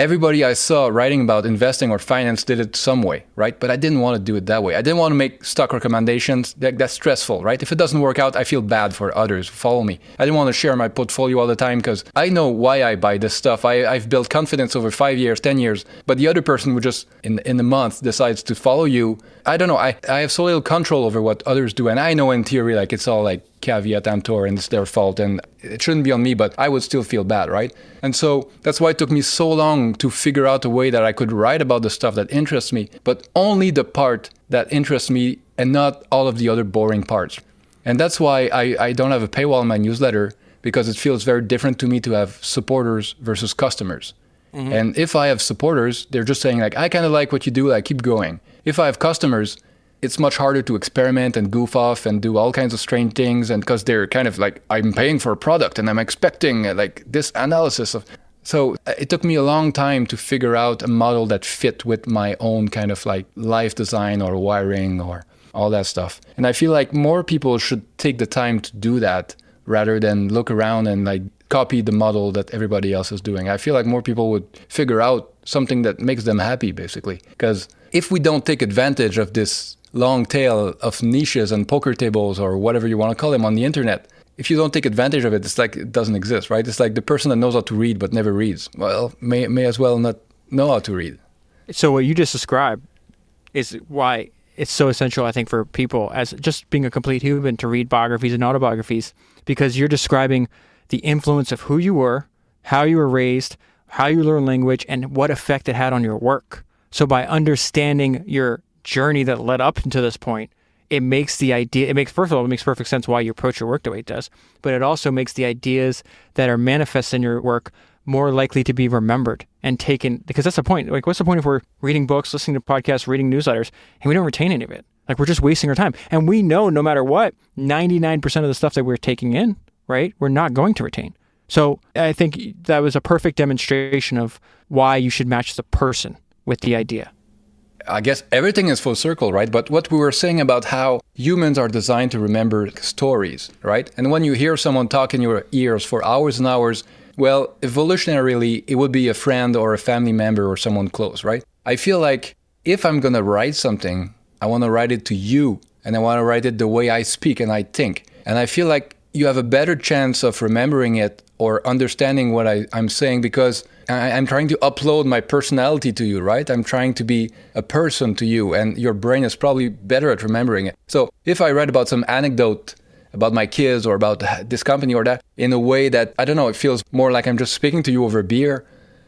everybody I saw writing about investing or finance did it some way, right? But I didn't want to do it that way. I didn't want to make stock recommendations. That, that's stressful, right? If it doesn't work out, I feel bad for others who follow me. I didn't want to share my portfolio all the time because I know why I buy this stuff. I, I've built confidence over five years, 10 years. But the other person who just in, in a month decides to follow you, I don't know. I, I have so little control over what others do. And I know in theory, like it's all like caveat emptor and it's their fault and it shouldn't be on me, but I would still feel bad, right? And so that's why it took me so long to figure out a way that I could write about the stuff that interests me, but only the part that interests me and not all of the other boring parts. And that's why I, I don't have a paywall in my newsletter because it feels very different to me to have supporters versus customers. Mm-hmm. And if I have supporters, they're just saying like, I kind of like what you do, like keep going. If I have customers, it's much harder to experiment and goof off and do all kinds of strange things and because they're kind of like i'm paying for a product and i'm expecting like this analysis of so uh, it took me a long time to figure out a model that fit with my own kind of like life design or wiring or all that stuff. And i feel like more people should take the time to do that rather than look around and like copy the model that everybody else is doing. I feel like more people would figure out something that makes them happy basically. Because if we don't take advantage of this long tail of niches and poker tables or whatever you want to call them on the internet, if you don't take advantage of it, it's like it doesn't exist, right? It's like the person that knows how to read but never reads. Well, may may as well not know how to read. So what you just described is why it's so essential, I think, for people as just being a complete human to read biographies and autobiographies because you're describing the influence of who you were, how you were raised, how you learn language, and what effect it had on your work. So by understanding your journey that led up into this point, it makes the idea it makes first of all it makes perfect sense why you approach your work the way it does but it also makes the ideas that are manifest in your work more likely to be remembered and taken because that's the point like what's the point if we're reading books listening to podcasts reading newsletters and we don't retain any of it? Like we're just wasting our time. And we know no matter what 99% of the stuff that we're taking in right we're not going to retain. So i think that was a perfect demonstration of why you should match the person with the idea I guess everything is full circle, right? But what we were saying about how humans are designed to remember stories, right? And when you hear someone talk in your ears for hours and hours, well, evolutionarily, it would be a friend or a family member or someone close, right? I feel like if I'm going to write something, I want to write it to you and I want to write it the way I speak and I think. And I feel like you have a better chance of remembering it or understanding what I, am saying because I, I'm trying to upload my personality to you, right? I'm trying to be a person to you, and your brain is probably better at remembering it. So if I write about some anecdote about my kids or about this company or that in a way that I don't know, it feels more like I'm just speaking to you over beer.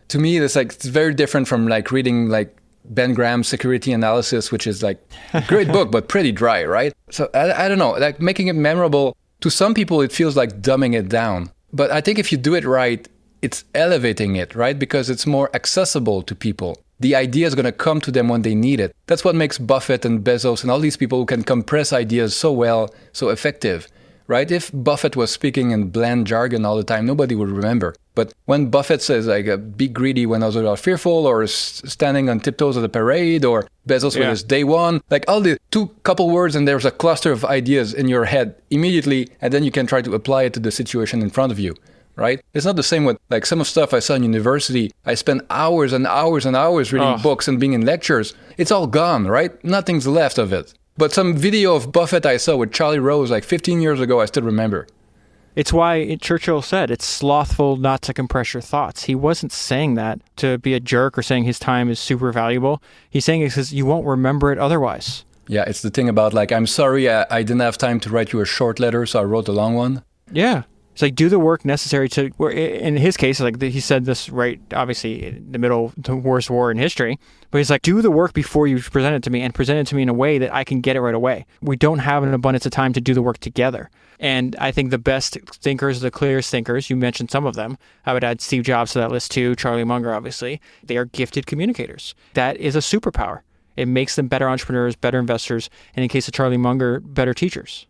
To me, it's like it's very different from like reading like Ben Graham's Security Analysis, which is like great book but pretty dry, right? So I, I don't know, like making it memorable to some people, it feels like dumbing it down. But I think if you do it right, it's elevating it, right? Because it's more accessible to people. The idea is going to come to them when they need it. That's what makes Buffett and Bezos and all these people who can compress ideas so well, so effective, right? If Buffett was speaking in bland jargon all the time, nobody would remember. But when Buffett says, like, uh, be greedy when others are fearful, or standing on tiptoes at the parade, or Bezos yeah. with his day one, like all the two couple words, and there's a cluster of ideas in your head immediately, and then you can try to apply it to the situation in front of you right? It's not the same with like some of stuff I saw in university. I spent hours and hours and hours reading oh. books and being in lectures. It's all gone, right? Nothing's left of it. But some video of Buffett I saw with Charlie Rose like 15 years ago, I still remember. It's why Churchill said it's slothful not to compress your thoughts. He wasn't saying that to be a jerk or saying his time is super valuable. He's saying it because you won't remember it otherwise. Yeah, it's the thing about like, I'm sorry I, I didn't have time to write you a short letter, so I wrote a long one. Yeah. It's like do the work necessary to. In his case, like he said this right, obviously in the middle of the worst war in history. But he's like, do the work before you present it to me, and present it to me in a way that I can get it right away. We don't have an abundance of time to do the work together. And I think the best thinkers, the clearest thinkers, you mentioned some of them. I would add Steve Jobs to that list too. Charlie Munger, obviously, they are gifted communicators. That is a superpower. It makes them better entrepreneurs, better investors, and in case of Charlie Munger, better teachers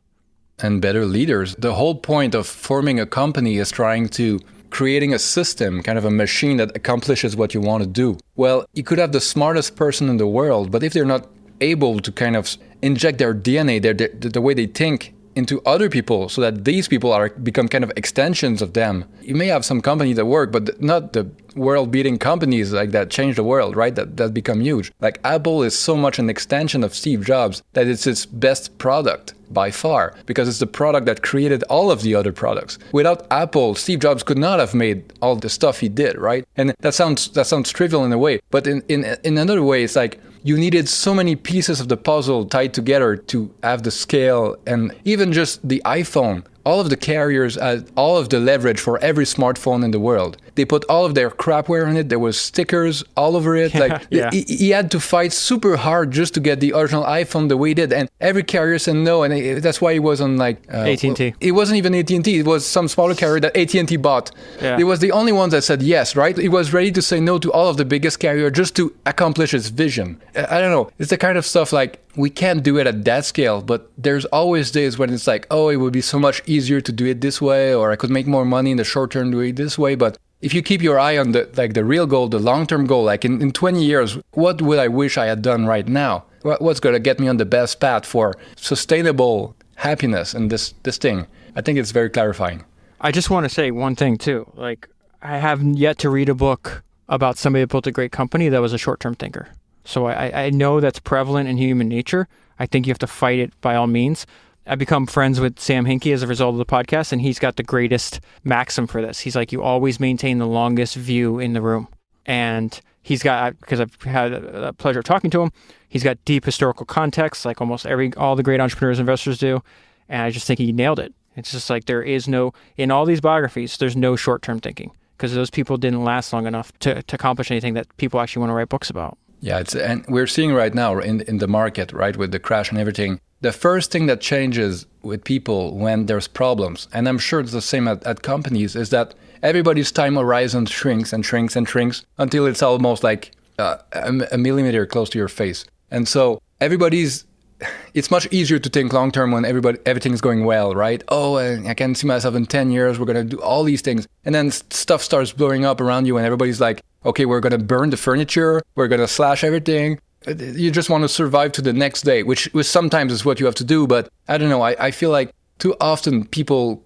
and better leaders. The whole point of forming a company is trying to creating a system, kind of a machine that accomplishes what you want to do. Well, you could have the smartest person in the world, but if they're not able to kind of inject their DNA, their, the, the way they think into other people so that these people are become kind of extensions of them. You may have some companies that work, but not the world beating companies like that change the world, right? That that become huge. Like Apple is so much an extension of Steve Jobs that it's its best product by far because it's the product that created all of the other products. Without Apple, Steve Jobs could not have made all the stuff he did, right? And that sounds that sounds trivial in a way, but in in in another way it's like you needed so many pieces of the puzzle tied together to have the scale and even just the iPhone all of the carriers had all of the leverage for every smartphone in the world. They put all of their crapware on it. There was stickers all over it. Yeah, like yeah. He, he, had to fight super hard just to get the original iPhone the way he did. And every carrier said no, and it, that's why he was on like uh, AT&T. It wasn't even AT&T. It was some smaller carrier that AT&T bought. Yeah. It was the only one that said yes. Right? He was ready to say no to all of the biggest carrier just to accomplish his vision. I don't know. It's the kind of stuff like we can't do it at that scale, but there's always days when it's like, oh, it would be so much easier to do it this way, or I could make more money in the short term doing it this way. But if you keep your eye on the like the real goal, the long term goal, like in, in 20 years, what would I wish I had done right now? what's going to get me on the best path for sustainable happiness and this this thing? I think it's very clarifying. I just want to say one thing too. Like I have yet to read a book about somebody that built a great company that was a short term thinker. So I, I know that's prevalent in human nature. I think you have to fight it by all means. I've become friends with Sam Hinkie as a result of the podcast, and he's got the greatest maxim for this. He's like, you always maintain the longest view in the room. And he's got, because I've had the pleasure of talking to him, he's got deep historical context, like almost every, all the great entrepreneurs and investors do. And I just think he nailed it. It's just like there is no, in all these biographies, there's no short term thinking because those people didn't last long enough to, to accomplish anything that people actually want to write books about. Yeah, it's and we're seeing right now in in the market, right, with the crash and everything. The first thing that changes with people when there's problems, and I'm sure it's the same at, at companies, is that everybody's time horizon shrinks and shrinks and shrinks until it's almost like uh, a, a millimeter close to your face. And so everybody's it's much easier to think long term when everybody everything's going well, right? Oh, I can see myself in 10 years, we're going to do all these things. And then stuff starts blowing up around you and everybody's like, "Okay, we're going to burn the furniture, we're going to slash everything." You just want to survive to the next day, which, which sometimes is what you have to do, but I don't know, I, I feel like too often people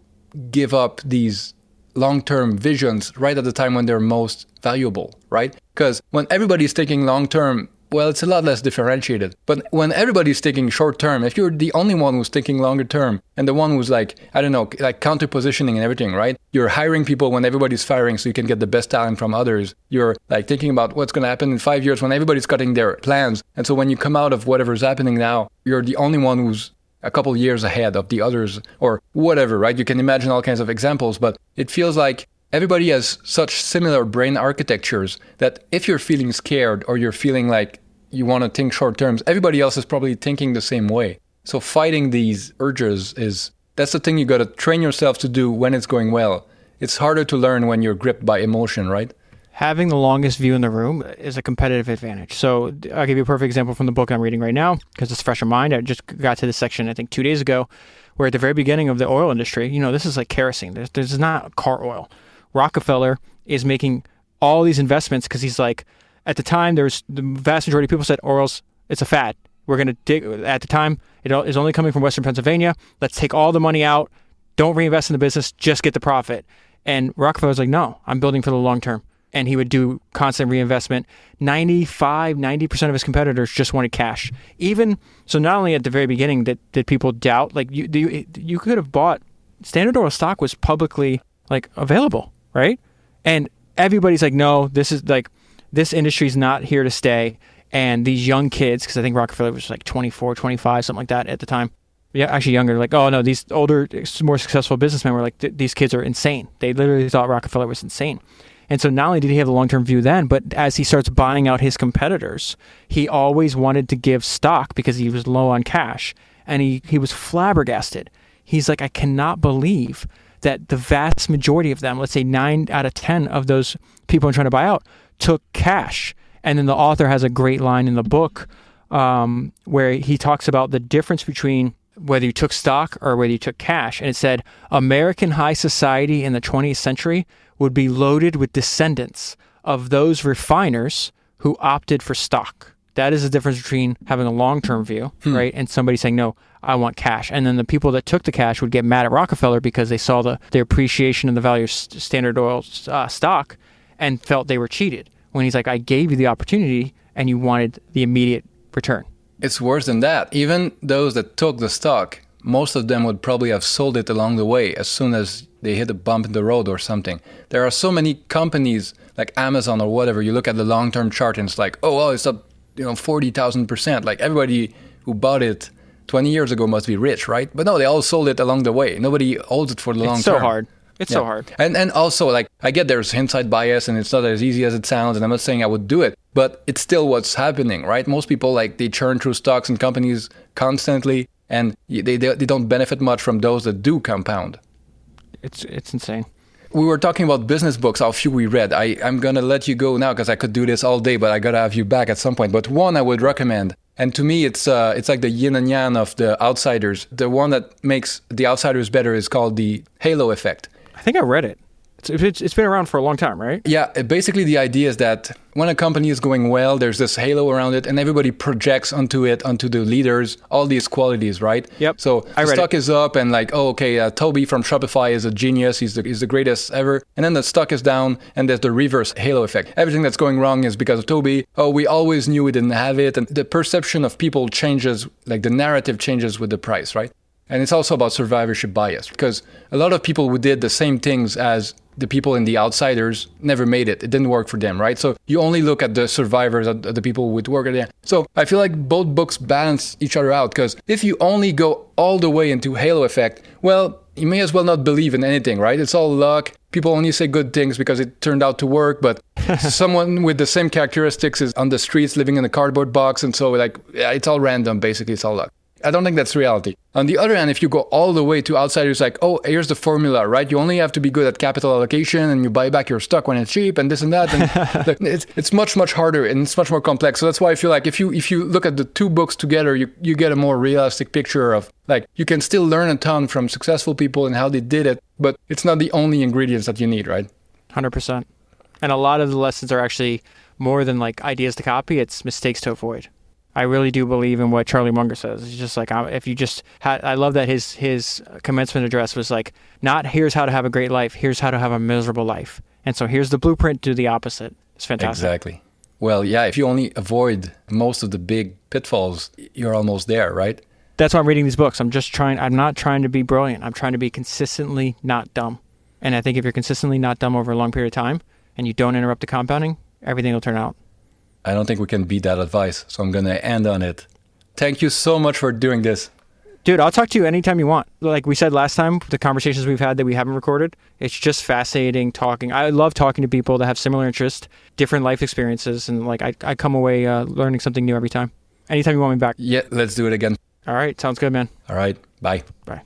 give up these long-term visions right at the time when they're most valuable, right? Because when everybody's thinking long-term, well, it's a lot less differentiated. But when everybody's thinking short term, if you're the only one who's thinking longer term and the one who's like, I don't know, like counter positioning and everything, right? You're hiring people when everybody's firing so you can get the best talent from others. You're like thinking about what's going to happen in five years when everybody's cutting their plans. And so when you come out of whatever's happening now, you're the only one who's a couple years ahead of the others or whatever, right? You can imagine all kinds of examples, but it feels like everybody has such similar brain architectures that if you're feeling scared or you're feeling like you want to think short terms, everybody else is probably thinking the same way. So fighting these urges is that's the thing you got to train yourself to do when it's going well. It's harder to learn when you're gripped by emotion, right? Having the longest view in the room is a competitive advantage. So I'll give you a perfect example from the book I'm reading right now because it's fresh in mind. I just got to this section I think two days ago, where at the very beginning of the oil industry, you know, this is like kerosene. There's, there's not car oil. Rockefeller is making all these investments because he's like, at the time, there's the vast majority of people said oil's it's a fad. We're going to dig. At the time, it is only coming from Western Pennsylvania. Let's take all the money out. Don't reinvest in the business. Just get the profit. And Rockefeller was like, no, I'm building for the long term. And he would do constant reinvestment. 95, 90% of his competitors just wanted cash. Even so, not only at the very beginning did, did people doubt, like you, you, you could have bought Standard Oil stock was publicly like available, right? And everybody's like, no, this is like this industry is not here to stay. And these young kids, because I think Rockefeller was like 24, 25, something like that at the time. Yeah, actually younger. Like, oh no, these older, more successful businessmen were like, these kids are insane. They literally thought Rockefeller was insane. And so not only did he have the long term view then, but as he starts buying out his competitors, he always wanted to give stock because he was low on cash. And he, he was flabbergasted. He's like, I cannot believe that the vast majority of them, let's say nine out of 10 of those people I'm trying to buy out, took cash. And then the author has a great line in the book um, where he talks about the difference between whether you took stock or whether you took cash. And it said American high society in the 20th century would be loaded with descendants of those refiners who opted for stock. That is the difference between having a long term view, hmm. right? And somebody saying, no, I want cash. And then the people that took the cash would get mad at Rockefeller because they saw the, the appreciation in the value of Standard Oil uh, stock and felt they were cheated. When he's like, I gave you the opportunity and you wanted the immediate return. It's worse than that. Even those that took the stock, most of them would probably have sold it along the way as soon as they hit a bump in the road or something. There are so many companies like Amazon or whatever. You look at the long term chart and it's like, oh, well, it's up, you know, 40,000%. Like everybody who bought it 20 years ago must be rich, right? But no, they all sold it along the way. Nobody holds it for the long term. it's term. so hard. It's yeah. so hard. And and also like I get there's hindsight bias and it's not as easy as it sounds and I'm not saying I would do it, but it's still what's happening, right? Most people like they churn through stocks and companies constantly and they they, they don't benefit much from those that do compound. It's it's insane. We were talking about business books, how few we read. I, I'm going to let you go now because I could do this all day, but I got to have you back at some point. But one I would recommend and to me, it's uh, it's like the yin and yang of the outsiders. The one that makes the outsiders better is called the halo effect. I think I read it. It's, it's, it's been around for a long time, right? Yeah. Basically, the idea is that when a company is going well, there's this halo around it, and everybody projects onto it, onto the leaders, all these qualities, right? Yep. So the stock it. is up, and like, oh, okay, uh, Tobi from Shopify is a genius. He's the, he's the greatest ever. And then the stock is down, and there's the reverse halo effect. Everything that's going wrong is because of Tobi. Oh, we always knew we didn't have it. And the perception of people changes, like the narrative changes with the price, right? And it's also about survivorship bias because a lot of people who did the same things as the people in the outsiders never made it. It didn't work for them, right? So you only look at the survivors, at the people with work there. So I feel like both books balance each other out because if you only go all the way into Halo effect, well, you may as well not believe in anything, right? It's all luck. People only say good things because it turned out to work, but someone with the same characteristics is on the streets living in a cardboard box. And so, like, it's all random. Basically, it's all luck. I don't think that's reality. On the other hand, if you go all the way to outsiders, like, oh, here's the formula, right? You only have to be good at capital allocation and you buy back your stock when it's cheap and this and that. And it's, it's much, much harder and it's much more complex. So that's why I feel like if you if you look at the two books together, you, you get a more realistic picture of like you can still learn a ton from successful people and how they did it, but it's not the only ingredients that you need, right? 100%. And a lot of the lessons are actually more than like ideas to copy, it's mistakes to avoid. I really do believe in what Charlie Munger says. It's just like if you just had, I love that his his commencement address was like, not here's how to have a great life, here's how to have a miserable life. And so here's the blueprint to the opposite. It's fantastic. Exactly. Well, yeah, if you only avoid most of the big pitfalls, you're almost there, right? That's why I'm reading these books. I'm just trying, I'm not trying to be brilliant. I'm trying to be consistently not dumb. And I think if you're consistently not dumb over a long period of time and you don't interrupt the compounding, everything will turn out. I don't think we can beat that advice. So I'm going to end on it. Thank you so much for doing this. Dude, I'll talk to you anytime you want. Like we said last time, the conversations we've had that we haven't recorded, it's just fascinating talking. I love talking to people that have similar interests, different life experiences, and like I, I come away uh, learning something new every time. Anytime you want me back. Yeah, let's do it again. All right, sounds good, man. All right, bye. Bye.